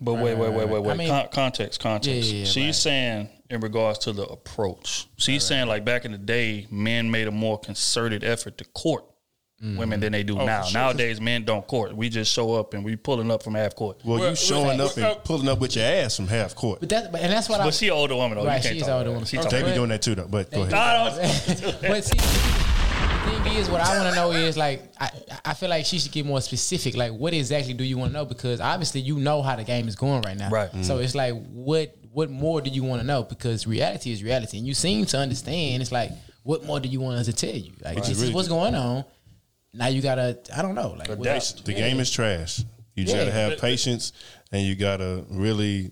But wait, wait, wait, wait, wait. I mean- Con- context, context. Yeah, yeah, yeah, She's right. saying in regards to the approach. She's saying like back in the day, men made a more concerted effort to court Mm-hmm. women than they do Oh, now. sure. Nowadays, men don't court. We just show up and we pulling up from half court. Well, Well, you showing up and pulling up with your ass from half court. But that, and that's what I. But she an older woman though. Right, you can't she's talk older about woman. that. She Okay. talking They be doing that too, though. But go ahead. I don't- but see, the thing is, what I want to know is like, I, I feel like she should get more specific. Like, what exactly do you want to know? Because obviously, you know how the game is going right now. Right. So it's like, what what more do you want to know? Because reality is reality, and you seem to understand. It's like, what more do you want us to tell you? Like, this is what's going on. Now you gotta, I don't know, like, what- Adapt. The game is trash. You just Yeah. gotta have patience and you gotta really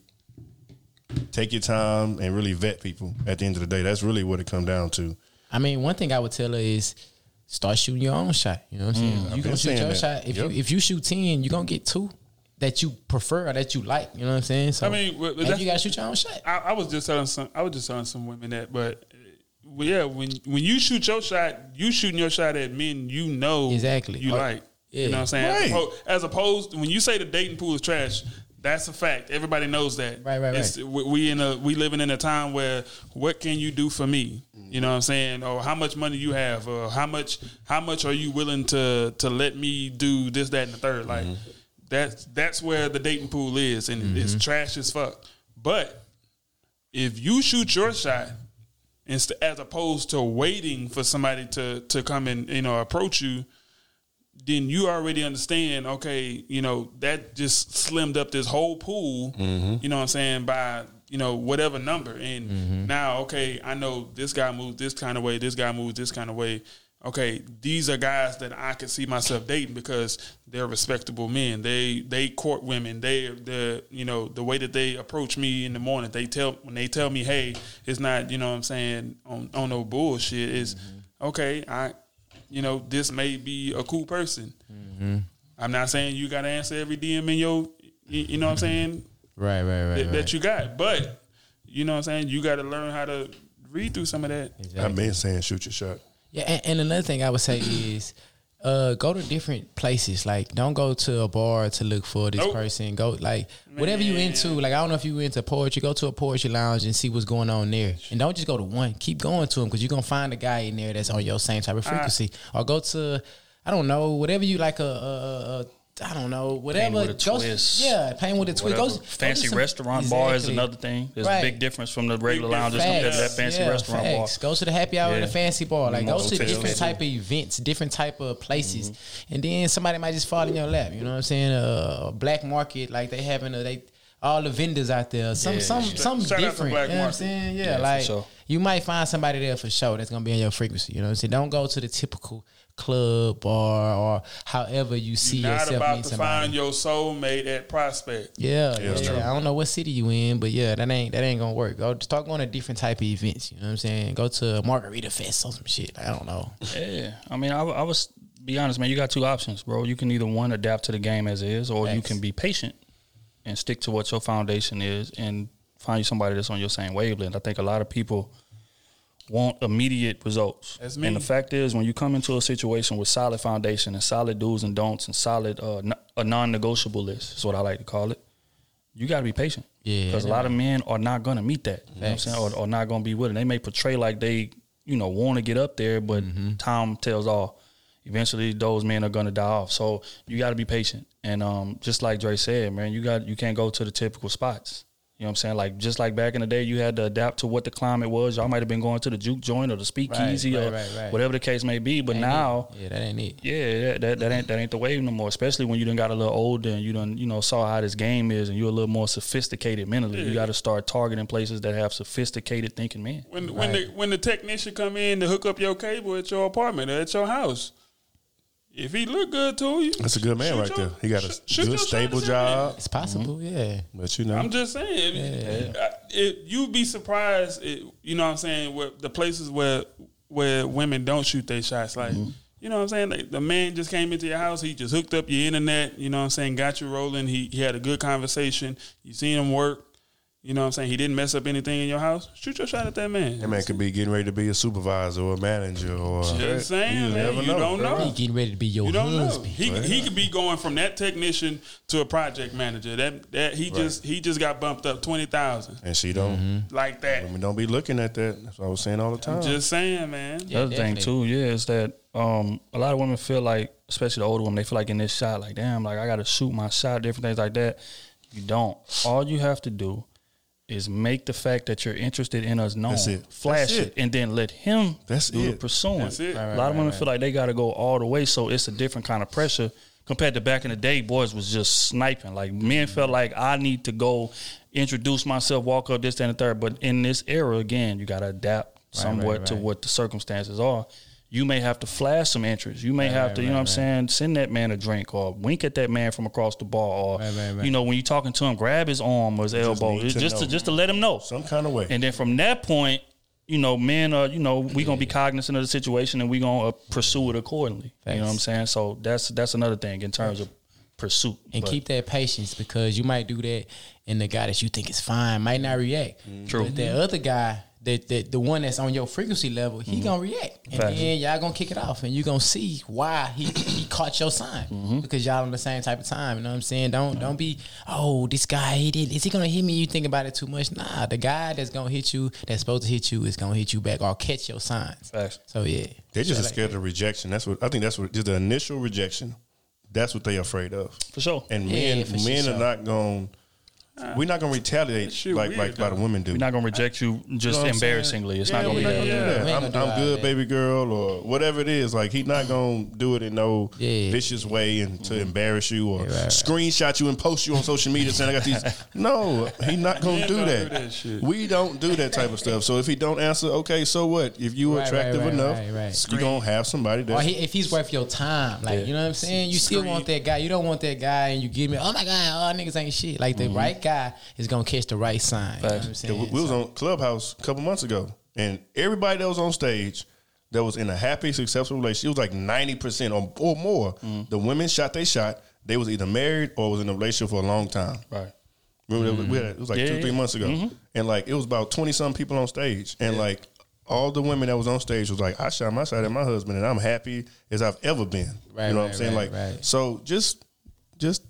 take your time and really vet people at the end of the day. That's really what it come down to. I mean, one thing I would tell her is start shooting your own shot. You know what I'm saying? Mm, you been gonna shoot your that. shot. If Yep. you if you shoot ten, you gonna get two that you prefer or that you like. You know what I'm saying? So I mean, well, maybe you gotta shoot your own shot. I, I was just telling some. I was just telling some women that, but well, yeah, when when you shoot your shot, you shooting your shot at men you know Exactly. you Uh, like. yeah. You know what I'm saying? As, Right. opposed, as opposed, when you say the dating pool is trash, that's a fact. Everybody knows that. Right, right, It's- We, we in a we living in a time where what can you do for me? You know what I'm saying? Or how much money you have? Or how much how much are you willing to to let me do this, that, and the third? Like that's that's where the dating pool is, and it's trash as fuck. But if you shoot your shot as opposed to waiting for somebody to to come and you know approach you then you already understand okay you know that just slimmed up this whole pool mm-hmm. you know what i'm saying by you know whatever number. And mm-hmm. now okay i know this guy moves this kind of way this guy moves this kind of way okay these are guys that i could see myself dating because they're respectable men they they court women they the you know the way that they approach me in the morning they tell when they tell me hey it's not you know what i'm saying on, on no bullshit is mm-hmm. okay i you know, this may be a cool person. Mm-hmm. I'm not saying you got to answer every DM in your, you you know what I'm mm-hmm. saying, Right, right, right. that, right. that you got. But, you know what I'm saying, you got to learn how to read through some of that. I've been saying shoot your shot. Yeah, and, and another thing I would say is uh, go to different places. Like, don't go to a bar to look for this Nope. person. Go like whatever you into. Like, I don't know if you into poetry. Go to a poetry lounge and see what's going on there. And don't just go to one. Keep going to them because you're gonna find a guy in there that's on your same type of frequency. or go to, I don't know, whatever you like. A, a I don't know, whatever. with a twist. Yeah, paint with a twist. Fancy restaurant bar is another thing. There's Right. a big difference from the regular lounges difference. compared to that fancy yeah, restaurant facts. Go to the happy hour Yeah. the fancy bar. Like go to different type of events, different type of places, Mm-hmm. and then somebody might just fall in your lap. You know what I'm saying? Uh, a black market, like they having a they all the vendors out there. Some Yeah. some some shout different. You know what I'm saying? Yeah, Yeah, like sure. you might find somebody there for sure that's gonna be on your frequency. You know what I'm saying? Don't go to the typical club bar or however you see You're not yourself about meet to somebody. find your soulmate at Prospect. Yeah, Yeah, yeah. I don't know what city you in, but yeah, that ain't that ain't gonna work. Go start going to different type of events. You know what I'm saying? Go to a margarita fest or some shit. I don't know. Yeah, I mean, I, I was be honest, man. You got two options, bro. You can either one adapt to the game as is, or you can be patient and stick to what your foundation is, and find you somebody that's on your same wavelength. I think a lot of people want immediate results. That's And the fact is, when you come into a situation with solid foundation and solid do's and don'ts and solid uh, n- a non-negotiable list, is what I like to call it. You got to be patient. Yeah, because a lot of men are not going to meet that. You know what I'm saying? Or, or not going to be with it. They may portray like they, you know, want to get up there, but Mm-hmm. time tells all. Eventually, those men are going to die off. So you got to be patient. And um, just like Dre said, man, you got you can't go to the typical spots. You know what I'm saying? Like just like back in the day, you had to adapt to what the climate was. Y'all might have been going to the juke joint or the speakeasy right, or right, right. whatever the case may be. But Ain't now, it. yeah, that ain't it. yeah, that, that that ain't that ain't the wave no more. Especially when you done got a little older and you done you know saw how this game is and you're a little more sophisticated mentally. You got to start targeting places that have sophisticated thinking men. When when the when the technician come in to hook up your cable at your apartment or at your house, if he look good to you, That's a good man right your- there. He got a shoot- shoot good, stable and man, job. It's possible, yeah. But you know, I'm just saying, it, it, you'd be surprised. It, you know what I'm saying? Where the places where where women don't shoot their shots, like Mm-hmm. you know what I'm saying. Like, the man just came into your house. He just hooked up your internet. You know what I'm saying? Got you rolling. He he had a good conversation. You seen him work. You know what I'm saying? He didn't mess up anything in your house. Shoot your shot at that man. that man could be getting ready to be a supervisor or a manager or Just saying, you man. never You know. don't know. He getting ready to be your You don't know. husband. He he could be going from that technician to a project manager. That that he just he just got bumped up twenty thousand And she don't. Mm-hmm. like that. Women don't be looking at that. That's what I was saying all the time. Just saying, man. The other thing too, yeah, is that um, a lot of women feel like, especially the older women, they feel like in this shot, like damn, like I got to shoot my shot, different things like that. You don't. All you have to do is make the fact that you're interested in us known, That's it. flash That's it. it. and then let him That's do the pursuing. That's it. a lot of women feel like they got to go all the way, so it's a different kind of pressure compared to back in the day. Boys was just sniping. Like men felt mm-hmm. like I need to go introduce myself, walk up this that, and the third. But in this era, again, you got to adapt somewhat right, to right. what the circumstances are. You may have to flash some interest. You may have right, to, you know right, what I'm saying, send that man a drink or wink at that man from across the bar or, Right, right, right. you know, when you're talking to him, grab his arm or his elbow need to just to just to let him know. Some kind of way. And then from that point, you know, men are, you know, we're gonna be cognizant of the situation and we're gonna uh, pursue it accordingly. You know what I'm saying? So that's that's another thing in terms of pursuit. and But- keep that patience because you might do that, and the guy that you think is fine might not react. True. But the other guy, that the, the one that's on your frequency level, he mm-hmm. gonna react, and Facts. then y'all gonna kick it off, and you gonna see why he he caught your sign mm-hmm. because y'all on the same type of time. You know what I'm saying? Don't don't be oh this guy he did is he gonna hit me? You think about it too much? Nah, the guy that's gonna hit you, that's supposed to hit you, is gonna hit you back or catch your signs. Facts. So yeah, They just Shout are out- scared of rejection. That's what I think. That's what just the initial rejection. That's what they're afraid of. for sure. And Yeah, men, for men sure. are not going. Uh, we're not going to retaliate Shoot, like weird, like a lot of women do. We're not gonna reject you just You know what I'm embarrassingly. It's saying? not gonna be we're that. gonna do that. We ain't I'm, gonna do I'm all good, that. baby girl, or whatever it is. Like he's not gonna do it in no Yeah. vicious way and to mm-hmm. embarrass you or right, right. screenshot you and post you on social media saying I got these. No, he's not gonna ain't do gonna that. do that shit. We don't do that type of stuff. So if he don't answer, okay, so what? If you Right, attractive right, right, enough, right, right. you gonna have somebody Or he, if he's worth your time, like you know what I'm saying, you still want that guy. You don't want that guy, and you give me, oh my god, all niggas ain't shit. Like the mm-hmm. right guy is gonna catch the right sign. You know what I'm saying? we, we was on Clubhouse a couple months ago, and everybody that was on stage that was in a happy, successful relationship, it was like ninety percent or, or more. Mm. The women shot they shot. They was either married or was in a relationship for a long time. Right. Remember, that we had, it was like Yeah, two, yeah. three months ago, and like it was about twenty some people on stage, and like all the women that was on stage was like, I shot my shot at my husband, and I'm happy as I've ever been. Right, you know what I'm right, saying? right, like, right. so just just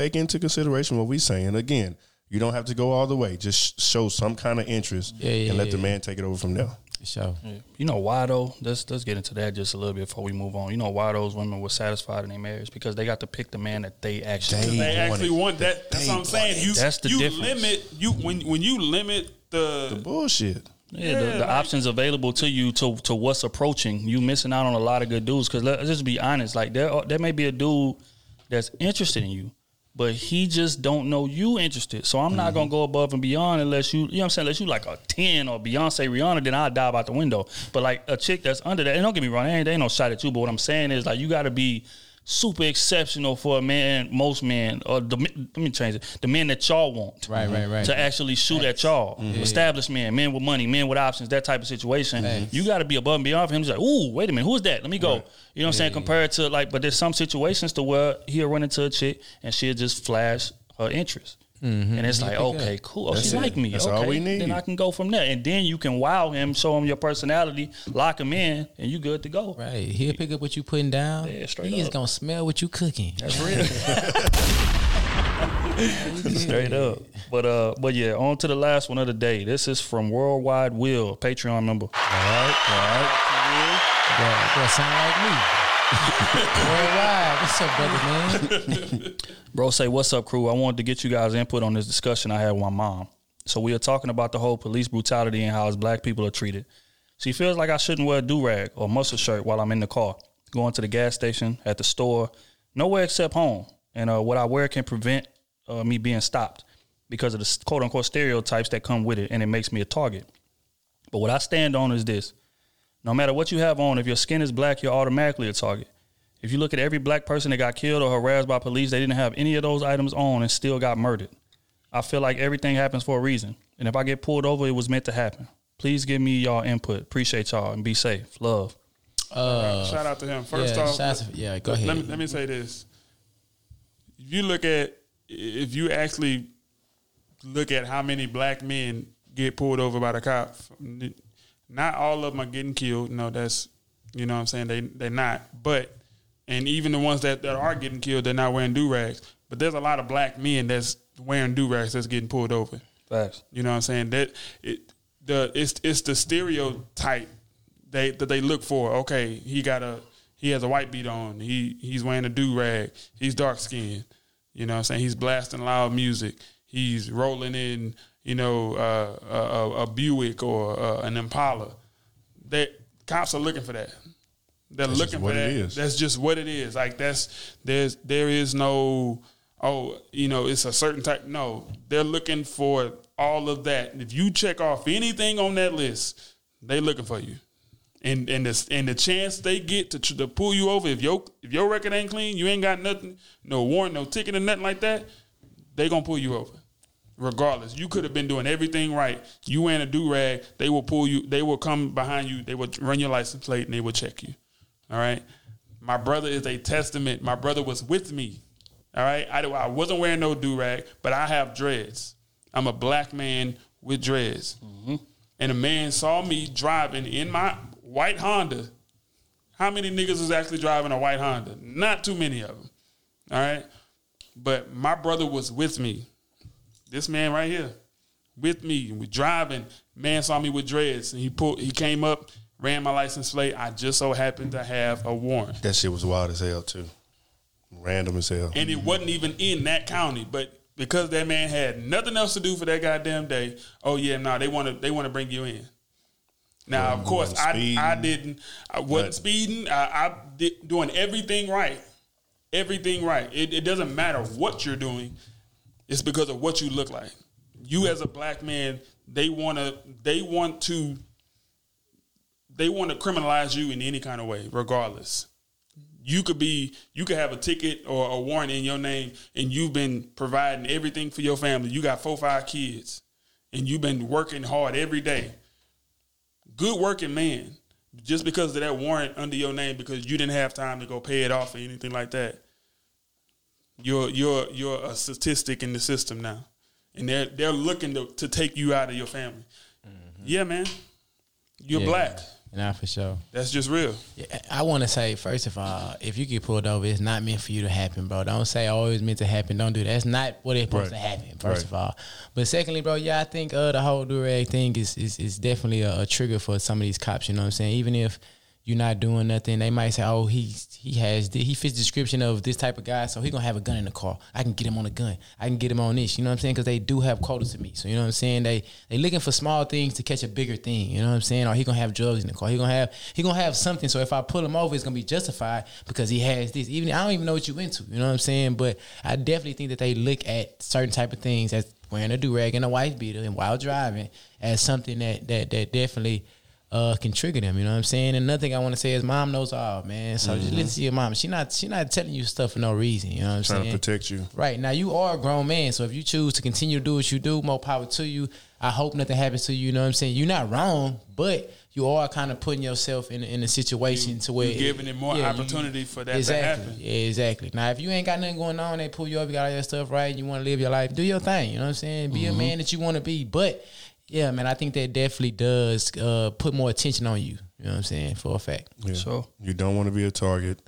take into consideration what we're saying. Again, you don't have to go all the way. Just show some kind of interest Yeah, yeah, and let the yeah. man take it over from there. For sure. You know why though? Let's let's get into that just a little bit before we move on. You know why those women were satisfied in their marriage because they got to pick the man that they actually. They They want actually it. want that. That's what I'm saying. You. That's the you difference. limit you when when you limit the, The bullshit. Yeah, the, Yeah, the like- options available to you to to what's approaching. You missing out on a lot of good dudes. Because let's just be honest, like there are- there may be a dude that's interested in you, but he just don't know you interested. So I'm not mm-hmm. gonna go above and beyond unless you, you know what I'm saying, unless you like a ten or Beyonce, Rihanna, then I'll dive out the window. But like a chick that's under that, and don't get me wrong, ain't, ain't no shot at you. But what I'm saying is like you got to be super exceptional for a man, most men, or the, let me change it, the men that y'all want. Right, right, right. To actually shoot at y'all. Mhm. Established men, men with money, men with options, that type of situation. Facts. You got to be above and beyond for him. He's like, ooh, wait a minute, who's that? Let me go. You know what I'm saying? Compared to like, but there's some situations to where he'll run into a chick and she'll just flash her interest. Mhm. And it's like, pick okay, cool. Oh, That's she it. like me. That's okay. all we need. Then. I can go from there. And then you can wow him, show him your personality, lock him in, and you good to go. Right. He'll pick up what you putting down. Yeah, straight he is gonna smell what you cooking. That's real. Straight up. But uh, but yeah, on to the last one of the day. This is from Worldwide Will, Patreon member. All right, all right. That, that sound like me. What's up, brother man? Bro, say what's up, crew? I wanted to get you guys input on this discussion I had with my mom. So we are talking about the whole police brutality and how as black people are treated. She feels like I shouldn't wear a do rag or muscle shirt while I'm in the car, going to the gas station, at the store, nowhere except home. And uh, what I wear can prevent uh, me being stopped because of the quote unquote stereotypes that come with it, and it makes me a target. But what I stand on is this no matter what you have on, if your skin is black, you're automatically a target. If you look at every black person that got killed or harassed by police, they didn't have any of those items on and still got murdered. I feel like everything happens for a reason. And if I get pulled over, it was meant to happen. Please give me y'all input. Appreciate y'all and be safe. Love. Uh, shout out to him. First yeah, off, shout to- yeah, go let- Let ahead. me, let me say this: if you look at, if you actually look at how many black men get pulled over by the cop, not all of them are getting killed. No, that's you know what I'm saying they they're not. But and even the ones that, that are getting killed, they're not wearing do rags. But there's a lot of black men that's wearing do rags that's getting pulled over. Facts. You know what I'm saying? That it the it's it's the stereotype they that they look for. Okay, he got a he has a white beat on. He he's wearing a do rag. He's dark skinned. You know what I'm saying? He's blasting loud music. He's rolling in, you know, uh, a, a, a Buick or uh, an Impala. That cops are looking for that. They're That's looking for that. it is. That's just what it is. Like that's there's there is no oh you know it's a certain type. No, they're looking for all of that. If you check off anything on that list, they looking for you. And and the and the chance they get to, to pull you over if your if your record ain't clean, you ain't got nothing, no warrant, no ticket, or nothing like that, they gonna pull you over. Regardless, you could have been doing everything right. You wearing a do rag, they will pull you. They will come behind you. They will run your license plate and they will check you. All right. My brother is a testament. My brother was with me. All right. I, I wasn't wearing no do rag, but I have dreads. I'm a black man with dreads. Mm-hmm. And a man saw me driving in my white Honda. How many niggas is actually driving a white Honda? Not too many of them. All right. But my brother was with me. This man right here, with me. We driving. Man saw me with dreads, and he pulled. He came up, ran my license plate. I just so happened to have a warrant, That shit was wild as hell too. Random as hell. and it wasn't even in that county. But because that man had nothing else to do for that goddamn day, oh yeah, no, they want to. They want to bring you in. Now, Yeah, of course, I speeding. I didn't. I wasn't But- speeding. I, I did doing everything right. Everything right. It, it doesn't matter what you're doing. It's because of what you look like. You as a black man, they want to. They want to. They want to criminalize you in any kind of way, regardless. You could be. You could have a ticket or a warrant in your name, and you've been providing everything for your family. You got four, five kids, and you've been working hard every day good working man just because of that warrant under your name because you didn't have time to go pay it off or anything like that you're you're you're a statistic in the system now and they're they're looking to, to take you out of your family yeah man you're Yeah. black Nah, for sure. that's just real Yeah, I want to say first of all, if you get pulled over, it's not meant for you to happen, bro. Don't say oh meant to happen. Don't do that. That's not what it's supposed Right. to happen. First Right. of all, but secondly, bro, yeah, I think uh, the whole durag thing is is, is definitely a, a trigger for some of these cops. You know what I'm saying? Even if you're not doing nothing, they might say, oh he he has thi- he fits the description of this type of guy, so he gonna have a gun in the car. I can get him on a gun. I can get him on this. You know what I'm saying? Because they do have quotas to meet. So you know what I'm saying? They they looking for small things to catch a bigger thing. You know what I'm saying? Or he gonna have drugs in the car. He gonna have he gonna have something. So if I pull him over, it's gonna be justified because he has this. Even I don't even know what you into. You know what I'm saying? But I definitely think that they look at certain type of things as wearing a do rag and a wife beater and while driving as something that that that definitely uh, can trigger them. You know what I'm saying? And another thing I want to say is, mom knows all, man. So just Mhm. listen to your mom. She not she not telling you stuff for no reason. You know what I'm Trying saying? to protect you. Right now, you are a grown man, so if you choose to continue to do what you do, more power to you. I hope nothing happens to you. You know what I'm saying? You're not wrong, but you are kind of putting yourself in in a situation to where you giving it more yeah, you- opportunity for that to exactly, happen. Yeah, exactly. Now, if you ain't got nothing going on, they pull you up, you got all your stuff right, you want to live your life, do your thing. You know what I'm saying? Be a Mhm. man that you want to be. But yeah, man, I think that definitely does uh, put more attention on you. You know what I'm saying? For a fact. Yeah. You don't want to be a target.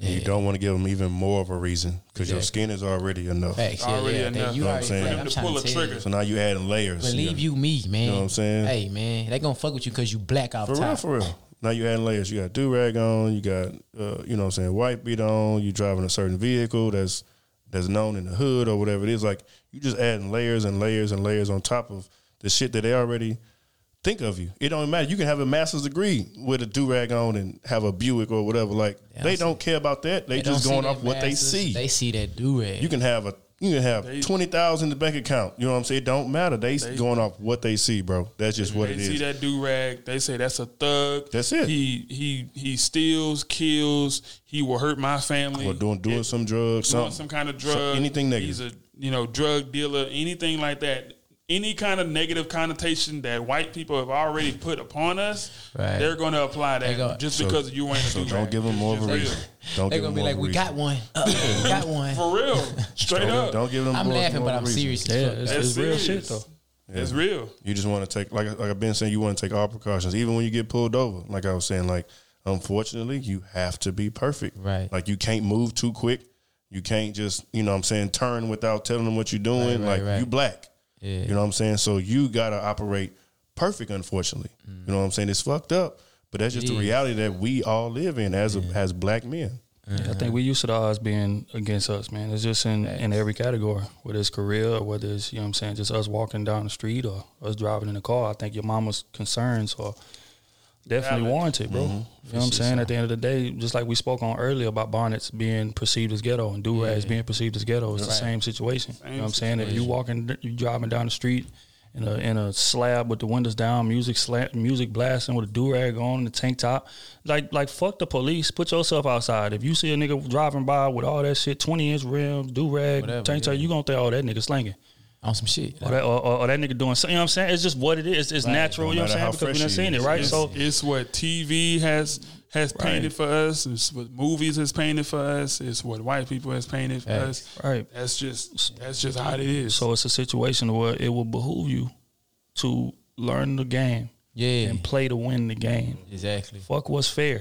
And you don't want to give them even more of a reason because your skin is already enough. Facts, yeah, Already yeah. enough. You know what I'm already- saying? for them to I'm pull to a tell you. trigger. So now you adding layers. Believe you, you me, man. You know what I'm saying? Hey, man, they gonna fuck with you because you black out. For real, for real. Now you adding layers. You got do rag on. You got uh, you know what I'm saying white beat on. You driving a certain vehicle that's that's known in the hood or whatever it is. Like you just adding layers and layers and layers on top of the shit that they already think of you. It don't matter. You can have a master's degree with a do rag on and have a Buick or whatever. Like they don't care about that. They, They just going off that what they see. They see that do rag. You can have a you can have They- twenty thousand in the bank account. You know what I'm saying? It don't matter. They, They- going off what they see, bro. That's just what it is. they see that do rag, they say that's a thug. That's it. He he he steals, kills. He will hurt my family. Or doing doing some drugs, doing something, some kind of So- drug, anything negative. He's a you know drug dealer, anything like that. Any kind of negative connotation that white people have already put upon us, Right. they're going to apply They that go- just So- because you ain't a so do don't give them more of a reason. Don't they're gonna be like, we reason. got one. We got one. For real, straight Don't- up. Don't give them. I'm more- laughing, more but of a I'm reason. serious Yeah, fuck. it's- That's it's real shit, though. It's real. You just want to take like like I've been saying. You want to take all precautions, even when you get pulled over. Like I was saying, like unfortunately, you have to be perfect. Right. Like you can't move too quick. You can't just you know what I'm saying turn without telling them what you're doing. Right, right, like right. you black. Yeah. You know what I'm saying? So you gotta operate perfect. Unfortunately, mm. you know what I'm saying? It's fucked up, but that's just It the reality that we all live in as a, as black men. I think we used to the odds being against us, man. It's just in, in every category, whether it's career or whether it's, you know what I'm saying, just us walking down the street or us driving in the car. I think your mama's concerns are definitely Valid. warranted, bro. Mm-hmm. You know what I'm saying? At the end of the day, just like we spoke on earlier about bonnets being perceived as ghetto and do rags Yeah. being perceived as ghetto, it's the same situation. you know what I'm Same saying? If you situation. walking, you driving down the street in a in a slab with the windows down, music sla- music blasting with a do rag on, and the tank top, like like fuck the police. Put yourself outside. If you see a nigga driving by with all that shit, twenty inch rims, do rag, Whatever, tank top, yeah. you gonna think, oh that nigga slanging. On some shit. Or that, or, or, or that nigga doing something. You know what I'm saying? It's just what it is. It's Right. natural. You know what I'm saying? Because we fresh done he seen it, is. right? It's, So it's what TV has has Right. painted for us. It's what movies has painted for us. It's what white people has painted for Facts. us. right. That's just that's just how it is. So it's a situation where it will behoove you to learn the game Yeah. and play to win the game. Exactly. Fuck what's fair.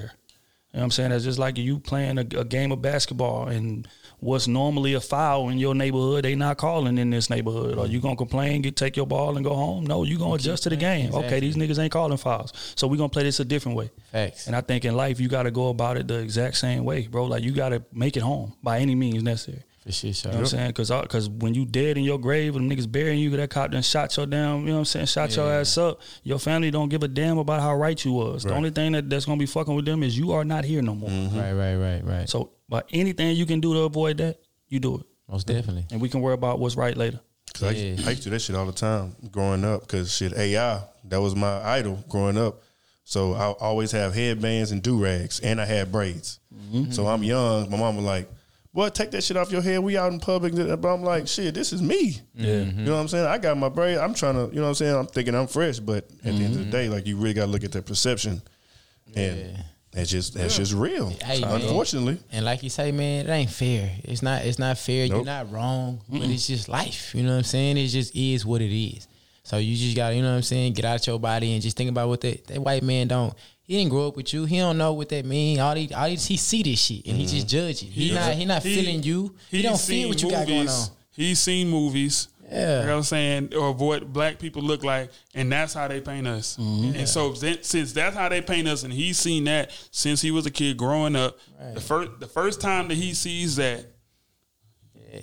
You know what I'm saying? That's just like you playing a, a game of basketball and what's normally a foul in your neighborhood, they not calling in this neighborhood. Are you mm-hmm. gonna complain, get take your ball and go home? No, you gonna adjust to the game. Okay, these niggas ain't calling fouls. So we gonna play this a different way. Facts. And I think in life you gotta go about it the exact same way, bro. Like you gotta make it home by any means necessary. For shit, sure. You know what I'm saying? Because cause when you dead in your grave and niggas burying you, that cop done shot your damn, you know what I'm saying, shot your ass up. Your family don't give a damn about how right you was. The only thing that, that's gonna be fucking with them is you are not here no more. Mm-hmm. Right, right, right, right. So, but anything you can do to avoid that, you do it. Most definitely. And we can worry about what's right later. Cause I, Yeah. I used to do that shit all the time growing up. Cause shit, AI that was my idol growing up. So I always have headbands and do rags, and I had braids. Mm-hmm. So I'm young. My mom was like, "Boy, take that shit off your head. We out in public." But I'm like, "Shit, this is me." Yeah. You know what I'm saying? I got my braid. I'm trying to, you know what I'm saying? I'm thinking I'm fresh, but at the end of the Mm-hmm. day, like you really got to look at that perception, and Yeah. That's just that's just real. Hey, man. Unfortunately, And like you say, man, it ain't fair. It's not. It's not fair. You're not wrong, but it's just life. You know what I'm saying? It just is what it is. So you just got to, you know what I'm saying? Get out your body and just think about what that that white man don't. He didn't grow up with you. He don't know what that mean. All he, all he, he see this shit and he just mm-hmm. judge it. He, not. He not feeling you. He, don't feel what you got going on. He's seen movies. Yeah. You know what I'm saying? Or what black people look like, and that's how they paint us. Mm-hmm. And so then, since that's how they paint us, and he's seen that since he was a kid growing up, the first the first time that he sees that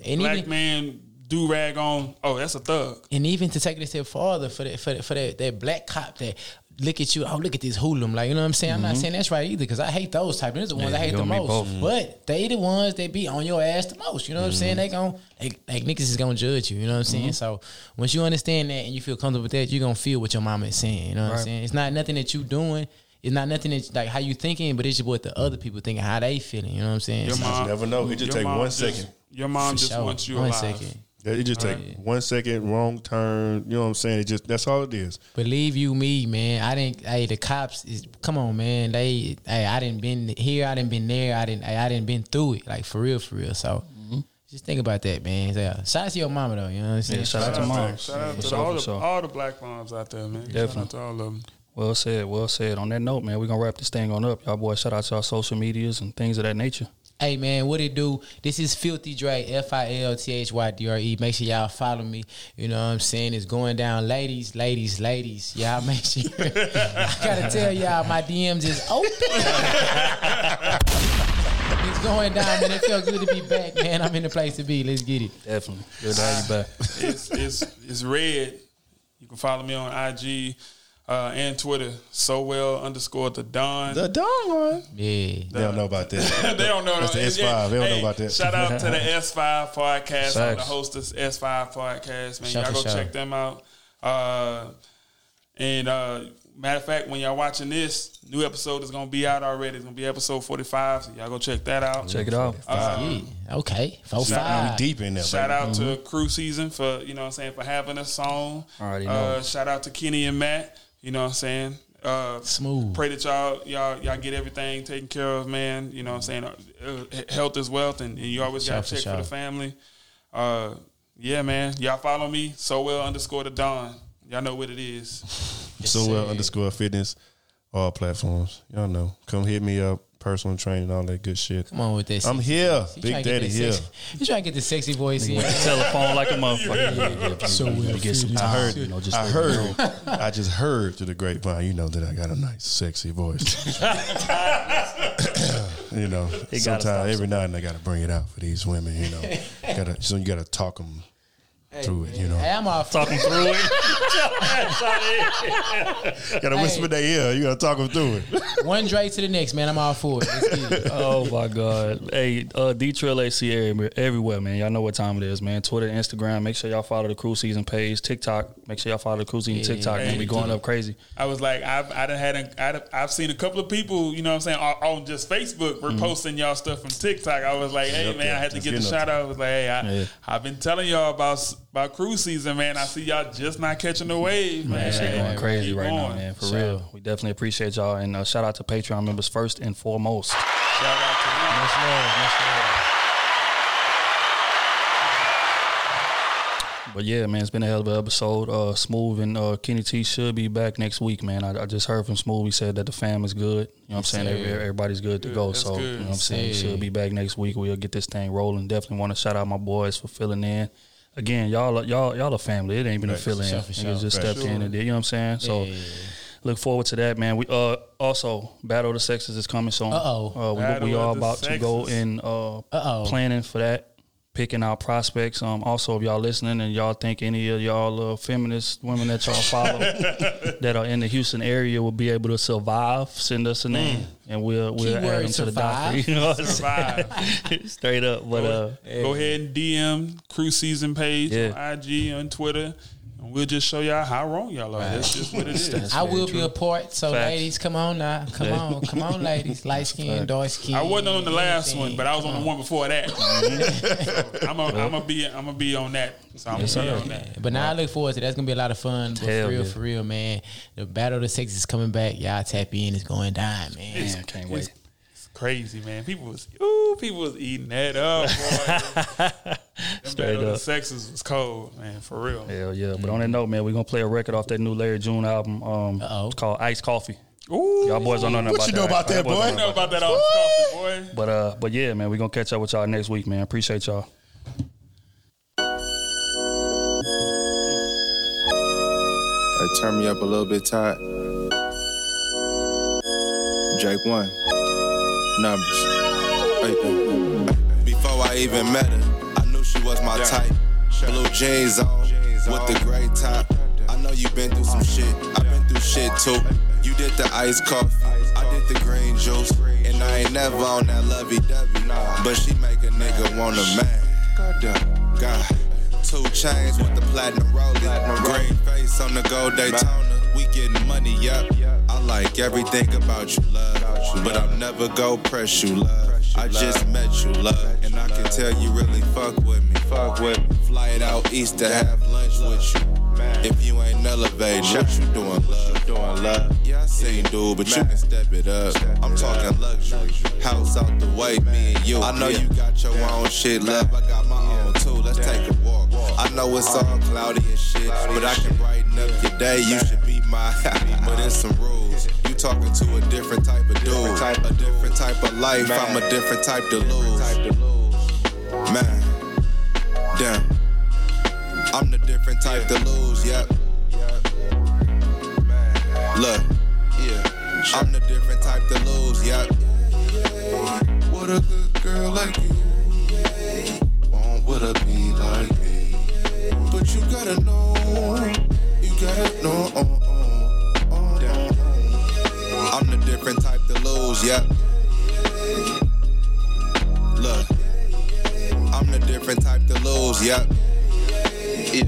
And black even, man do rag on, oh, that's a thug. and even to take it a step farther for that for that, for that, that black cop that look at you. Oh, look at this hoodlum. Like you know what I'm saying. I'm not Mhm. saying that's right either because I hate those type. Those are the ones Yeah, I hate the most. both. But they the ones that be on your ass the most. You know what I'm saying? They gon' they, like niggas is gonna judge you. You know what I'm saying? Mhm. So once you understand that and you feel comfortable with that, you are gonna feel what your mama is saying. You know what I'm saying? It's not nothing that you doing. It's not nothing that like how you thinking, but it's just what the other people thinking, how they feeling. You know what I'm saying? Your So- mom- never know. It just take mom one just- second. Your mom For just sure. wants you One alive. second. Yeah, it just take one second, wrong turn. You know what I'm saying? It just that's all it is. Believe you me, man. I didn't. Hey, the cops is. Come on, man. They. Hey, I didn't been here. I didn't been there. I didn't. Hey, I didn't been through it. Like for real, for real. So mm-hmm. just think about that, man. So, yeah. Shout out to your mama though. You know what I'm saying? Yeah, shout out to mom. Shout out For to all the all the black moms out there, man. Shout Definitely. out to all of them. Well said, well said. On that note, man, we're gonna wrap this thing on up. Y'all boys shout out to our social medias and things of that nature. Hey man, what it do? This is Filthy Dre, F I L T H Y D R E. Make sure y'all follow me. You know what I'm saying? It's going down, ladies, ladies, ladies. Y'all make sure. I gotta tell y'all, my DMs is open. it's going down, man. It felt good to be back, man. I'm in the place to be. Let's get it. Definitely. Good to have you back. it's it's it's red. You can follow me on IG uh, and Twitter. So well underscore the Don. The Don one. Yeah. They don't know about this. they don't know. That's the S5. They don't know about this. Shout out to the S5 podcast. I'm the Facts. host of S5 podcast, man. Shout y'all go shout. check them out. Uh, and uh, matter of fact, when y'all watching this, new episode is gonna be out already. It's gonna be episode 45. So y'all go check that out. Check it out. Uh, Yeah. Okay. Four Shout five. out- deep in there, Shout baby. out Mhm. to Crew Season for you know what I'm saying for having a song. Already Uh, know. shout out to Kenny and Matt. You know what I'm saying. Uh, Smooth. Pray that y'all y'all y'all get everything taken care of, man. You know what I'm saying. Uh, health is wealth, and, and you always got to for check for sure. the family. Uh, yeah, man. Y'all follow me so well underscore the dawn. Y'all know what it is. so well underscore fitness, all platforms. Y'all know. Come hit me up, personal training, all that good shit. Come on with that. I'm here, voice. You Big trying to get Daddy here. You trying to get the sexy voice in? With the telephone like a motherfucker. So You well get some. I heard. you know, just I heard. I just heard through the grapevine. You know that I got a nice, sexy voice. you know, He gotta stop sometimes every night I got to bring it out for these women. You know, gotta, so you got to talk them through it. You know, Hey, I'm off. Talking through it. got to whisper their ear. You got to talk them through it. One Dre to the next, man. I'm all for it. Let's get it. oh my God. Hey, uh D Trill AC everywhere, man. Y'all know what time it is, man. Twitter, Instagram. Make sure y'all follow the crew season page. TikTok. Make sure y'all follow the crew season Yeah, TikTok. yeah, man. We yeah. going up crazy. I was like, I've I done had a, I done, I've seen a couple of people, you know what I'm saying, on, on just Facebook reposting y'all stuff from TikTok. I was like, hey Yep, man, yeah, I had to just get the getting shout out. I was like, hey, I, Yeah. I've been telling y'all about s- about crew season, man. I see y'all just not catching the wave, man. Man, shit going Hey, crazy keep right now, man. For Sure. real. We definitely appreciate y'all. And uh, shout out to Patreon members first and foremost. Shout out to them. Much love, much love. But yeah, man, it's been a hell of an episode. Uh, Smooth and uh, Kenny T should be back next week, man. I, I just heard from Smooth. He said that the fam is good. You know what I'm saying? Every, everybody's good to Good. go. That's so, good. you know what I'm saying? He Yes, should be back next week. We'll get this thing rolling. Definitely want to shout out my boys for filling in. Again, y'all, are- y'all, y'all a family. It ain't been a Right. fill in. Sure, Niggas sure. just Right. stepped in and did. You know what I'm saying? So. Yeah. Look forward to that, man. We uh also Battle of the Sexes is coming soon. Uh-oh. Uh, we, we the about to go Sexes. in uh Uh-oh. planning for that, picking our prospects. Um, also if y'all listening and y'all think any of y'all uh, feminist women that y'all follow that are in the Houston area will be able to survive, send us a name and we'll we'll add Keyword them to the doctor. document. You know what Survive. Straight up, but uh. Go ahead and DM Crew Season page Yeah. on IG on Twitter, and we'll just show y'all how wrong y'all are. That's just what it is. That's I will true. be a part. So, Facts. ladies, come on now. Come on. Come on, ladies. Light skin, dark skin. I wasn't on the last anything. one, but I was on the one before that. so I'm gonna I'm gonna be I'm gonna be on that. So I'm Yes, gonna be sir. on that. But now I look forward to that's gonna be a lot of fun. But for real, for real, man. The battle of the sexes is coming back. Y'all tap in. It's going down, man. Man, I can't wait. It's crazy, man. People was ooh, people was eating that up. Boy. Them Straight Battle of the up. sexes was cold, man. For real. Hell yeah. But on that note, man, we're gonna play a record off that new Larry June album. Um Uh-oh. it's called Ice Coffee. Ooh, Y'all boys don't know nothing What about you that. know about right? that, Y'all boys boy? Don't know about that off coffee, boy. But uh, but yeah, man, we're gonna catch up with y'all next week, man. Appreciate y'all. Hey, turn me up a little bit, Todd. Drake one. Numbers. Before I even met her, I knew she was my type. Blue jeans on with the gray top. I know you been through some shit. I've been through shit too. You did the iced coffee, I did the green juice. And I ain't never on that lovey dovey. But she make a nigga want a man. God. Two chains with the platinum rolling. Green face on the gold Daytona. We getting money, yup. I like everything about you, love. But I'll never go press you, love. I just met you, love. And I can tell you really fuck with me. Fuck with me. Fly it out east to have lunch with you. If you ain't elevated, what you doing, love? Doing love. Yeah, I seen dude, but you can step it up. I'm talking luxury. House out the way, me and you. I know you got your own shit, love. I got my own too. Let's take a walk. I know it's uh-huh. all cloudy and shit, but I can brighten up your day. You should be my, but it's some rules. You talking to a different type of dude, a different type of life. I'm a different type to lose. Man, damn. I'm the different type to lose, yep. Look, yeah. I'm the different type to lose, yep. What a good girl like you want what a be like me. But you gotta know, you gotta know. Uh, uh, uh, uh. I'm the different type to lose, yep. Look, I'm the different type to lose, yep. Yeah.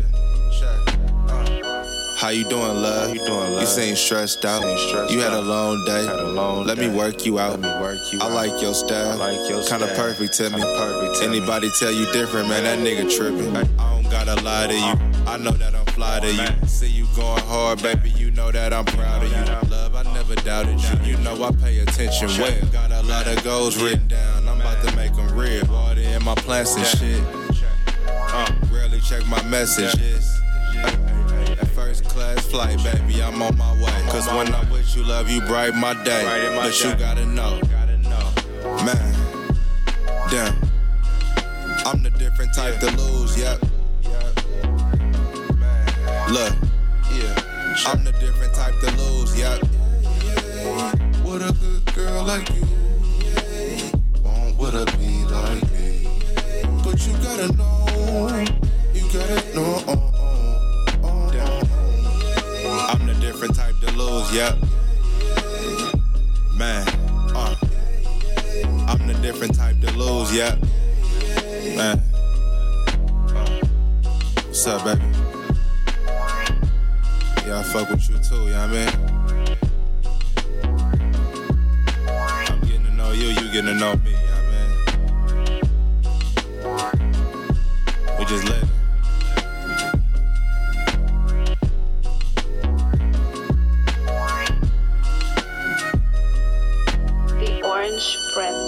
How you doing, love? You doing, love? You seem stressed out. you had a long day. Had a long Let me work you out. Let me work you I like your style. I like your Kinda style. perfect to me. perfect to Anybody tell you different, man? That nigga tripping. I don't gotta lie to you. I know that I'm fly to you. See you going hard, baby. You know that I'm proud of you. Love, I never doubted you. You know I pay attention well. Got a lot of goals written down. I'm about to make them real. Water in my plants and shit. Rarely check my messages. First class flight, baby, I'm on my way. Cause when I'm with you, love, you bright my day. But you gotta know, man, damn. I'm the different type to lose, yep. Look, yeah, I'm the different type to lose, yep. What a good girl like you want what a be like me. But you gotta know, you gotta know. uh. I'm the different type to lose, yep. Man, uh. I'm the different type to lose, yep. Man. Uh. What's up, baby? Yeah, I fuck with you too, what I mean? I'm getting to know you, you getting to know me, I mean? We just. The Orange Bread.